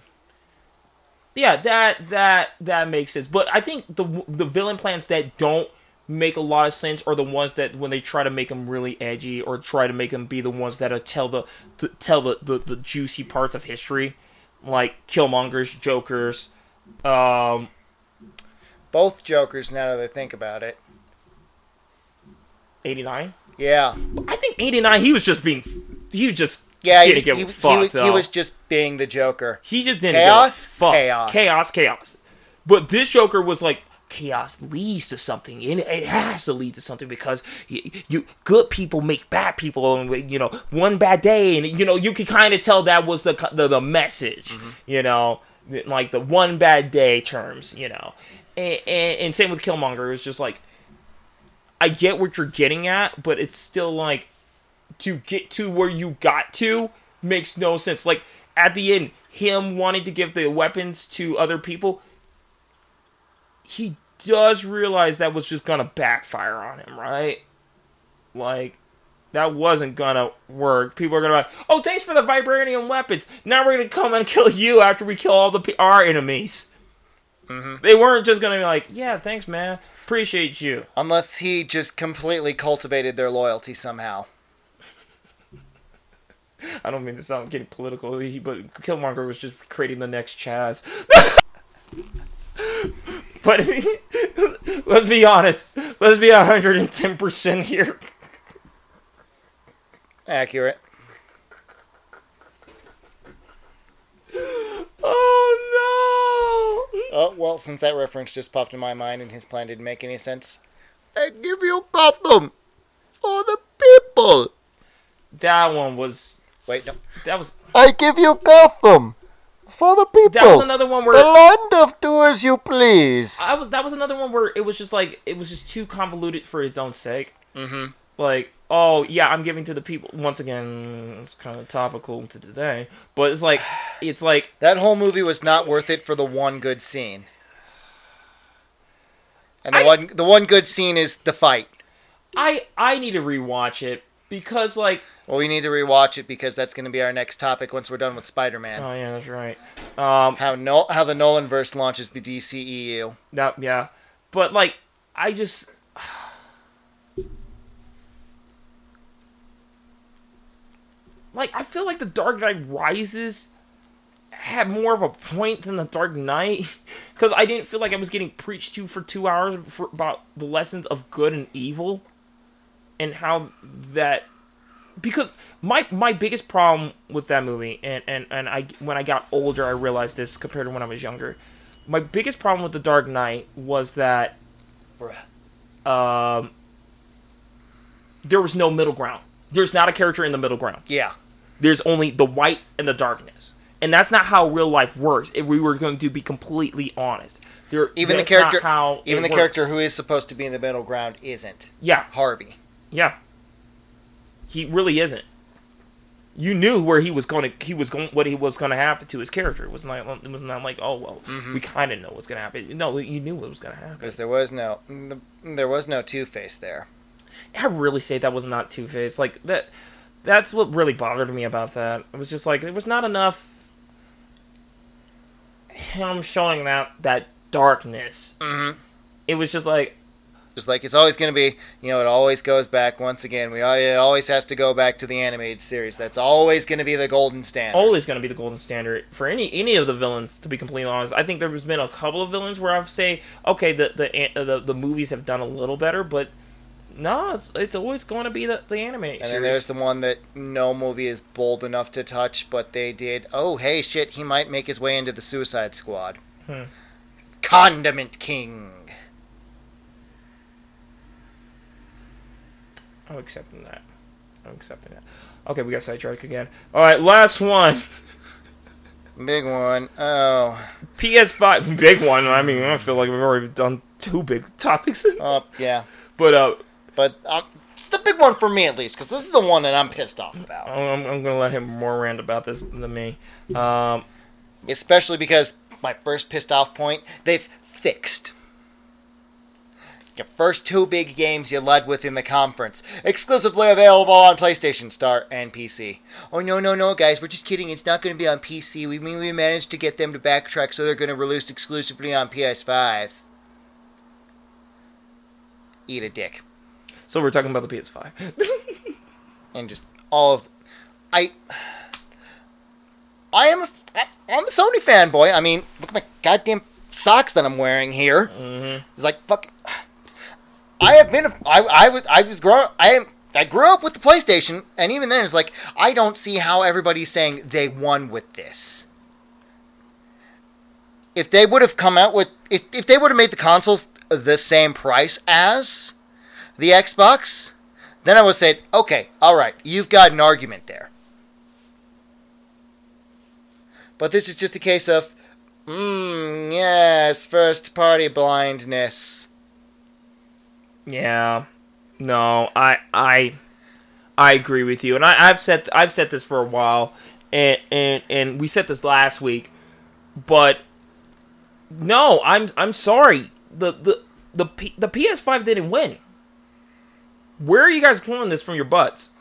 yeah, that that that makes sense. But I think the the villain plans that don't make a lot of sense are the ones that when they try to make them really edgy or try to make them be the ones that tell the, tell the, the the juicy parts of history, like Killmonger's, Joker's, um,
Both Jokers, now that I think about it.
89.
Yeah.
I think 89. He was just being, he was just
Yeah, he,
didn't give
he,
a
he
fuck
was- he
though.
was just being the Joker.
He just didn't
Chaos?
fuck.
Chaos.
chaos, chaos. But this Joker was like, chaos leads to something, and it has to lead to something because you, you good people make bad people, and you know, one bad day, and you know, you can kind of tell that was the the, the message, mm-hmm. you know, like the one bad day terms, you know, and, and, and same with Killmonger. It was just like, I get what you're getting at, but it's still like to get to where you got to makes no sense. Like at the end, him wanting to give the weapons to other people, he does realize that was just gonna backfire on him, right? Like that wasn't gonna work. People are gonna be like, "Oh, thanks for the vibranium weapons. Now we're gonna come and kill you after we kill all the pe- our enemies." Mm-hmm. They weren't just gonna be like, "Yeah, thanks, man. Appreciate you."
Unless he just completely cultivated their loyalty somehow.
I don't mean to sound getting political, but Killmonger was just creating the next Chaz. but let's be honest. Let's be hundred and ten percent here.
Accurate.
Oh no!
Oh, well, since that reference just popped in my mind and his plan didn't make any sense. I give you Gotham for the people.
That one was.
Wait, no.
That was.
I give you Gotham for the people.
That was another one where.
The land of do as you please.
I was. That was another one where it was just like it was just too convoluted for its own sake.
Mm-hmm.
Like, oh yeah, I'm giving to the people. Once again, it's kind of topical to today, but it's like, it's like
That whole movie was not worth it for the one good scene. And the
I-
one the one good scene is the fight.
I I need to rewatch it because like
Well, we need to rewatch it because that's going to be our next topic once we're done with Spider-Man.
oh yeah, that's right. Um,
How no, how the Nolan verse launches the DCEU.
that yeah, but like I just. Like I feel like the Dark Knight Rises had more of a point than the Dark Knight because I didn't feel like I was getting preached to for two hours for, about the lessons of good and evil and how that because my my biggest problem with that movie and, and, and I when I got older I realized this compared to when I was younger. My biggest problem with the Dark Knight was that um there was no middle ground. There's not a character in the middle ground.
Yeah.
there's only the white and the darkness. And that's not how real life works if we were going to be completely honest. There
Even the character,
how
even the
works.
character who is supposed to be in the middle ground isn't.
Yeah.
Harvey.
Yeah. He really isn't. You knew where he was going to he was going what he was going to happen to his character. It was not it was not like, "Oh, well,
Mm-hmm.
we kind of know what's going to happen." No, you knew what was going to happen.
Because there was no, there was no Two Face there.
I really say that was not Two-Face. Like that that's what really bothered me about that. It was just like it was not enough him showing that that darkness.
Mhm.
It was just like
Just like it's always going to be, you know, it always goes back once again. We it always has to go back to the animated series. That's always going to be the golden standard.
always going to be the golden standard for any any of the villains. To be completely honest, I think there's been a couple of villains where I would say, okay, the the the, the movies have done a little better, but no, it's it's always going to be the the anime
and
series.
then there's the one that no movie is bold enough to touch, but they did. Oh, hey, shit, he might make his way into the Suicide Squad.
Hmm.
Condiment King.
I'm accepting that. I'm accepting that. Okay, we got sidetracked again. All right, last one.
Big one. Oh.
PS5, big one. I mean, I feel like we've already done two big topics,
Oh, yeah.
but uh,
But um, it's the big one for me, at least, because this is the one that I'm pissed off about.
I'm, I'm gonna let him more rant about this than me. Um,
especially because my first pissed off point they've fixed your first two big games you led with in the conference exclusively available on playstation star and pc oh no no no guys we're just kidding it's not going to be on pc we mean we managed to get them to backtrack so they're going to release exclusively on ps5 eat a dick
so we're talking about the PS5.
and just all of I I am a, I'm a Sony fanboy. I mean, look at my goddamn socks that I'm wearing here.
Mhm.
It's like fuck. I have been. I I was I was grown. I am. I grew up with the PlayStation, and even then, it's like I don't see how everybody's saying they won with this. If they would have come out with, if if they would have made the consoles the same price as the Xbox, then I would say, okay, all right, you've got an argument there. But this is just a case of, mmm, yes, first party blindness.
Yeah. No, I I I agree with you, and I, I've said I've said this for a while, and and and we said this last week, but no, I'm I'm sorry. The the the P, the PS5 didn't win. Where are you guys pulling this from your butts?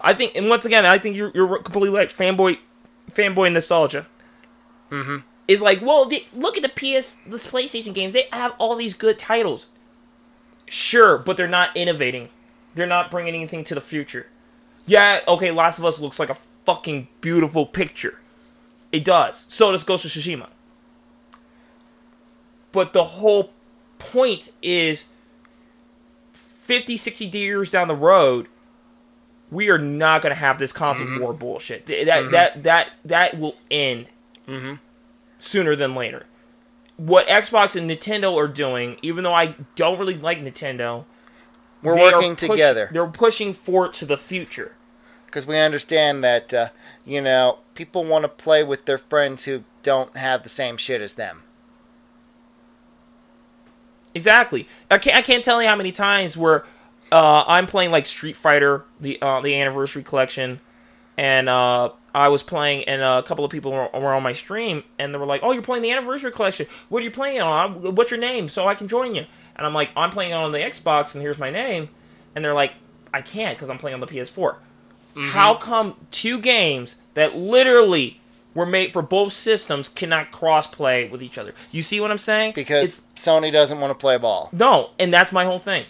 I think, and once again, I think you're you're completely like fanboy fanboy nostalgia.
Mm-hmm.
Is like, well, the, look at the PS, the PlayStation games. They have all these good titles. Sure, but they're not innovating. They're not bringing anything to the future. Yeah, okay, Last of Us looks like a fucking beautiful picture. It does. So does Ghost of Tsushima. But the whole point is 50, 60 years down the road, we are not going to have this console war bullshit. Th- That, that, that, that will end
Mm-hmm.
sooner than later. What Xbox and Nintendo are doing, even though I don't really like Nintendo,
We're working
push-
together
They're pushing for it to the future.
because we understand that, uh, you know, people want to play with their friends who don't have the same shit as them.
Exactly. I can't. I can't tell you how many times where uh, I'm playing like Street Fighter, the uh, the anniversary collection, and uh, I was playing, and a couple of people were, were on my stream, and they were like, "Oh, you're playing the anniversary collection. What are you playing on? What's your name? So I can join you." And I'm like, "I'm playing on the Xbox, and here's my name." And they're like, I can't because I'm playing on the PS4. How come two games that literally were made for both systems cannot cross play with each other? You see what I'm saying?
Because Sony doesn't want to play ball.
no, and that's my whole thing.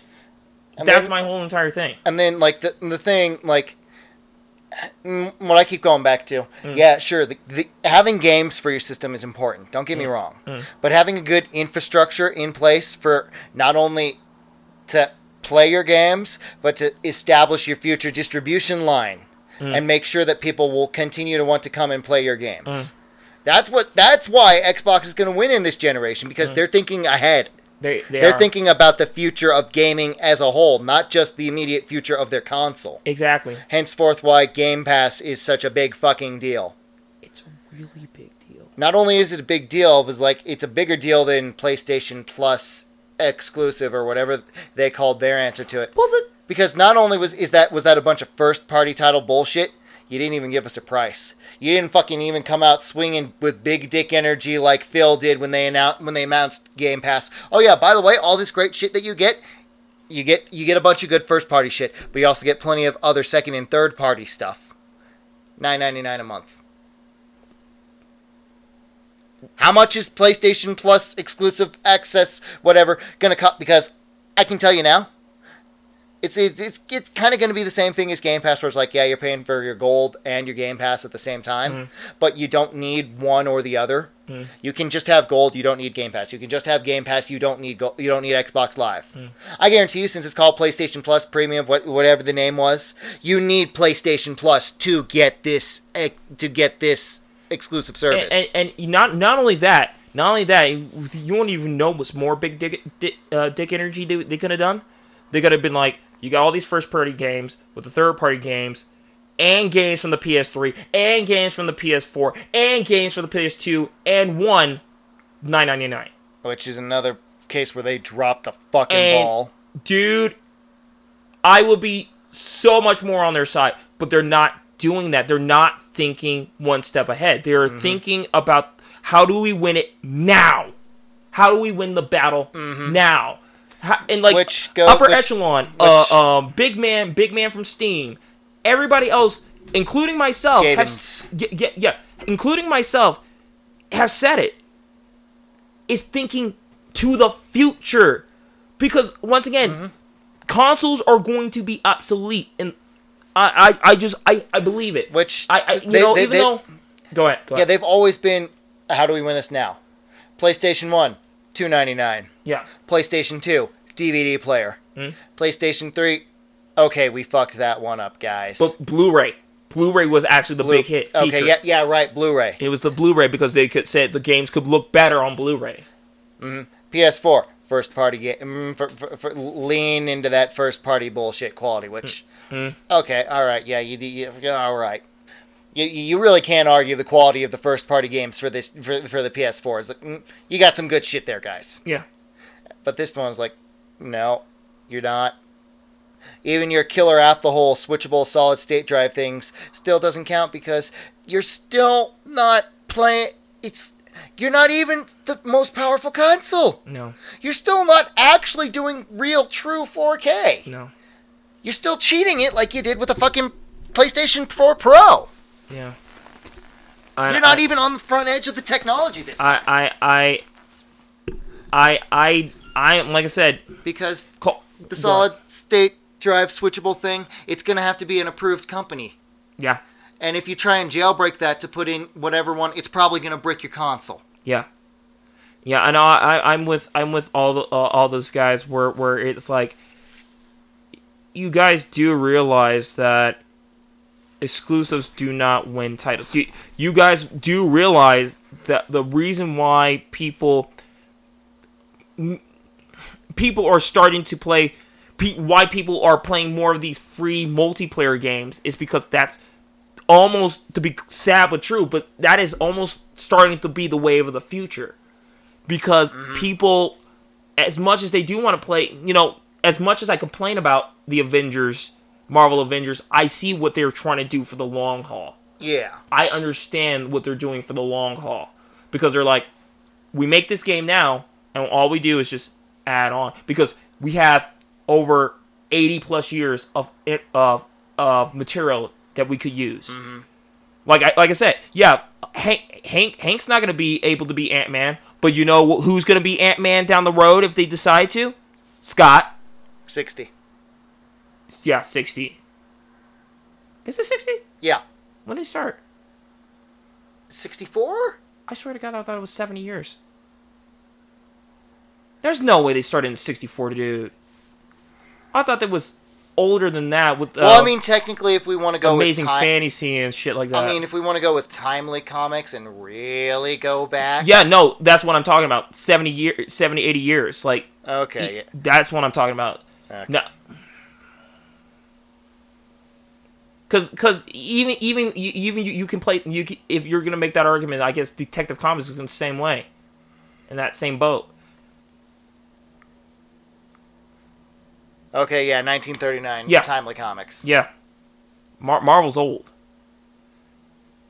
And
that's
then-
my whole entire thing.
And then like the the thing like what I keep going back to,
Mm.
yeah, sure, the, the having games for your system is important. Don't
Mm.
get me wrong, but having a good infrastructure in place for not only to play your games, but to establish your future distribution line
Mm.
and make sure that people will continue to want to come and play your games. That's what. That's why Xbox is going to win in this generation
Mm.
because they're thinking ahead.
They, they
They're
are.
thinking about the future of gaming as a whole, not just the immediate future of their console.
exactly.
Henceforth, why Game Pass is such a big fucking deal.
It's a really big deal.
Not only is it a big deal, it was like it's a bigger deal than PlayStation Plus exclusive or whatever they called their answer to it.
Well, the
Because not only was is that was that a bunch of first party title bullshit, you didn't even give us a price. You didn't fucking even come out swinging with big dick energy like Phil did when they announced when they announced Game Pass. Oh yeah, by the way, all this great shit that you get, you get you get a bunch of good first party shit, but you also get plenty of other second and third party stuff. Nine ninety nine a month. How much is PlayStation Plus exclusive access, whatever, gonna cut? Because I can tell you now, it's it's it's, it's kind of going to be the same thing as Game Pass, where it's like, yeah, you're paying for your gold and your Game Pass at the same time, mm-hmm. but you don't need one or the other. Mm-hmm. You can just have gold. You don't need Game Pass. You can just have Game Pass. You don't need go- you don't need Xbox Live. Mm-hmm. I guarantee you, since it's called PlayStation Plus Premium, what, whatever the name was, you need PlayStation Plus to get this to get this exclusive service.
and, and, and not not only that, not only that, you won't even know what's more big dick, dick, uh, dick energy they, they could have done. They could have been like, you got all these first party games with the third party games, and games from the PS3, and games from the PS4, and games for the PS2, and one nine ninety nine.
which is another case where they dropped the fucking
And-
ball.
dude, I would be so much more on their side, but they're not doing that. They're not thinking one step ahead. They're
Mm-hmm.
thinking about how do we win it now? How do we win the battle now? And like.
Which go-
upper
which-
echelon,
which-
uh, um, big man, big man from Steam, everybody else, including myself, have,
Gavins.
s- y- y- yeah, including myself, have said it. Is thinking to the future because once again,
Mm-hmm.
consoles are going to be obsolete, and I, I, I just, I, I believe it.
Which
I, I you
they-
know,
they-
even
they-
though, go ahead, go ahead.
Yeah, they've always been. How do we win this now? PlayStation One, two ninety nine.
yeah,
PlayStation Two, DVD player.
Hmm?
PlayStation Three. Okay, we fucked that one up, guys.
but Blu-ray, Blu-ray was actually the
Blue-
big hit. Feature.
Okay, yeah, yeah, right. Blu-ray,
It was the Blu-ray because they could say the games could look better on Blu-ray.
PS4, first party game. Mm, for, for, for, lean into that first party bullshit quality. Which,
Hmm.
okay, all right, yeah, you, you all right. You, you really can't argue the quality of the first party games for this for, for the PS4. It's like, mm, you got some good shit there, guys.
Yeah,
But this one's like, no, you're not. Even your killer app, the whole switchable solid state drive things, still doesn't count because you're still not playing. It's you're not even the most powerful console.
no,
You're still not actually doing real, true 4K.
no,
You're still cheating it like you did with the fucking PlayStation 4 Pro.
yeah. I,
You're not
I,
even on the front edge of the technology this time
I, I, I, I, I, I, like I said,
because
call,
the solid state drive switchable thing, it's going to have to be an approved company.
Yeah,
And if you try and jailbreak that to put in whatever one, it's probably going to brick your console.
Yeah, yeah, I know. I, I I'm with I'm with all the uh, all those guys where where it's like you guys do realize that exclusives do not win titles. You you guys do realize that the reason why people people are starting to play pe- why people are playing more of these free multiplayer games is because that's almost to be sad but true, but that is almost starting to be the wave of the future. Because mm-hmm. people, as much as they do want to play, you know, as much as I complain about the Avengers, Marvel Avengers, I see what they're trying to do for the long haul.
Yeah.
I understand what they're doing for the long haul. Because they're like, we make this game now, and all we do is just add on. Because we have over eighty plus years of of of material that we could use. Mm-hmm. Like I like I said, yeah, Hank, Hank Hank's not gonna be able to be Ant Man, but you know who's gonna be Ant Man down the road if they decide to? Scott.
60.
Yeah, sixty. Is it sixty?
Yeah.
When did it start?
64?
I swear to God, I thought it was 70 years. There's no way they started in 64, dude. I thought that was older than that with uh,
well, I mean, technically, if we want to go
amazing
with time,
fantasy and shit like that.
I mean, if we want to go with timely comics and really go back.
yeah, no, that's what I'm talking about. 70 years, 70, 80 years. Like,
Okay. yeah.
that's what I'm talking about.
Okay.
No. Cause, cause even even you- even you, you can play you can, if you're gonna make that argument, I guess Detective Comics is in the same way, in that same boat.
Okay, yeah, 1939.
Yeah.
Timely comics.
Yeah. Mar- Marvel's old.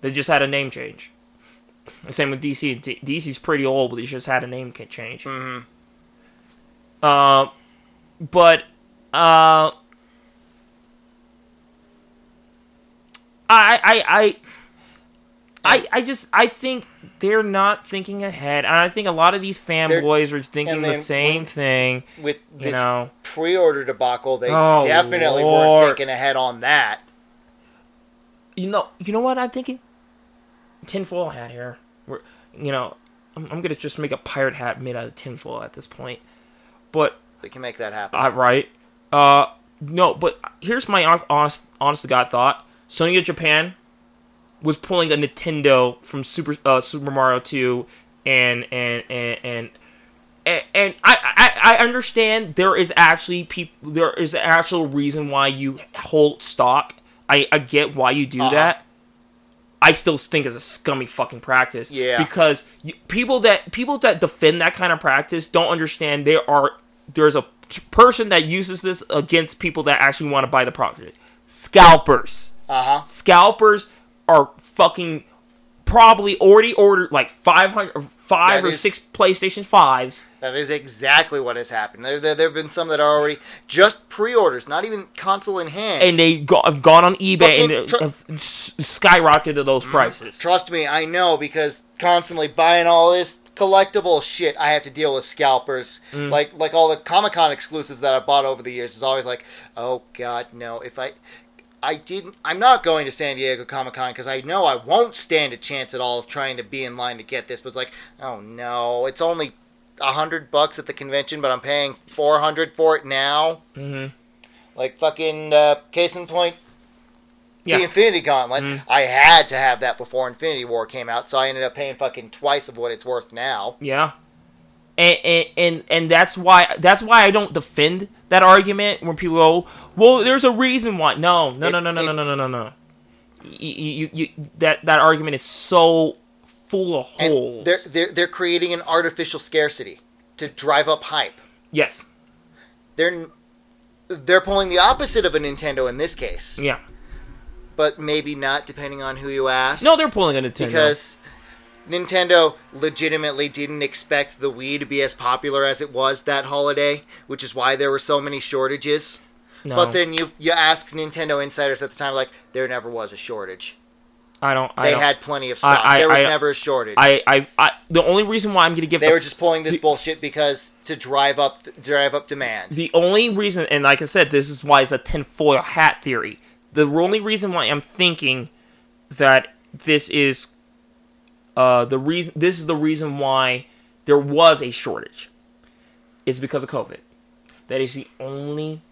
They just had a name change. The same with DC. D- DC's pretty old, but they just had a name change.
Mhm.
Uh, but uh, I I I I I just I think they're not thinking ahead, and I think a lot of these fanboys are thinking the same thing.
With
You
this
know.
pre-order debacle, they
Oh,
definitely
Lord.
weren't thinking ahead on that.
You know, you know what I'm thinking? Tinfoil hat here. We're, you know, I'm, I'm gonna just make a pirate hat made out of tinfoil at this point. But
They can make that happen.
uh, right, uh, no. But here's my honest, honest to God thought: Sony of Japan was pulling a Nintendo from Super uh, Super Mario 2, and and and and. And, and I, I I understand there is actually people there is an actual reason why you hold stock. I, I get why you do
Uh-huh.
that. I still think it's a scummy fucking practice.
Yeah.
Because you, people that people that defend that kind of practice don't understand there are there's a person that uses this against people that actually want to buy the property. Scalpers.
Uh huh.
Scalpers are fucking probably already ordered like 500 or 5
That
or
is-
6 PlayStation 5s.
That is exactly what has happened. There, there, there have been some that are already just pre-orders, not even console in hand.
And they go, have gone on eBay and
tr-
have skyrocketed to those prices.
Trust me, I know because constantly buying all this collectible shit, I have to deal with scalpers.
Mm.
Like like all the Comic Con exclusives that I bought over the years is always like, oh god, no. If I I didn't, I'm not going to San Diego Comic Con because I know I won't stand a chance at all of trying to be in line to get this. But it's like, oh no, it's only a hundred bucks at the convention, but I'm paying four hundred for it now.
hmm
Like fucking uh, case in point,
Yeah.
the Infinity Gauntlet.
Mhm.
I had to have that before Infinity War came out, so I ended up paying fucking twice of what it's worth now.
Yeah. And, and and and that's why that's why I don't defend that argument when people go, "Well, there's a reason why." No, no, no, no, no, no, no, no, no, no. You, you, you, that that argument is so full of
And
holes.
they're, they're they're creating an artificial scarcity to drive up hype.
yes.
They're they're pulling the opposite of a Nintendo in this case,
Yeah.
but maybe not depending on who you ask.
No, they're pulling a Nintendo.
because Nintendo legitimately didn't expect the Wii to be as popular as it was that holiday, which is why there were so many shortages.
no,
But then you you ask Nintendo insiders at the time, like there never was a shortage.
I don't. I
They
don't,
had plenty of stock.
I-
there was
I-
never a shortage.
I, I, I. The only reason why I'm gonna give
they
the,
were just pulling this
the-
bullshit because to drive up drive up demand.
the only reason, and like I said, this is why it's a tinfoil hat theory. The only reason why I'm thinking that this is uh, the reason, this is the reason why there was a shortage, is because of COVID. That is the only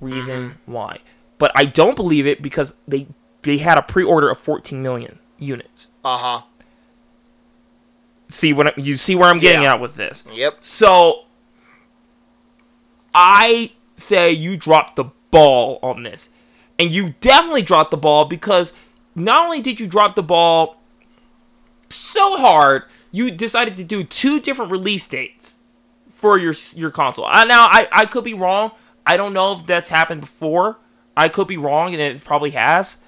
reason why. But I don't believe it because they they had a pre-order of 14 million units.
Uh huh.
See what I, you see where I'm getting
Yeah.
at with this.
Yep.
So I say you dropped the ball on this. And you definitely dropped the ball because not only did you drop the ball so hard, you decided to do two different release dates for your your console. Uh, now I, I could be wrong. I don't know if that's happened before. I could be wrong and it probably has.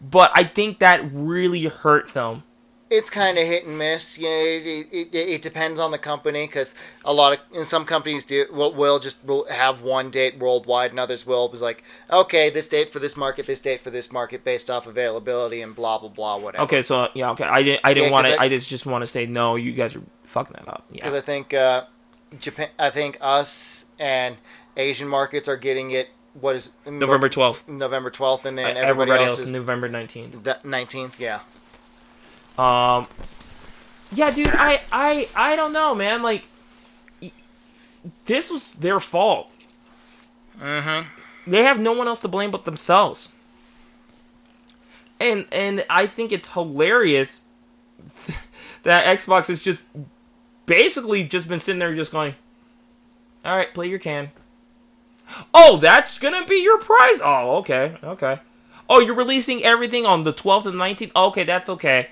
But I think that really hurt them
it's kind of hit and miss. Yeah, it, it, it, depends on the company because a lot of in some companies do will, will just will have one date worldwide, and others will be like, okay, this date for this market, this date for this market, based off availability and blah blah blah whatever.
Okay, so yeah, okay. I didn't I didn't
Yeah,
want to
I-
I just just want to say no, you guys are fucking that up. Yeah, because
I think uh, Japan, I think us and Asian markets are getting it. What is
November 12th.
November twelfth, and then
Everybody,
everybody,
else
else
is November 19th.
nineteenth. Yeah.
Um, yeah, dude, I, I, I don't know, man. Like, this was their fault.
Mm-hmm.
They have no one else to blame but themselves. And and I think it's hilarious that Xbox has just basically just been sitting there just going, "All right, play your can." Oh, that's gonna be your prize. Oh, okay, okay. Oh, you're releasing everything on the 12th and 19th. Okay, that's okay.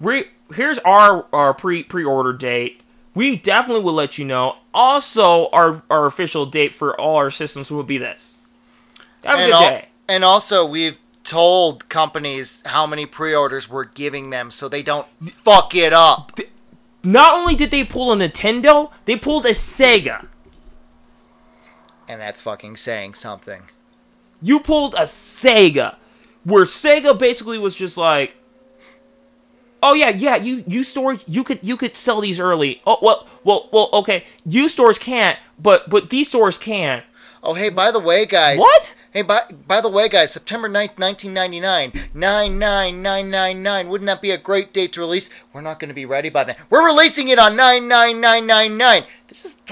Re- here's our our pre pre order date. We definitely will let you know. Also, our our official date for all our systems will be this. Have a
and,
good
al-
day.
and also we've told companies how many pre-orders we're giving them so they don't fuck it up.
Not only did they pull a Nintendo, they pulled a Sega.
And that's fucking saying something.
You pulled a Sega, where Sega basically was just like, "Oh yeah, yeah, you you stores you could you could sell these early. Oh well, well, well, okay, you stores can't, but but these stores can.
Oh, hey, by the way, guys.
What?
Hey, by, by the way, guys, September 9th, 1999, 99999. Wouldn't that be a great date to release? We're not going to be ready by then. We're releasing it on 99999. This is.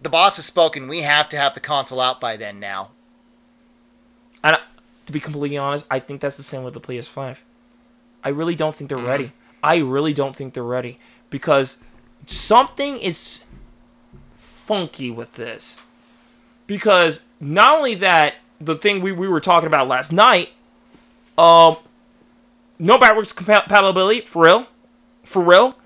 The boss has spoken. We have to have the console out by then now.
I, to be completely honest, I think that's the same with the PS5. I really don't think they're ready. I really don't think they're ready because something is funky with this. Because not only that, the thing we, we were talking about last night, um, no backwards compatibility for real, for real.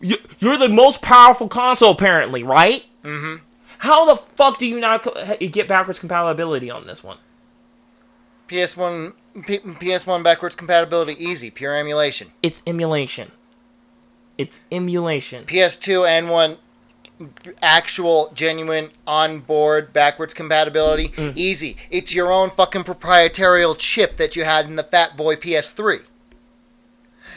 You, you're the most powerful console apparently, right? Mm-hmm. How the fuck do you not get backwards compatibility on this one?
PS1, P- PS1 backwards compatibility easy, pure emulation.
It's emulation. It's emulation.
PS2 and one actual genuine on-board backwards compatibility mm. Mm. easy. It's your own fucking proprietary chip that you had in the Fat Boy PS3.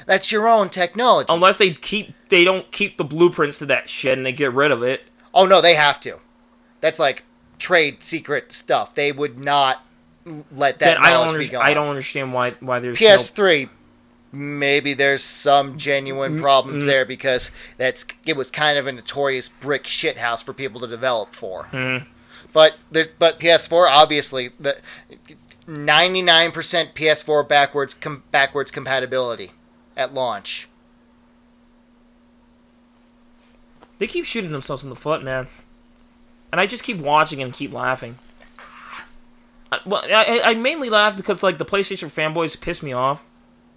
That's your own technology.
Unless they keep they don't keep the blueprints to that shit and they get rid of it.
oh no, they have to. That's like trade secret stuff. They would not let that
Then I don't
knowledge be
understand.
gone.
I don't understand why why there's
PS3, maybe there's some genuine
Mm,
problems there because that's it was kind of a notorious brick shithouse for people to develop for.
Mm.
But there's but PS4 obviously the 99% PS4 backwards com, backwards compatibility at launch.
They keep shooting themselves in the foot, man. And I just keep watching and keep laughing. I, well, I, I mainly laugh because like the PlayStation fanboys piss me off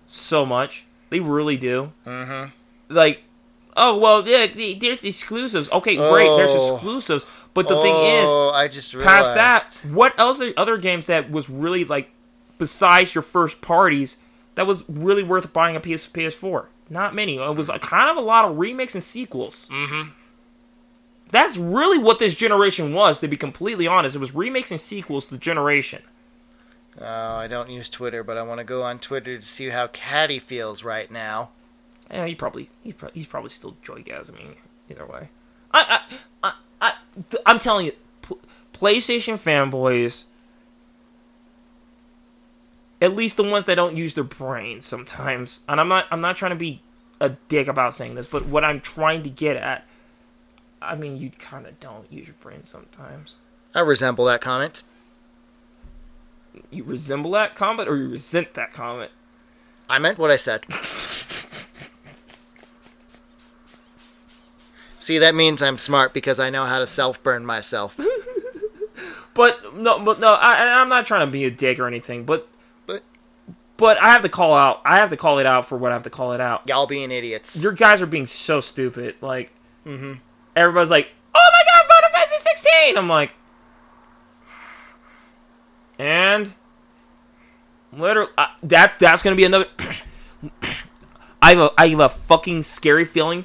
so much. They really do.
Mhm.
Like, oh well, yeah, there's the exclusives. Okay, great, there's
Oh.
exclusives. But the thing is,
Oh, I just realized.
past that, what else are other games that was really like besides your first parties that was really worth buying a PS PS4? Not many. It was kind of a lot of remakes and sequels. Mm-hmm. That's really what this generation was. To be completely honest, it was remakes and sequels. The generation.
Oh, I don't use Twitter, but I want to go on Twitter to see how Caddy feels right now.
Yeah, he probably he's, pro- he's probably still joygasming either way. I I I, I I'm telling you, pl- PlayStation fanboys, at least the ones that don't use their brains sometimes. And I'm not I'm not trying to be a dick about saying this, but what I'm trying to get at, I mean, you kind of don't use your brain sometimes.
I resemble that comment.
You resemble that comment, or you resent that comment.
I meant what I said. See, that means I'm smart because I know how to self burn myself.
But no, but no, I, I'm not trying to be a dick or anything, but
But-
but I have to call out. I have to call it out for what I have to call it out.
Y'all being idiots.
Your guys are being so stupid. Like, mm-hmm. Everybody's like, "Oh my god, Final Fantasy 16!" I'm like, and literally, uh, that's that's gonna be another. I have a I have a fucking scary feeling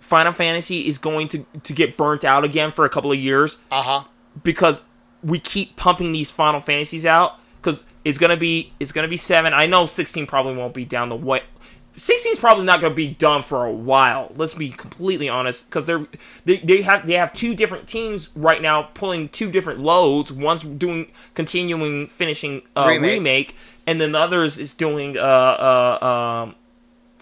Final Fantasy is going to to get burnt out again for a couple of years
Uh huh.
because we keep pumping these Final Fantasies out because it's gonna be it's gonna be seven. I know sixteen probably won't be down the way. 16 is probably not going to be done for a while. Let's be completely honest, because they're they, they have they have two different teams right now pulling two different loads. One's doing continuing finishing uh,
Remake.
remake. and then the others is doing uh uh um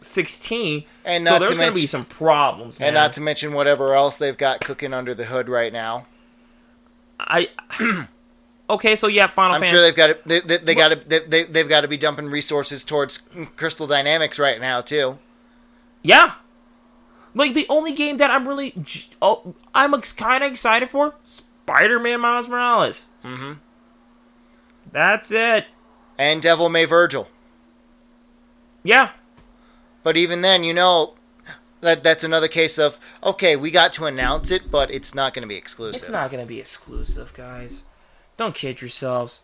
16.
And
so there's going to be some problems, man.
And not to mention whatever else they've got cooking under the hood right now.
I okay, so yeah, Final
I'm
Fantasy.
sure they've got to, they, they, they got to, they, they, they've got to be dumping resources towards Crystal Dynamics right now too.
Yeah. Like the only game that I'm really oh I'm ex- kind of excited for Spider-Man Miles Morales. Mm-hmm. That's it.
And Devil May Vergil.
Yeah.
But even then, you know, that that's another case of okay, we got to announce it, but it's not going to be exclusive.
It's not gonna be exclusive, guys. Don't kid yourselves.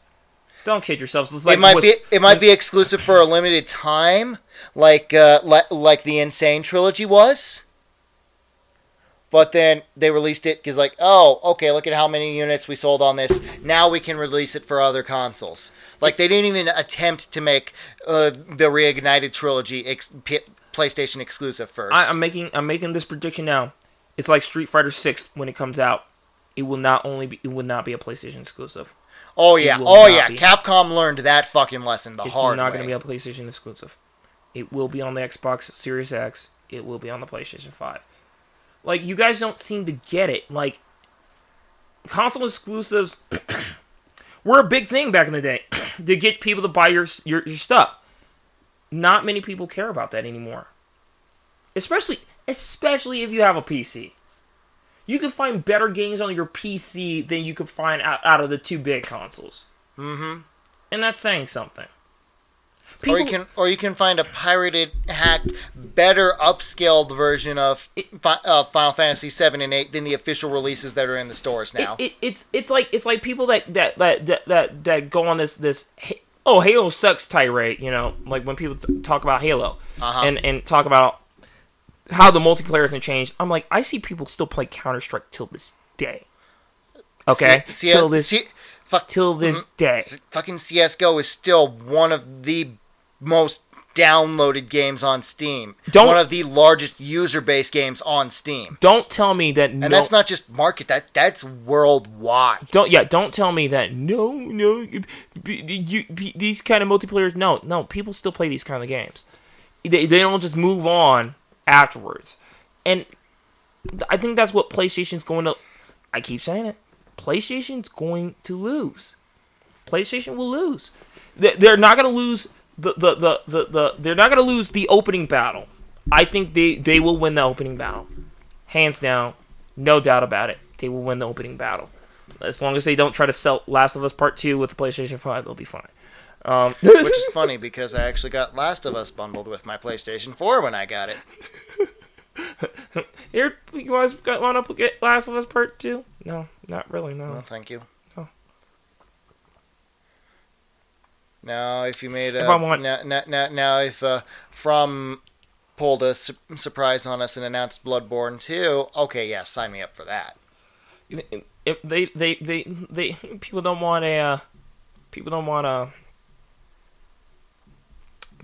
Don't kid yourselves. It's like
it might
was-
be it might be exclusive for a limited time, like uh, li- like the N. Sane trilogy was. But then they released it because like, oh, okay, look at how many units we sold on this. Now we can release it for other consoles. Like they didn't even attempt to make uh, the reignited trilogy ex- P- PlayStation exclusive first.
I, I'm making I'm making this prediction now. It's like Street Fighter Six when it comes out. It will not only be it will not be a PlayStation exclusive.
oh yeah, oh yeah.
be.
Capcom learned that fucking lesson the
It's
hard
not
way.
going to be a PlayStation exclusive. It will be on the Xbox Series X. It will be on the PlayStation 5. Like, you guys don't seem to get it. Like, console exclusives were a big thing back in the day to get people to buy your, your, your stuff. Not many people care about that anymore. Especially, especially if you have a PC. You can find better games on your PC than you could find out, out of the two big consoles.
mm-hmm.
And that's saying something.
or you can or you can find a pirated, hacked, better upscaled version of uh, Final Fantasy seven and eight than the official releases that are in the stores now.
It, it, it's it's like it's like people that that that that that, that go on this this oh Halo sucks tirade, you know, like when people t- talk about Halo
Uh-huh.
and and talk about how the multiplayer has changed. I'm like, I see people still play Counter Strike till this day. Okay,
C- C-
till this
C- fuck,
till this mm-hmm. day.
fucking CS:GO is still one of the most downloaded games on Steam.
Don't-
one of the largest user base games on Steam.
Don't tell me that
And
no.
that's not just market; that that's worldwide.
don't yeah. Don't tell me that no no. You, you, you- these kind of multiplayers. No no. People still play these kind of games. They they don't just move on afterwards, and I think that's what PlayStation's going to. I keep saying it. PlayStation's going to lose. PlayStation will lose. They- They're not going to lose the, the, the, the, the they're not going to lose the opening battle. I think they, they will win the opening battle. Hands down. No doubt about it. They will win the opening battle. As long as they don't try to sell Last of Us Part 2 with the PlayStation 5, they'll be fine. Um,
Which is funny because I actually got Last of Us bundled with my PlayStation 4 when I got it.
Here, you guys want to get Last of Us Part 2? No, not really, no.
Thank you.
No.
Now, if you made a
If I want-
now, now, now, now if uh, from pulled a su- surprise on us and announced Bloodborne 2, okay, yeah, sign me up for that.
if they they they they people don't want a uh, people don't want a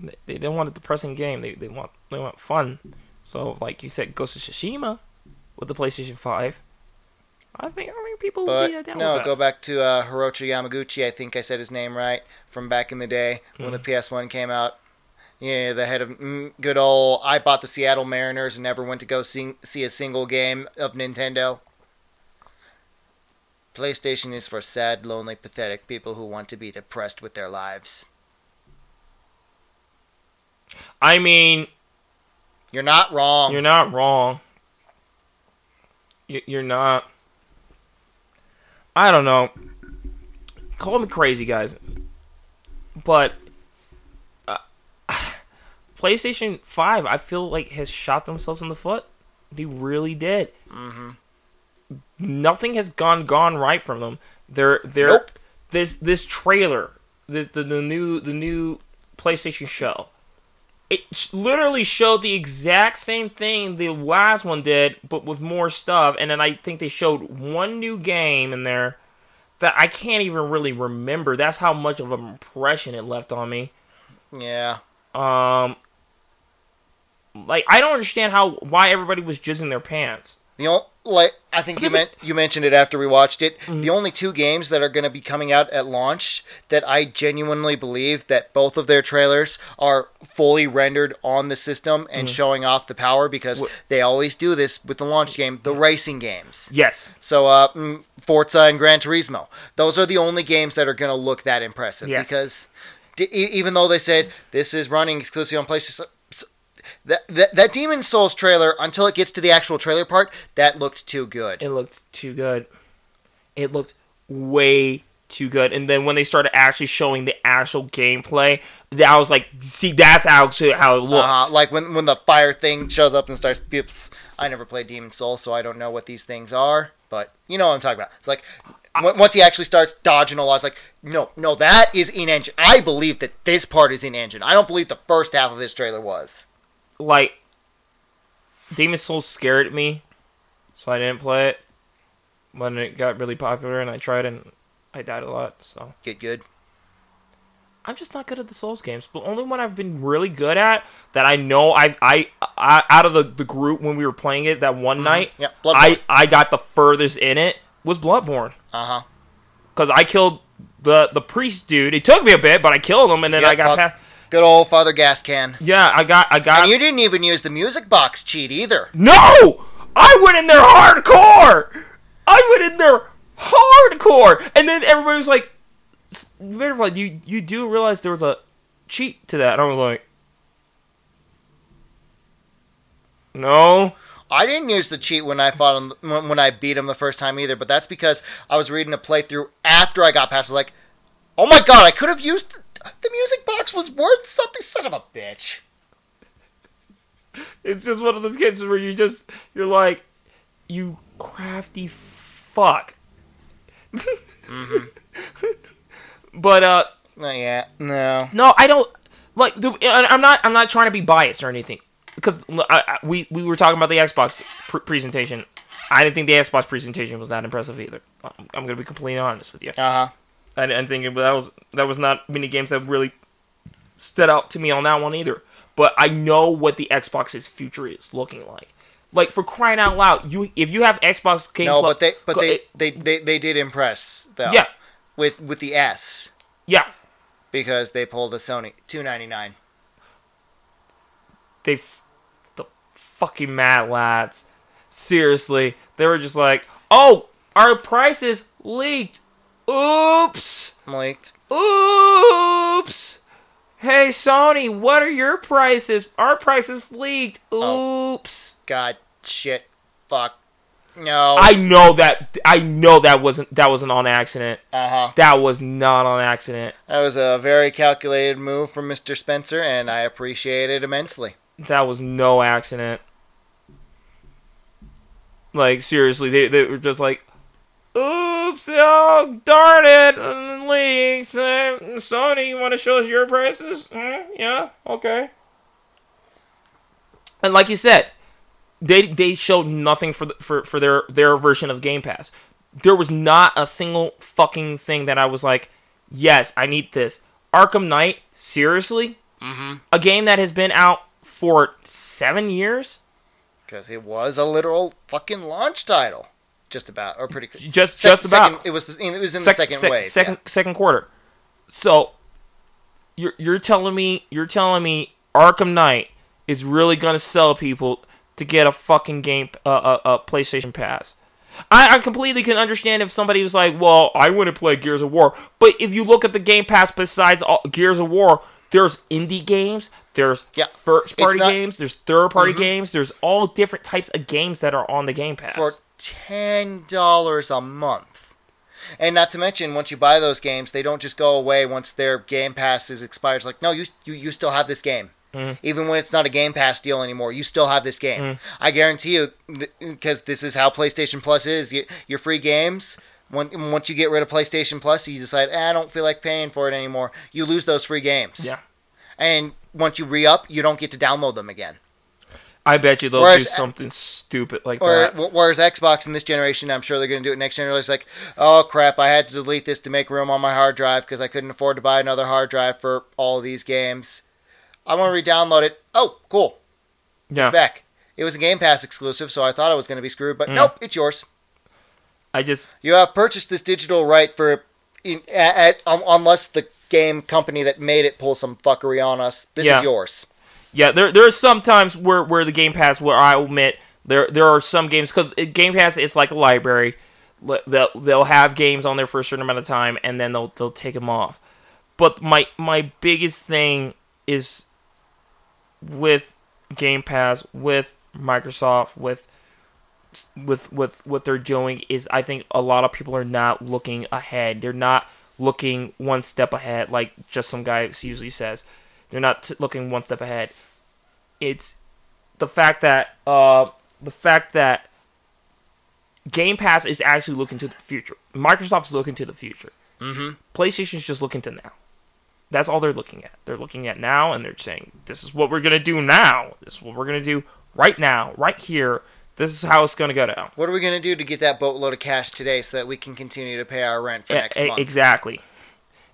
they, they don't want a depressing game they, they want they want fun so like you said Ghost of Tsushima with the PlayStation 5 I think I think people
But
be uh, down
no,
with that.
go back to uh, Hiroshi Yamaguchi. I think I said his name right from back in the day when
Mm.
the PS1 came out. Yeah, the head of mm, good old. I bought the Seattle Mariners and never went to go sing, see a single game of Nintendo. PlayStation is for sad, lonely, pathetic people who want to be depressed with their lives.
I mean
You're not wrong.
you're not wrong. You- you're not. I don't know. Call me crazy guys. But uh, PlayStation 5 I feel like has shot themselves in the foot. They really did.
Hmm
nothing has gone gone right from them. They're they're
Nope.
this this trailer this the, the new the new PlayStation show it literally showed the exact same thing the last one did, but with more stuff. And then I think they showed one new game in there that I can't even really remember. That's how much of an impression it left on me.
Yeah.
Um, like I don't understand how why everybody was jizzing their pants.
The only, like I think you meant you mentioned it after we watched it.
Mm-hmm.
The only two games that are going to be coming out at launch that I genuinely believe that both of their trailers are fully rendered on the system and showing off the power because
Mm-hmm.
They always do this with the launch game, the racing games.
Yes,
So, uh, mm, Forza and Gran Turismo. Those are the only games that are going to look that impressive
Yes.
because d- even though they said this is running exclusively on PlayStation, that, that that Demon Souls trailer until it gets to the actual trailer part, that looked too good.
it looked too good. It looked way too good. And then when they started actually showing the actual gameplay, that I was like, see, that's actually how it looks.
Uh, like when when the fire thing shows up and starts. I never played Demon Souls, so I don't know what these things are. But you know what I'm talking about. It's like once he actually starts dodging a lot, it's like no, no, that is in engine. I believe that this part is in engine. I don't believe the first half of this trailer was.
Like Demon Souls scared me, so I didn't play it. When it got really popular and I tried and I died a lot, so
Get good.
I'm just not good at the Souls games. But only one I've been really good at that I know I I, I out of the, the group when we were playing it that one night,
Yeah.
I I got the furthest in it was Bloodborne
Uh huh.
because I killed the the priest dude. It took me a bit, but I killed him and then
Yeah,
I got
fuck.
past.
Good old Father Gas Can.
Yeah, I got I got
And you didn't even use the music box cheat either.
No! I went in there hardcore! I went in there hardcore! And then everybody was like, Verify, you, you do realize there was a cheat to that. And I was like, No.
I didn't use the cheat when I fought him when when I beat him the first time either, but that's because I was reading a playthrough after I got past. I was like, oh my god, I could have used the music box was worth something. Son of a bitch.
It's just one of those cases where you just, you're like, you crafty fuck. but, uh,
not yet. no.
No, I don't like. The, I'm not. I'm not trying to be biased or anything because I, I, we we were talking about the Xbox pr- presentation. I didn't think the Xbox presentation was that impressive either. I'm, I'm gonna be completely honest with you.
Uh huh.
I, I think that was that was not many games that really stood out to me on that one either. But I know what the Xbox's future is looking like. Like for crying out loud, you if you have Xbox Game
No,
Plus-
but they but
go-
they,
it-
they they they did impress though.
yeah
With with the S
yeah
because they pulled a Sony two ninety nine.
they f- the fucking mad lads. Seriously, they were just like, "Oh, our prices leaked. Oops,
Leaked.
oops. Hey Sony, what are your prices? Our prices leaked.
Oh.
Oops."
God shit. Fuck. No.
I know that. I know that wasn't that wasn't on accident.
Uh huh.
That was not on accident.
That was a very calculated move from Mr. Spencer, and I appreciate it immensely.
That was no accident. Like seriously, they they were just like, "Oops, oh darn it, leaks. Sony, you want to show us your prices? Mm, yeah, okay." And like you said, they they showed nothing for the, for for their their version of Game Pass. There was not a single fucking thing that I was like, "Yes, I need this." Arkham Knight, seriously,
Mm-hmm.
a game that has been out for seven years,
Because it was a literal fucking launch title. Just about, or pretty. Close.
Just
Sec-
just about
Second, it was. The, it was in
Sec-
the second
sec-
wave.
second second quarter. So you're you're telling me you're telling me Arkham Knight is really gonna sell people to get a fucking game uh, uh, uh PlayStation Pass. I, I completely can understand if somebody was like, "Well, I want to play Gears of War," but if you look at the Game Pass, besides all, Gears of War, there's indie games, there's
Yeah,
first party
not-
games, there's third party
Mhm.
games, there's all different types of games that are on the Game Pass.
for ten dollars a month. And not to mention, once you buy those games, they don't just go away once their Game Pass is expired. It's like, no, you you, you still have this game,
Mhm.
even when it's not a Game Pass deal anymore. You still have this game.
Mm.
I guarantee you, because this is how PlayStation Plus is. You, your free games. When, once you get rid of PlayStation Plus, you decide, eh, I don't feel like paying for it anymore. You lose those free games.
yeah.
and once you re up, you don't get to download them again.
I bet you they'll
Whereas-
do something stupid like
Or
that.
wh- whereas Xbox in this generation, I'm sure they're going to do it next generation. It's like, oh crap, I had to delete this to make room on my hard drive because I couldn't afford to buy another hard drive for all these games. I want to re-download it. Oh, cool,
Yeah,
it's back. It was a Game Pass exclusive, so I thought I was going to be screwed, but
Mm.
nope, it's yours.
I just
You have purchased this digital right for, in, at, at, um, unless the game company that made it pulls some fuckery on us. This
Yeah.
is yours.
Yeah. There there are some times where where the Game Pass where I admit there there are some games because Game Pass is like a library. They'll they'll have games on there for a certain amount of time and then they'll they'll take them off. But my my biggest thing is with Game Pass, with Microsoft, with with with what they're doing is I think a lot of people are not looking ahead. They're not looking one step ahead like just some guy usually says. They're not t- looking one step ahead. It's the fact that uh the fact that Game Pass is actually looking to the future. Microsoft's looking to the future.
Mm-hmm.
PlayStation's just looking to now. That's all they're looking at. They're looking at now and they're saying, this is what we're going to do now. This is what we're going to do right now, right here. This is how it's going to go down.
What are we going to do to get that boatload of cash today so that we can continue to pay our rent for
E-
next month?
exactly.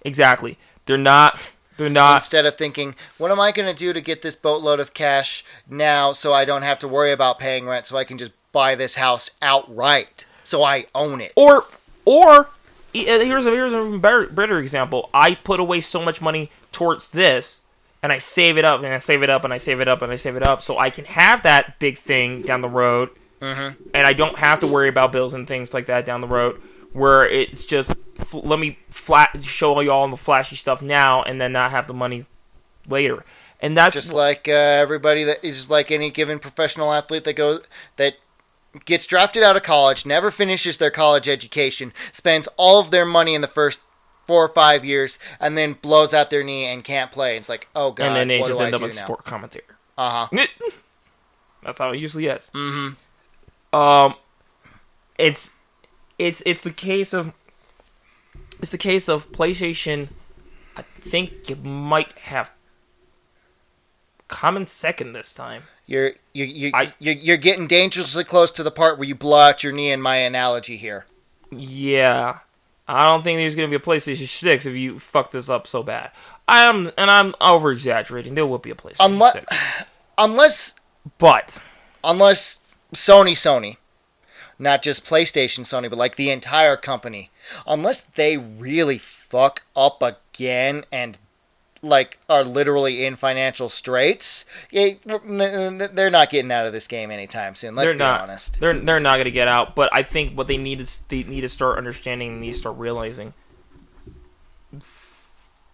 Exactly. They're not, they're not,
Instead of thinking, what am I going to do to get this boatload of cash now so I don't have to worry about paying rent so I can just buy this house outright so I own it?
or, or, uh, here's a, here's a even better, better example. I put away so much money towards this and I save it up and I save it up and I save it up and I save it up so I can have that big thing down the road
Mhm.
and I don't have to worry about bills and things like that down the road. Where it's just f- let me flat show you all the flashy stuff now, and then not have the money later. And that's
Just like uh, everybody that is like any given professional athlete that goes that gets drafted out of college, never finishes their college education, spends all of their money in the first four or five years, and then blows out their knee and can't play. It's like, oh god,
and then they just end
I
up
now?
sport commentator.
Uh huh.
That's how it usually is.
Mm-hmm.
Um, it's it's it's the case of it's the case of PlayStation. I think you might have come in second this time.
You're you you
I-
you're, you're getting dangerously close to the part where you blow out your knee. In my analogy here,
Yeah. I don't think there's gonna be a PlayStation 6 if you fuck this up so bad. I'm and I'm over exaggerating. There will be a PlayStation
Unless-
6.
unless
But
unless Sony Sony, not just PlayStation Sony, but like the entire company, unless they really fuck up again and like are literally in financial straits, yeah, they're not getting out of this game anytime soon. Let's
they're
be
not
honest.
they're they're not gonna get out. But I think what they need is they need to start understanding and need to start realizing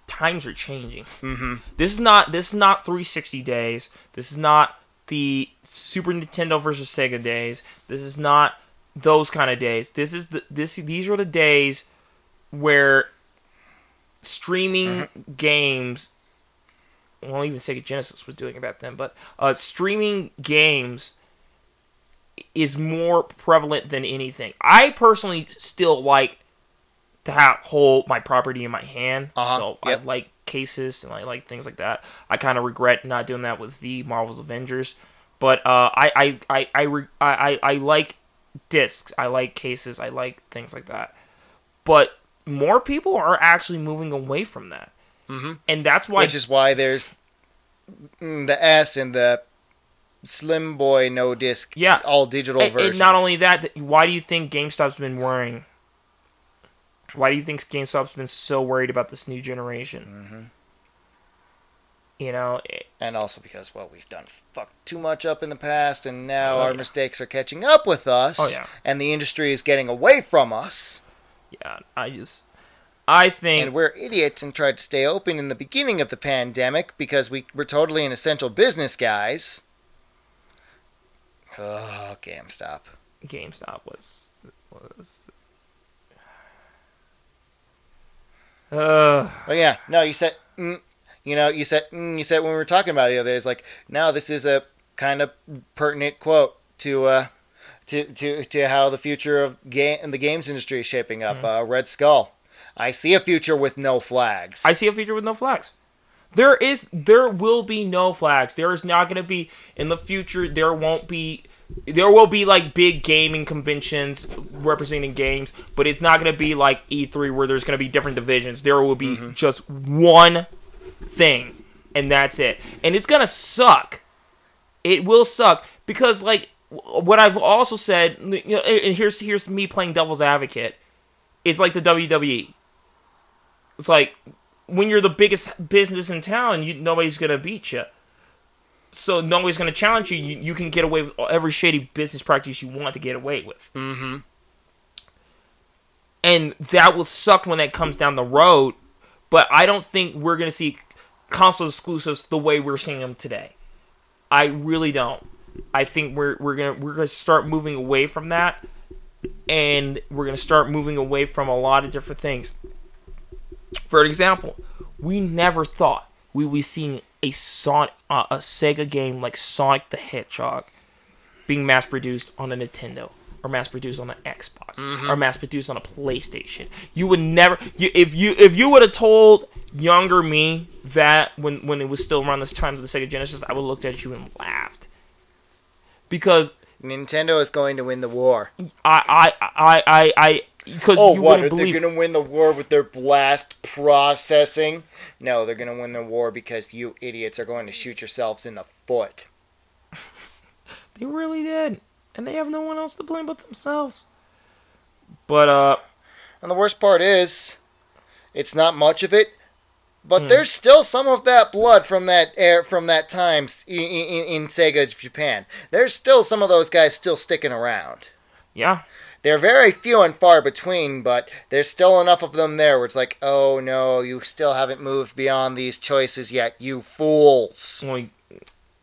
times are changing.
Mm-hmm.
This is not this is not 360 days. This is not the Super Nintendo versus Sega days. This is not those kind of days. This is the this these are the days where streaming games well even Sega Genesis was doing it back then, but uh, streaming games is more prevalent than anything. I personally still like to have hold my property in my hand.
Uh-huh,
So
yep.
I like cases and I like things like that. I kind of regret not doing that with the Marvel's Avengers, but uh, I I I I, re- I I I like discs. I like cases. I like things like that. But more people are actually moving away from that,
hmm
and that's why
Which is why there's mm, the S and the Slim Boy no disc,
Yeah.
all digital
And,
versions.
and not only that, why do you think GameStop's been worrying? Why do you think GameStop's been so worried about this new generation?
Mm-hmm.
You know, it,
and also because well we've done fuck too much up in the past and now
Oh,
our
yeah.
mistakes are catching up with us
Oh, yeah.
and the industry is getting away from us
yeah, I just, I think,
and we're idiots and tried to stay open in the beginning of the pandemic because we were totally an essential business guys oh GameStop
GameStop was was. Uh,
oh yeah no you said mm, you know you said mm, you said when we were talking about it the other day it's like no this is a kind of pertinent quote to uh to, to, to how the future of game the games industry is shaping up. Uh, Red Skull. I see a future with no flags.
I see a future with no flags. There is there will be no flags. There is not going to be in the future there won't be there will be like big gaming conventions representing games, but it's not going to be like E3 where there's going to be different divisions. There will be just one thing and that's it. And it's to suck. It will suck because like what I've also said, you know, and here's here's me playing devil's advocate. It's like the WWE. It's like when you're the biggest business in town, you nobody's gonna beat you. So nobody's gonna challenge you. You, you can get away with every shady business practice you want to get away with.
Mm-hmm.
And that will suck when that comes down the road. But I don't think we're gonna see console exclusives the way we're seeing them today. I really don't. I think we're we're gonna we're gonna start moving away from that, and we're gonna start moving away from a lot of different things. For example, we never thought we would be seeing a Sonic, uh, a Sega game like Sonic the Hedgehog being mass produced on a Nintendo or mass produced on an Xbox mm-hmm. or mass produced on a PlayStation. You would never you, if you if you would have told younger me that when when it was still around this time of the Sega Genesis, I would have looked at you and laughed. Because
Nintendo is going to win the war.
I I I I I because
Oh,
you
what? Are
wouldn't
they
believe
going to win the war with their blast processing? No, they're going to win the war because you idiots are going to shoot yourselves in the foot.
they really did, and they have no one else to blame but themselves. But uh,
And the worst part is, it's not much of it, but
Hmm.
there's still some of that blood from that air from that time in, in, in Sega Japan. There's still some of those guys still sticking around.
yeah,
They're very few and far between, but there's still enough of them there where it's like, oh no, you still haven't moved beyond these choices yet, you fools.
well,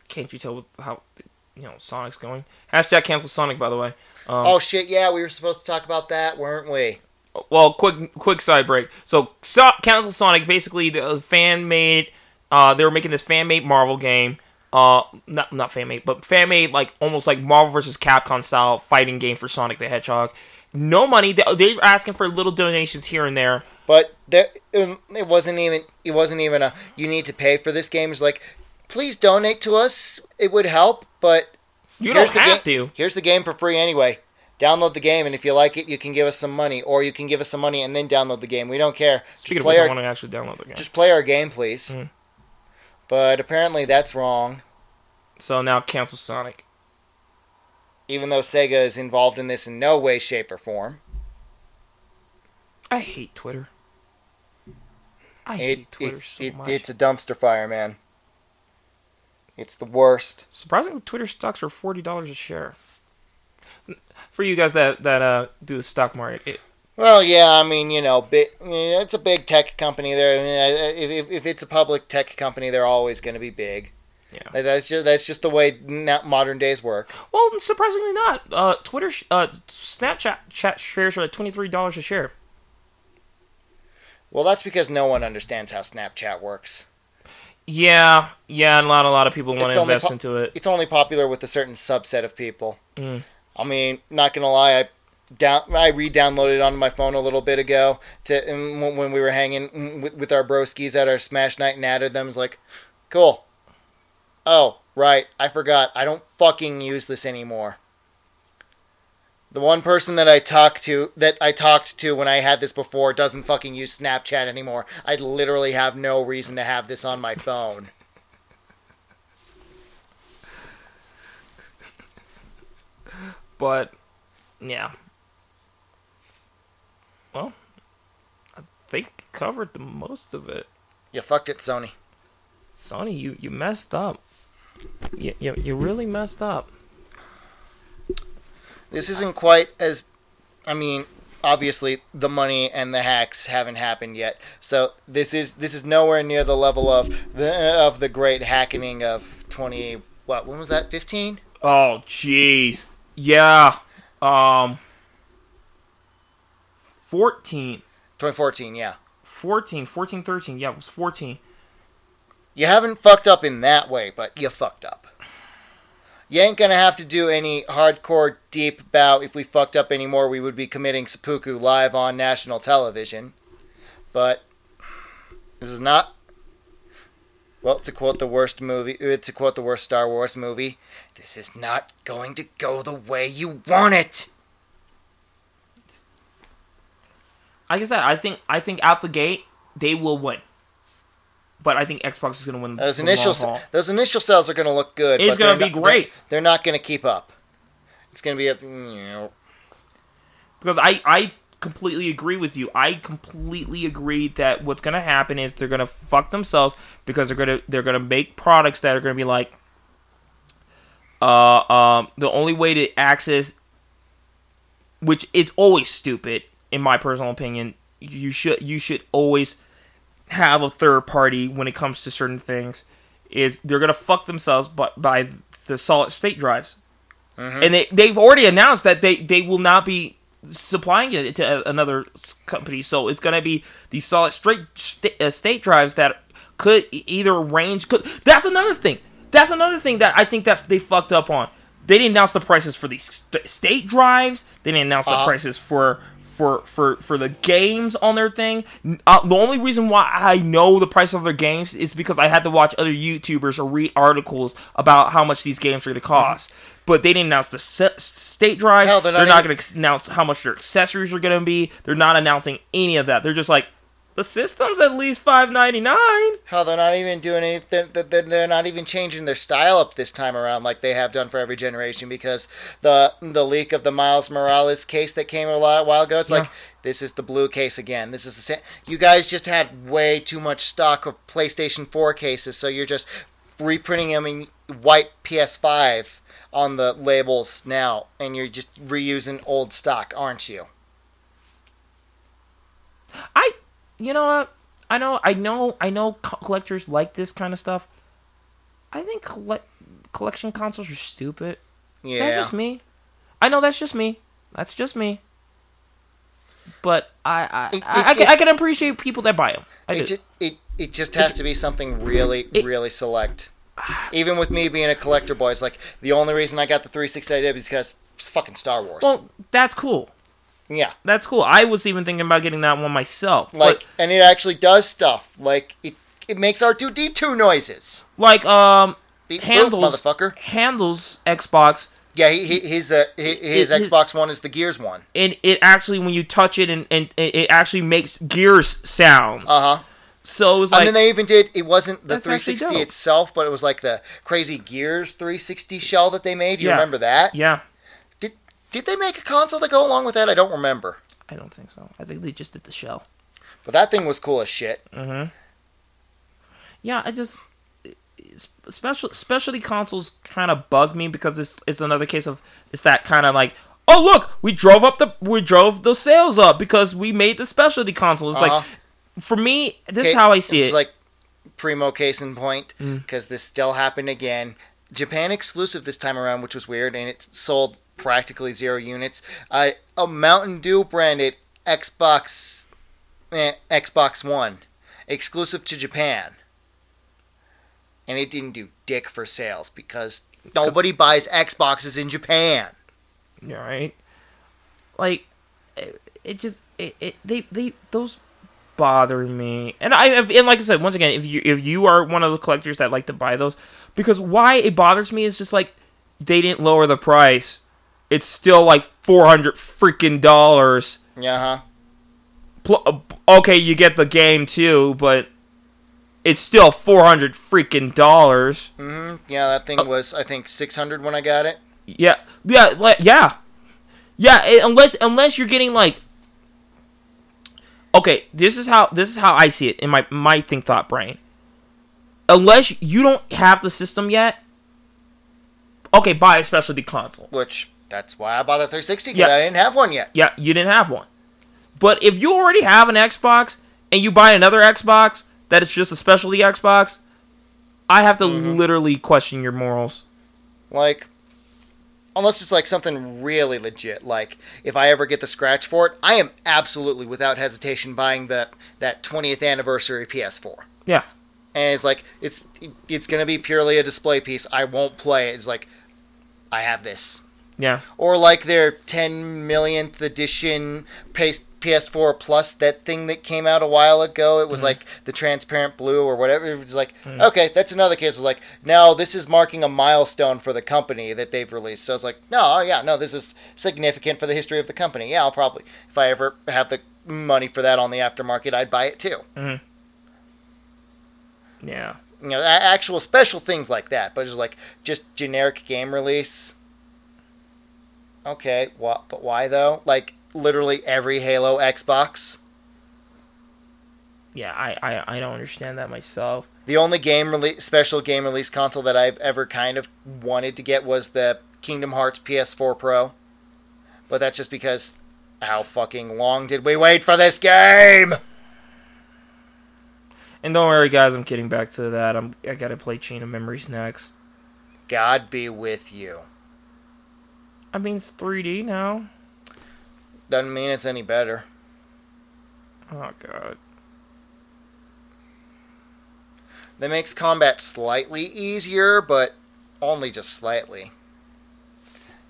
can't you tell how you know Sonic's going? Hashtag cancel Sonic, by the way. Um,
Oh shit, yeah, we were supposed to talk about that, weren't we?
well, quick quick side break. So, so cancel Sonic. Basically, the fan made. Uh, they were making this fan made Marvel game. Uh, not not fan made, but fan made like almost like Marvel versus Capcom style fighting game for Sonic the Hedgehog. No money. They, they're asking for little donations here and there.
But there, it wasn't even it wasn't even a you need to pay for this game. It's like, please donate to us. It would help, but
You
here's
don't
the
have
game,
to.
Here's the game for free anyway. Download the game, and if you like it, you can give us some money, or you can give us some money and then download the game. We don't care.
Speaking
just
of
play
which, I
our
want to actually download the game.
just play our game, please.
Mm.
But apparently that's wrong.
So now cancel Sonic.
Even though Sega is involved in this in no way, shape, or form.
I hate Twitter. I
It,
hate Twitter
it's
so
it,
much.
it's a dumpster fire, man. It's the worst.
Surprisingly, Twitter stocks are forty dollars a share. For you guys that that uh do the stock market, it,
Well, yeah, I mean, you know, big, it's a big tech company. There, I mean, if, if, if it's a public tech company, they're always going to be big.
Yeah.
that's just that's just the way modern days work.
well, surprisingly not. Uh, Twitter, uh, Snapchat chat shares are at twenty three dollars a share.
Well, that's because no one understands how Snapchat works.
Yeah, yeah, and a lot a lot of people want to invest
po-
into it.
It's only popular with a certain subset of people.
Mm.
I mean, not gonna lie, I down I re-downloaded it onto my phone a little bit ago to when we were hanging with, with our broskies at our Smash night and added them. It's like, cool. Oh, right, I forgot. I don't fucking use this anymore. The one person that I talked to that I talked to when I had this before doesn't fucking use Snapchat anymore. I literally have no reason to have this on my phone.
But yeah. Well, I think covered the most of it.
You fucked it, Sony.
Sony, you you messed up. You you, you really messed up.
This isn't quite as, I mean, obviously the money and the hacks haven't happened yet. So this is this is nowhere near the level of the of the great hacking of twenty. What when was that? Fifteen.
Oh, jeez. Yeah. Um. 14.
2014, yeah.
14. 14, 13. Yeah, it was 14.
You haven't fucked up in that way, but you fucked up. You ain't gonna have to do any hardcore deep bout. If we fucked up anymore, we would be committing seppuku live on national television. But this is not. Well, to quote the worst movie, uh, to quote the worst Star Wars movie, this is not going to go the way you want it.
Like I said, I think I think out the gate they will win. But I think Xbox is going to win.
Those
the
initial
long haul.
those initial sales are going to look good.
It's
they're
gonna be
not-
great.
They're, they're not going to keep up. It's going to be a. You know,
because I I completely agree with you. I completely agree that what's gonna happen is they're gonna fuck themselves because they're gonna they're gonna make products that are gonna be like, uh um the only way to access, which is always stupid in my personal opinion. You should you should always have a third party when it comes to certain things. Is they're gonna fuck themselves by, by the solid state drives and they they've already announced that they they will not be supplying it to another company. So it's gonna be these solid straight uh, state drives that could either range. Could that's another thing. That's another thing that I think that they fucked up on. They didn't announce the prices for these st- state drives. They didn't announce the
Uh-huh.
prices for. For, for, for the games on their thing, uh, the only reason why I know the price of their games is because I had to watch other YouTubers or read articles about how much these games are going to cost. But they didn't announce the se- state drive.
Hell, they're
they're
not
not,
even-
going to announce how much their accessories are going to be. They're not announcing any of that. They're just like, the system's at least five ninety nine.
hell, they're not even doing anything. They're, not even changing their style up this time around like they have done for every generation because the the leak of the Miles Morales case that came a while ago. It's like this is the blue case again. This is the same. You guys just had way too much stock of PlayStation 4 cases, so you're just reprinting them in white PS5 on the labels now, and you're just reusing old stock, aren't you?
I, you know what? I know, I know, I know. Collectors like this kind of stuff. I think colle- collection consoles are stupid.
Yeah.
That's just me. I know that's just me. That's just me. But I, I,
It-
I,
it-
I, can,
it-
I can appreciate people that buy them. I do.
It just it, it just has to be something really really select. Even with me being a collector boy, it's like the only reason I got the 360 I is because it's fucking Star Wars.
well, that's cool.
Yeah,
That's cool. I was even thinking about getting that one myself.
like
but,
and it actually does stuff. Like it it makes R2D2 noises.
like um
Beep, boop,
handles
motherfucker.
handles Xbox
Yeah, he, he he's a he, his
It- his-
Xbox One is the Gears one.
and it actually when you touch it and, and it actually makes gears sounds.
Uh huh.
so it was
and
like
then they even did. It wasn't the 360 itself, but it was like the crazy Gears 360 shell that they made. You
Yeah.
remember that?
yeah,
Did they make a console to go along with that? I don't remember.
I don't think so. I think they just did the shell.
But that thing was cool as shit.
Mm-hmm. Yeah, I just special specialty consoles kind of bug me because it's it's another case of it's that kind of like oh look we drove up the we drove the sales up because we made the specialty console. It's
Uh-huh.
like for me this
Okay,
is how I see it. Mm.
like primo case in point because this still happened again. Japan exclusive this time around, which was weird, and it sold practically zero units. Uh, a Mountain Dew branded Xbox, eh, Xbox One, exclusive to Japan, and it didn't do dick for sales because nobody buys Xboxes in Japan.
Right? Like it, it just it, it they they those bother me. And I and like I said once again if you if you are one of the collectors that like to buy those because why it bothers me is just like they didn't lower the price. It's still like 400 freaking dollars.
Yeah, huh?
Pl- okay, you get the game too, but it's still 400 freaking dollars.
Mm-hmm. Yeah, that
Uh,
thing was I think six hundred when I got it.
Yeah, yeah, like, yeah, yeah. eh, Unless unless you're getting like, okay, this is how this is how I see it in my my think thought brain. Unless you don't have the system yet, okay, buy a specialty console.
which that's why I bought a 360 because
Yeah.
I didn't have one yet.
Yeah, you didn't have one, but if you already have an Xbox and you buy another Xbox that is just a specialty Xbox, I have to mm-hmm. literally question your morals.
Like, unless it's like something really legit. Like, if I ever get the scratch for it, I am absolutely without hesitation buying the that 20th anniversary PS4.
Yeah,
And it's like it's it's gonna be purely a display piece. I won't play it. It's like I have this.
Yeah,
Or like their 10 millionth edition PS- PS4 Plus that thing that came out a while ago. It was
Mhm.
like the transparent blue or whatever. It was like,
Mhm.
okay, that's another case. It's like, now this is marking a milestone for the company that they've released. So it's like, no, oh, yeah, no, this is significant for the history of the company. Yeah, I'll probably, if I ever have the money for that on the aftermarket, I'd buy it too.
Yeah.
You know, actual special things like that, but just like just generic game release. Okay, what? But why though? Like literally every Halo Xbox.
Yeah, I, I, I don't understand that myself.
The only game release, special game release console that I've ever kind of wanted to get was the Kingdom Hearts PS4 Pro. But that's just because how fucking long did we wait for this game?
And don't worry, guys, I'm getting back to that. I'm I gotta play Chain of Memories next.
God be with you.
I mean, it's 3D now.
Doesn't mean it's any better.
Oh god.
That makes combat slightly easier, but only just slightly.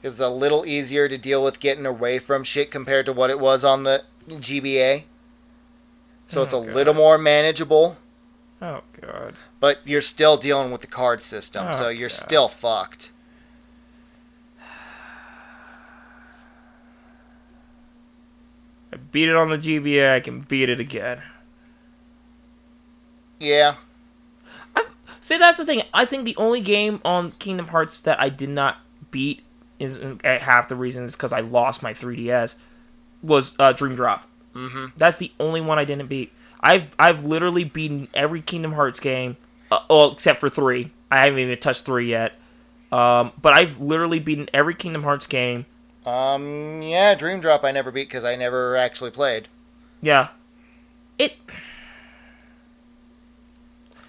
It's a little easier to deal with getting away from shit compared to what it was on the GBA. So it's a
Oh, God.
little more manageable,
Oh god.
but you're still dealing with the card system,
Oh,
so you're
God.
still fucked.
I beat it on the GBA. I can beat it again.
Yeah,
See, that's the thing. I think the only game on Kingdom Hearts that I did not beat is uh, half the reason is because I lost my 3DS was uh, Dream Drop.
mm-hmm.
That's the only one I didn't beat. I've I've literally beaten every Kingdom Hearts game, uh, well except for three. I haven't even touched three yet. Um, but I've literally beaten every Kingdom Hearts game.
Um, yeah, Dream Drop I never beat because I never actually played.
Yeah, it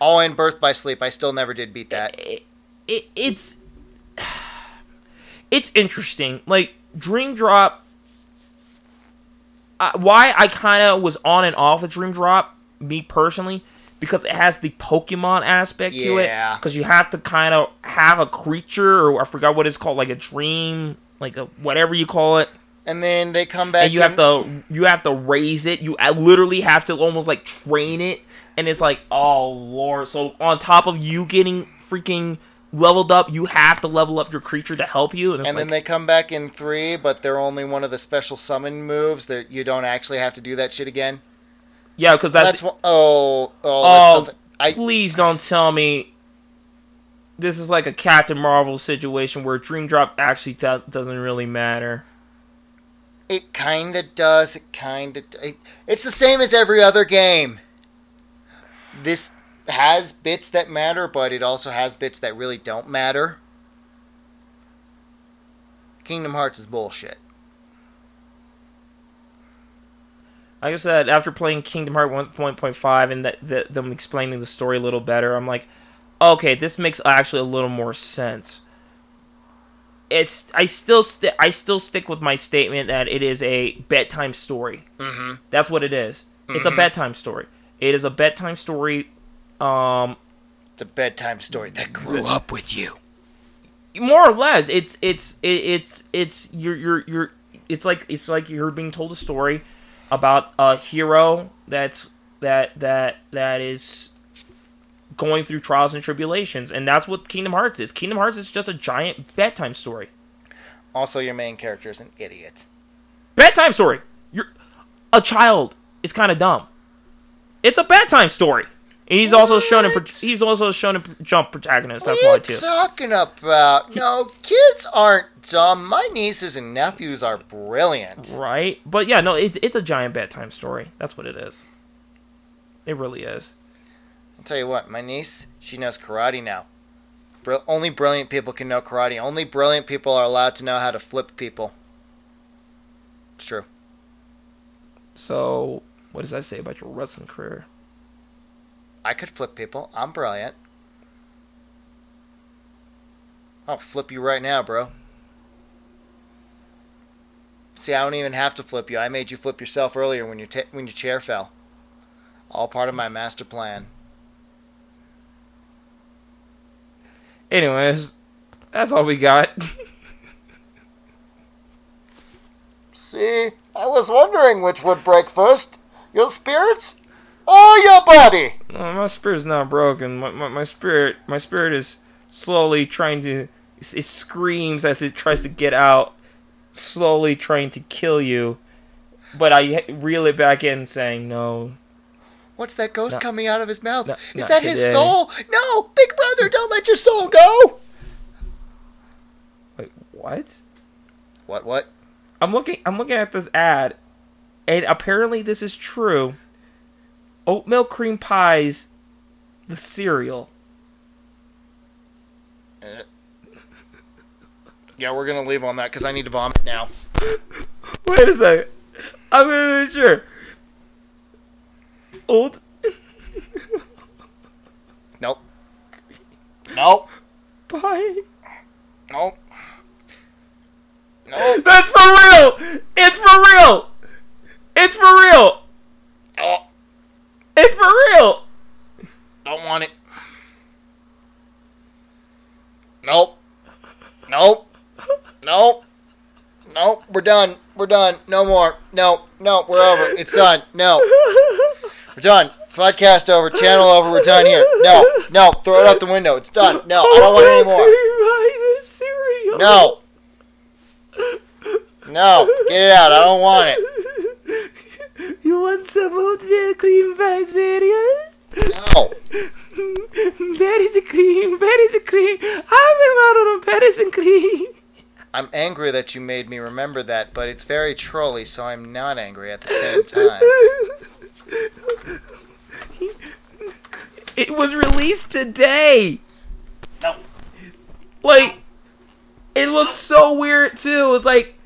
Oh, and Birth by Sleep, I still never did beat that.
it, it it's it's interesting. Like Dream Drop, uh, why I kind of was on and off with Dream Drop, me personally, because it has the Pokemon aspect to it.
Yeah.
Because you have to kind of have a creature, or I forgot what it's called, like a dream, like a whatever you call it,
And then they come back.
and you have to you have to raise it. You I literally have to almost like train it, and it's like, oh lord. So on top of you getting freaking leveled up, you have to level up your creature to help you, and it's
And
like,
then they come back in three, but they're only one of the special summon moves that you don't actually have to do that shit again.
yeah, because that's,
That's. Oh, oh,
Oh,
that's oh, something. I
please don't tell me this is like a Captain Marvel situation where Dream Drop actually do- doesn't really matter.
it kind of does. It kind of. It, it's the same as every other game. This has bits that matter, but it also has bits that really don't matter. Kingdom Hearts is bullshit.
Like I said, after playing Kingdom Hearts 1.5 and that, that them explaining the story a little better, I'm like, okay, this makes actually a little more sense. It's I still sti- I still stick with my statement that it is a bedtime story.
Mm-hmm.
That's what it is. It's a
Mhm.
bedtime story. It is a bedtime story. Um,
It's a bedtime story that grew up with you.
more or less, it's it's it, it's it's you're you're you're it's like it's like you're being told a story about a hero that's that that that is going through trials and tribulations, and that's what Kingdom Hearts is. Kingdom Hearts is just a giant bedtime story.
Also, your main character is an idiot.
Bedtime story. You're a child is kind of dumb. It's a bedtime story. And he's also shown in. He's also shown in jump protagonist. That's why.
what
why
are you
too.
talking about? No, kids aren't dumb. My nieces and nephews are brilliant.
Right? But yeah, no, it's it's a giant bedtime story. That's what it is. It really is.
Tell you what, my niece, she knows karate now. Br- only brilliant people can know karate. Only brilliant people are allowed to know how to flip people. It's true.
So, what does that say about your wrestling career?
I could flip people. I'm brilliant. I'll flip you right now, bro. See, I don't even have to flip you. I made you flip yourself earlier when your ta when your chair fell. All part of my master plan.
Anyways, that's all we got.
See, I was wondering which would break first. Your spirits or your body?
No, my spirit's not broken. My, my, my spirit my spirit is slowly trying to it, it screams as it tries to get out, slowly trying to kill you. But I reel it back in saying no.
What's that ghost
No.
coming out of his mouth?
No,
Is that his
today.
soul? No, big brother, don't let your soul go.
Wait, what?
What? What?
I'm looking I'm looking at this ad and apparently this is true. Oatmeal cream pies the cereal.
Uh, yeah, we're gonna leave on that because I need to vomit now.
Wait a second. I'm not even sure. Oat
Nope. Nope.
pie.
Nope. Nope.
That's for real. It's for real. It's for real.
Oh,
It's for real.
don't want it. Nope. Nope. Nope. Nope. We're done. We're done. No more. No. No. We're over. It's done. No. We're done. Podcast over. Channel over. We're done here. No. No. Throw it out the window. It's done. No. I don't want it anymore.
Cream pie the cereal.
No. No. Get it out. I don't want it.
You want some oatmeal cream pie cereal?
No.
Berries and cream, berries and cream. I've been out on berries and cream.
I'm angry that you made me remember that, but it's very trolly, so I'm not angry at the same time.
It was released today.
No.
Like, it looks so weird too. It's like,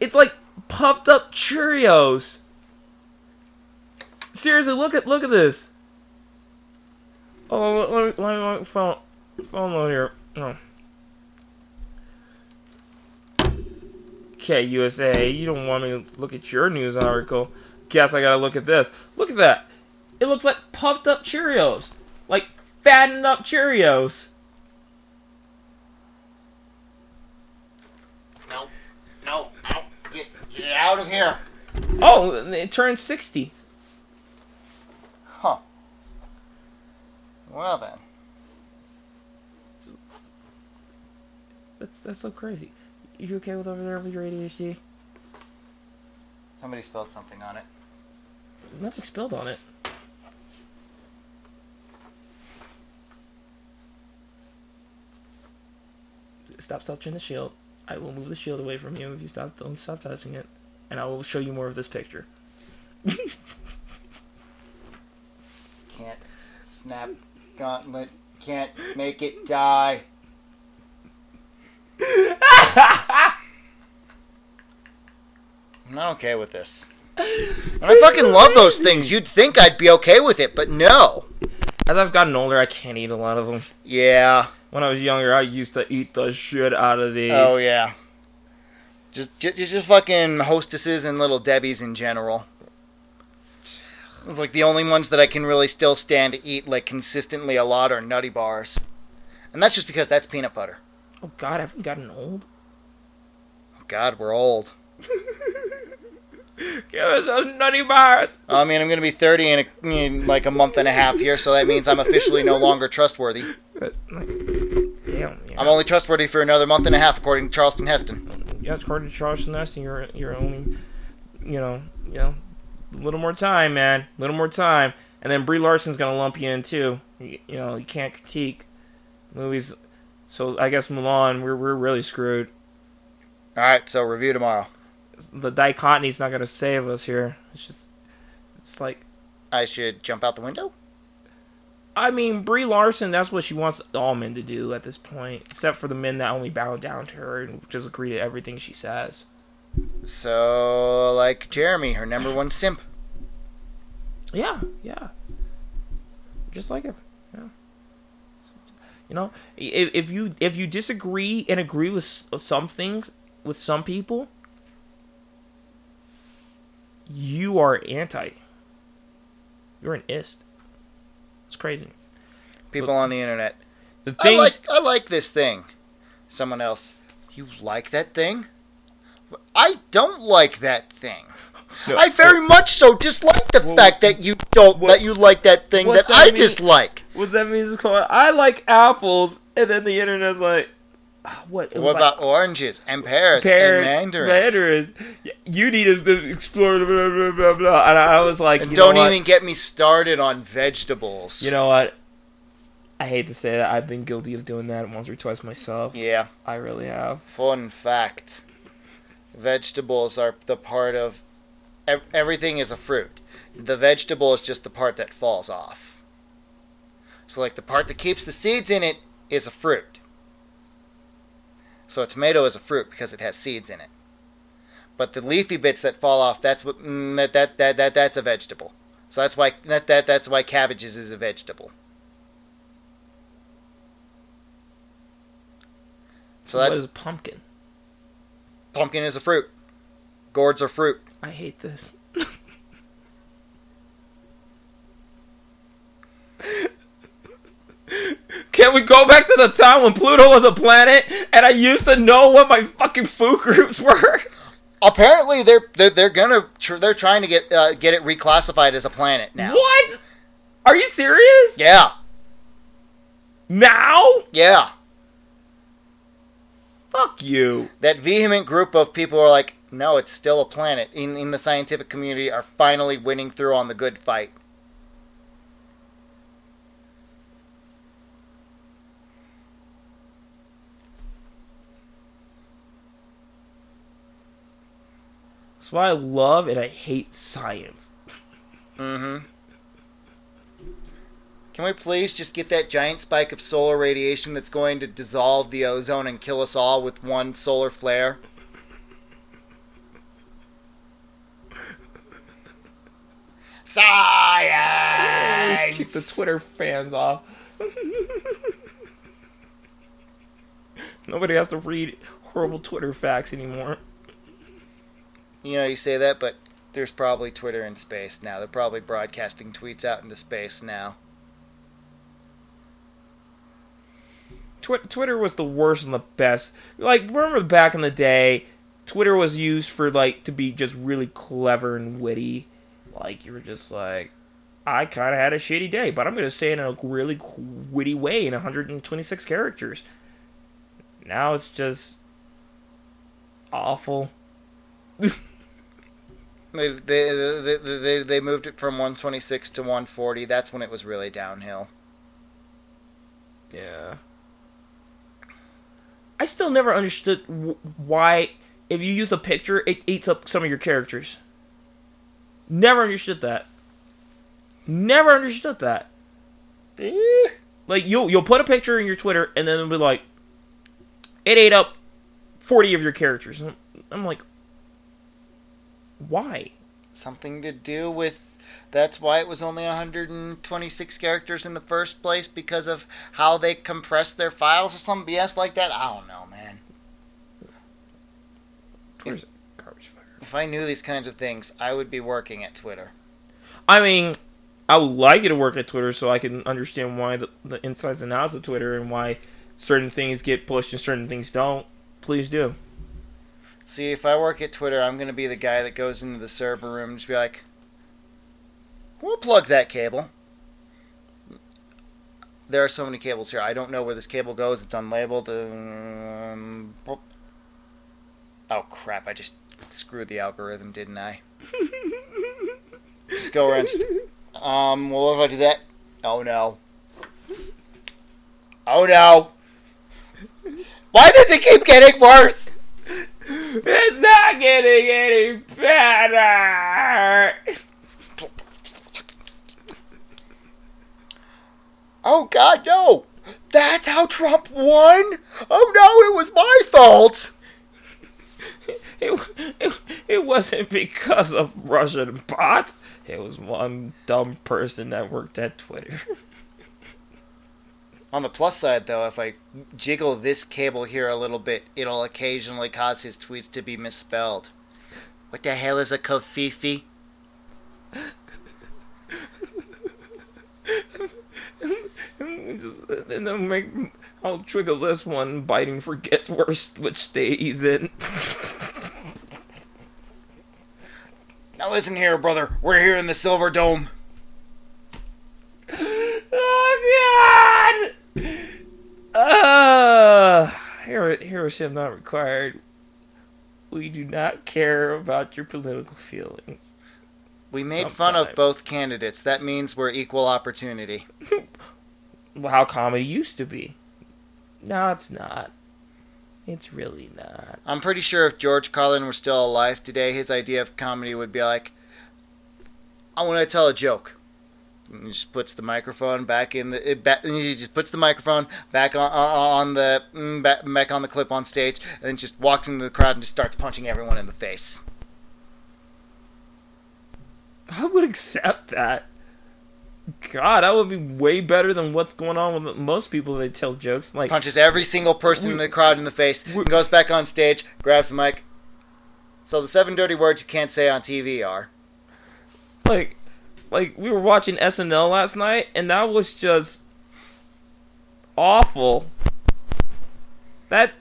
it's like puffed up Cheerios. Seriously, look at look at this. Oh, let me let me, let me phone phone load here. Oh. Okay, USA, you don't want me to look at your news article. Guess I gotta look at this. Look at that. It looks like puffed up Cheerios. Like fattened up Cheerios.
No. No. No. Get, get out of here.
Oh, it turned 60.
Huh. Well then.
That's that's so crazy. You okay with over there with your ADHD?
Somebody spelled something on it.
Nothing spilled on it. Stop touching the shield. I will move the shield away from you if you stop don't stop touching it. And I will show you more of this picture.
Can't snap gauntlet. Can't make it die. I'm not okay with this. And I fucking love those things. You'd think I'd be okay with it, but no.
As I've gotten older, I can't eat a lot of them.
Yeah.
When I was younger, I used to eat the shit out of these.
Oh yeah. Just, just, just fucking hostesses and little Debbie's in general. It's like the only ones that I can really still stand to eat like consistently a lot are Nutty Bars, and that's just because that's peanut butter.
Oh god, I haven't gotten old.
Oh god, we're old.
Give us those nutty bars.
I mean, I'm gonna be 30 in, a, in like a month and a half here, so that means I'm officially no longer trustworthy.
Damn. Yeah.
I'm only trustworthy for another month and a half, according to Charleston Heston.
yeah, according to Charles Neston, you're you're only, you know, you know, a little more time, man, a little more time, and then Brie Larson's gonna lump you in too. You, you know, you can't critique movies. So I guess Mulan, we're we're really screwed.
All right, so review tomorrow.
The dichotomy's not gonna save us here. It's just, it's like,
I should jump out the window.
I mean, Brie Larson, that's what she wants all men to do at this point, except for the men that only bow down to her and just agree to everything she says.
So, like Jeremy, her number one simp.
Yeah, yeah. Just like it. Yeah. You know, if, if you if you disagree and agree with some things with some people, you are anti. You're an ist. It's crazy.
People on the internet.
The
I like I like this thing. Someone else. You like that thing? I don't like that thing.
No.
I very much so dislike the
Well,
fact that you don't
what-
that you like that thing that,
that
I
mean?
dislike.
What's that called? I like apples, and then the internet's like, what?
What
like,
about oranges and pears
pear-
and mandarins?
mandarins. You need to explore blah blah blah blah. And I was like,
And
you
don't even get me started on vegetables.
You know what? I hate to say that I've been guilty of doing that once or twice myself.
yeah,
I really have.
fun fact. Vegetables are the part of ev- everything is a fruit. The vegetable is just the part that falls off. So like the part that keeps the seeds in it is a fruit. So a tomato is a fruit because it has seeds in it. But the leafy bits that fall off, that's what mm, that, that that that that's a vegetable. So that's why that, that that's why cabbages is a vegetable. So
what
that's
is pumpkin?
pumpkin is a fruit. Gourds are fruit.
I hate this. Can we go back to the time when Pluto was a planet and I used to know what my fucking food groups were?
Apparently, they're they're, they're gonna tr- they're trying to get uh, get it reclassified as a planet now.
What? Are you serious?
Yeah,
Now?
yeah.
Fuck you.
That vehement group of people are like, no, it's still a planet. In in the scientific community, are finally winning through on the good fight.
That's why I love and I hate science.
Mm-hmm. Can we please just get that giant spike of solar radiation that's going to dissolve the ozone and kill us all with one solar flare? Science.
Just keep the Twitter fans off. Nobody has to read horrible Twitter facts anymore.
You know, you say that, but there's probably Twitter in space now. They're probably broadcasting tweets out into space now.
Twi- Twitter was the worst and the best. Like remember back in the day, Twitter was used for like to be just really clever and witty. Like you were just like, I kind of had a shitty day, but I'm gonna say it in a really witty way in 126 characters. Now it's just awful.
They, they, they, they, they moved it from 126 to 140. That's when it was really downhill.
Yeah. I still never understood why, if you use a picture, it eats up some of your characters. Never understood that. Never understood that.
Eh,
Like you'll you'll put a picture in your Twitter, and then it'll be like, it ate up forty of your characters. And I'm like, why?
Something to do with. That's why it was only 126 characters in the first place because of how they compressed their files or some BS like that. I don't know, man.
Twitter's a garbage fire.
If I knew these kinds of things, I would be working at Twitter.
I mean, I would like you to work at Twitter so I can understand why the, the insides and outs of Twitter and why certain things get pushed and certain things don't. Please do.
See, if I work at Twitter, I'm going to be the guy that goes into the server room and just be like, we'll plug that cable. There are so many cables here. I don't know where this cable goes. It's unlabeled. Um, oh, crap. I just screwed the algorithm, didn't I? just go around. Um, well, what if I do that? Oh, no. Oh, no. Why does it keep getting worse?
It's not getting any better.
Oh God, no! That's how Trump won? Oh no, it was my fault!
It, it, it wasn't because of Russian bots. It was one dumb person that worked at Twitter.
On the plus side, though, if I jiggle this cable here a little bit, it'll occasionally cause his tweets to be misspelled. What the hell is a covfefe?
Just, and then make I'll trigger this one. Biden forgets where which state he's in.
Now listen here, brother. We're here in the Silverdome.
Oh God! Uh, hero, heroship not required. We do not care about your political feelings.
We made fun of both candidates. That means we're equal opportunity.
How comedy used to be. No, it's not. It's really not.
I'm pretty sure if George Carlin were still alive today, his idea of comedy would be like, I want to tell a joke. And he just puts the microphone back in the. It ba- and he just puts the microphone back on, on the mm, back, back on the clip on stage, and then just walks into the crowd and just starts punching everyone in the face.
I would accept that. God, that would be way better than what's going on with most people that tell jokes. Like,
Punches every single person in the crowd in the face, and goes back on stage, grabs the mic. So the seven dirty words you can't say on TV are.
like, like we were watching SNL last night, and that was just awful. That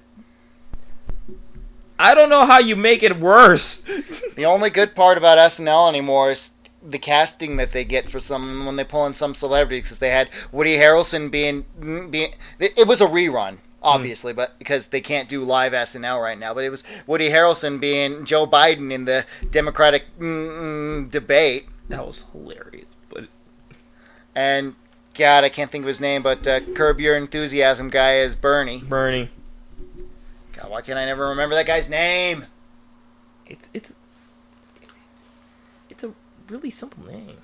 I don't know how you make it worse.
The only good part about SNL anymore is the casting that they get for some when they pull in some celebrities because they had Woody Harrelson being being it was a rerun obviously but because they can't do live SNL right now but it was Woody Harrelson being Joe Biden in the Democratic mm, mm, debate
that was hilarious, but
and God I can't think of his name but uh, Curb Your Enthusiasm guy is Bernie
Bernie,
God why can't I never remember that guy's name
it's it's it's a really simple name.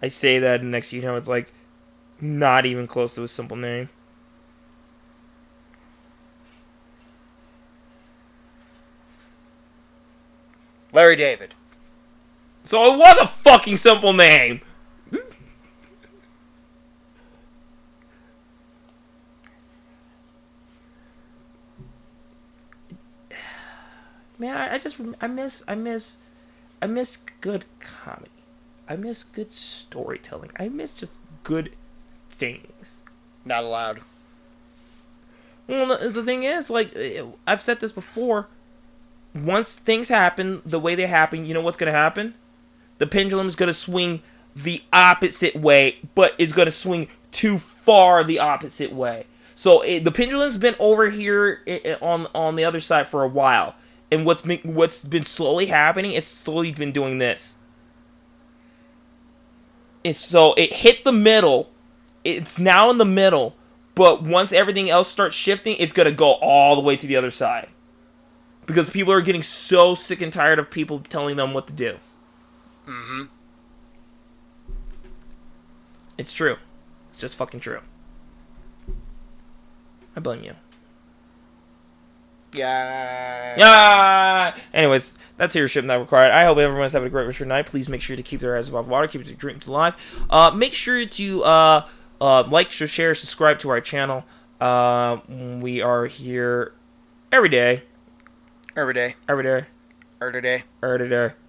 I say that, and next you know, it's like not even close to a simple name.
Larry David
So it was a fucking simple name. Man, I, I just I miss I miss I miss good comedy. I miss good storytelling. I miss just good things.
not allowed
Well, the, the thing is, like eh, I've said this before. Once things happen the way they happen, you know what's gonna happen? The pendulum is gonna swing the opposite way, but it's gonna swing too far the opposite way. So it, the pendulum's been over here on on the other side for a while, and what's been what's been slowly happening? It's slowly been doing this. It's so it hit the middle. It's now in the middle, but once everything else starts shifting, it's gonna go all the way to the other side. Because people are getting so sick and tired of people telling them what to do.
Mm-hmm
It's true. It's just fucking true. I blame you.
yeah
Yeah. Anyways, that's Heroship Not Required. I hope everyone's having a great rest of your night. Please make sure to keep their eyes above water, keep their dreams alive. Uh, make sure to uh, uh, like, share, subscribe to our channel. Uh, we are here every day,
every day
every day,
every day
every day,
every day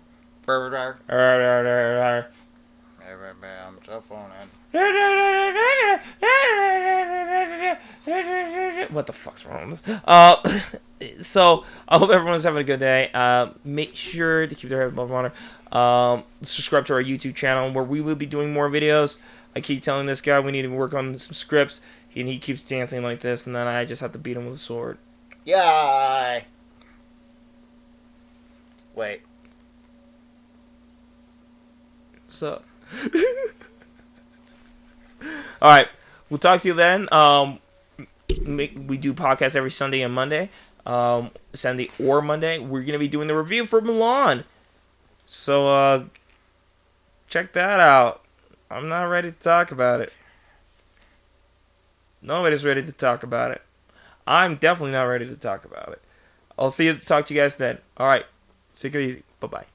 I'm so
What the fuck's wrong with this? Uh, so I hope everyone's having a good day. Uh, make sure to keep their head above water. Um, subscribe to our YouTube channel where we will be doing more videos. I keep telling this guy we need to work on some scripts, and he keeps dancing like this, and then I just have to beat him with a sword.
Yeah. Wait.
So, all right, we'll talk to you then. Um, make, we do podcasts every Sunday and Monday. Um, Sunday or Monday, we're gonna be doing the review for Mulan. So, uh, check that out. I'm not ready to talk about it. Nobody's ready to talk about it. I'm definitely not ready to talk about it. I'll see you. Talk to you guys then. All right. Take it easy. Bye bye.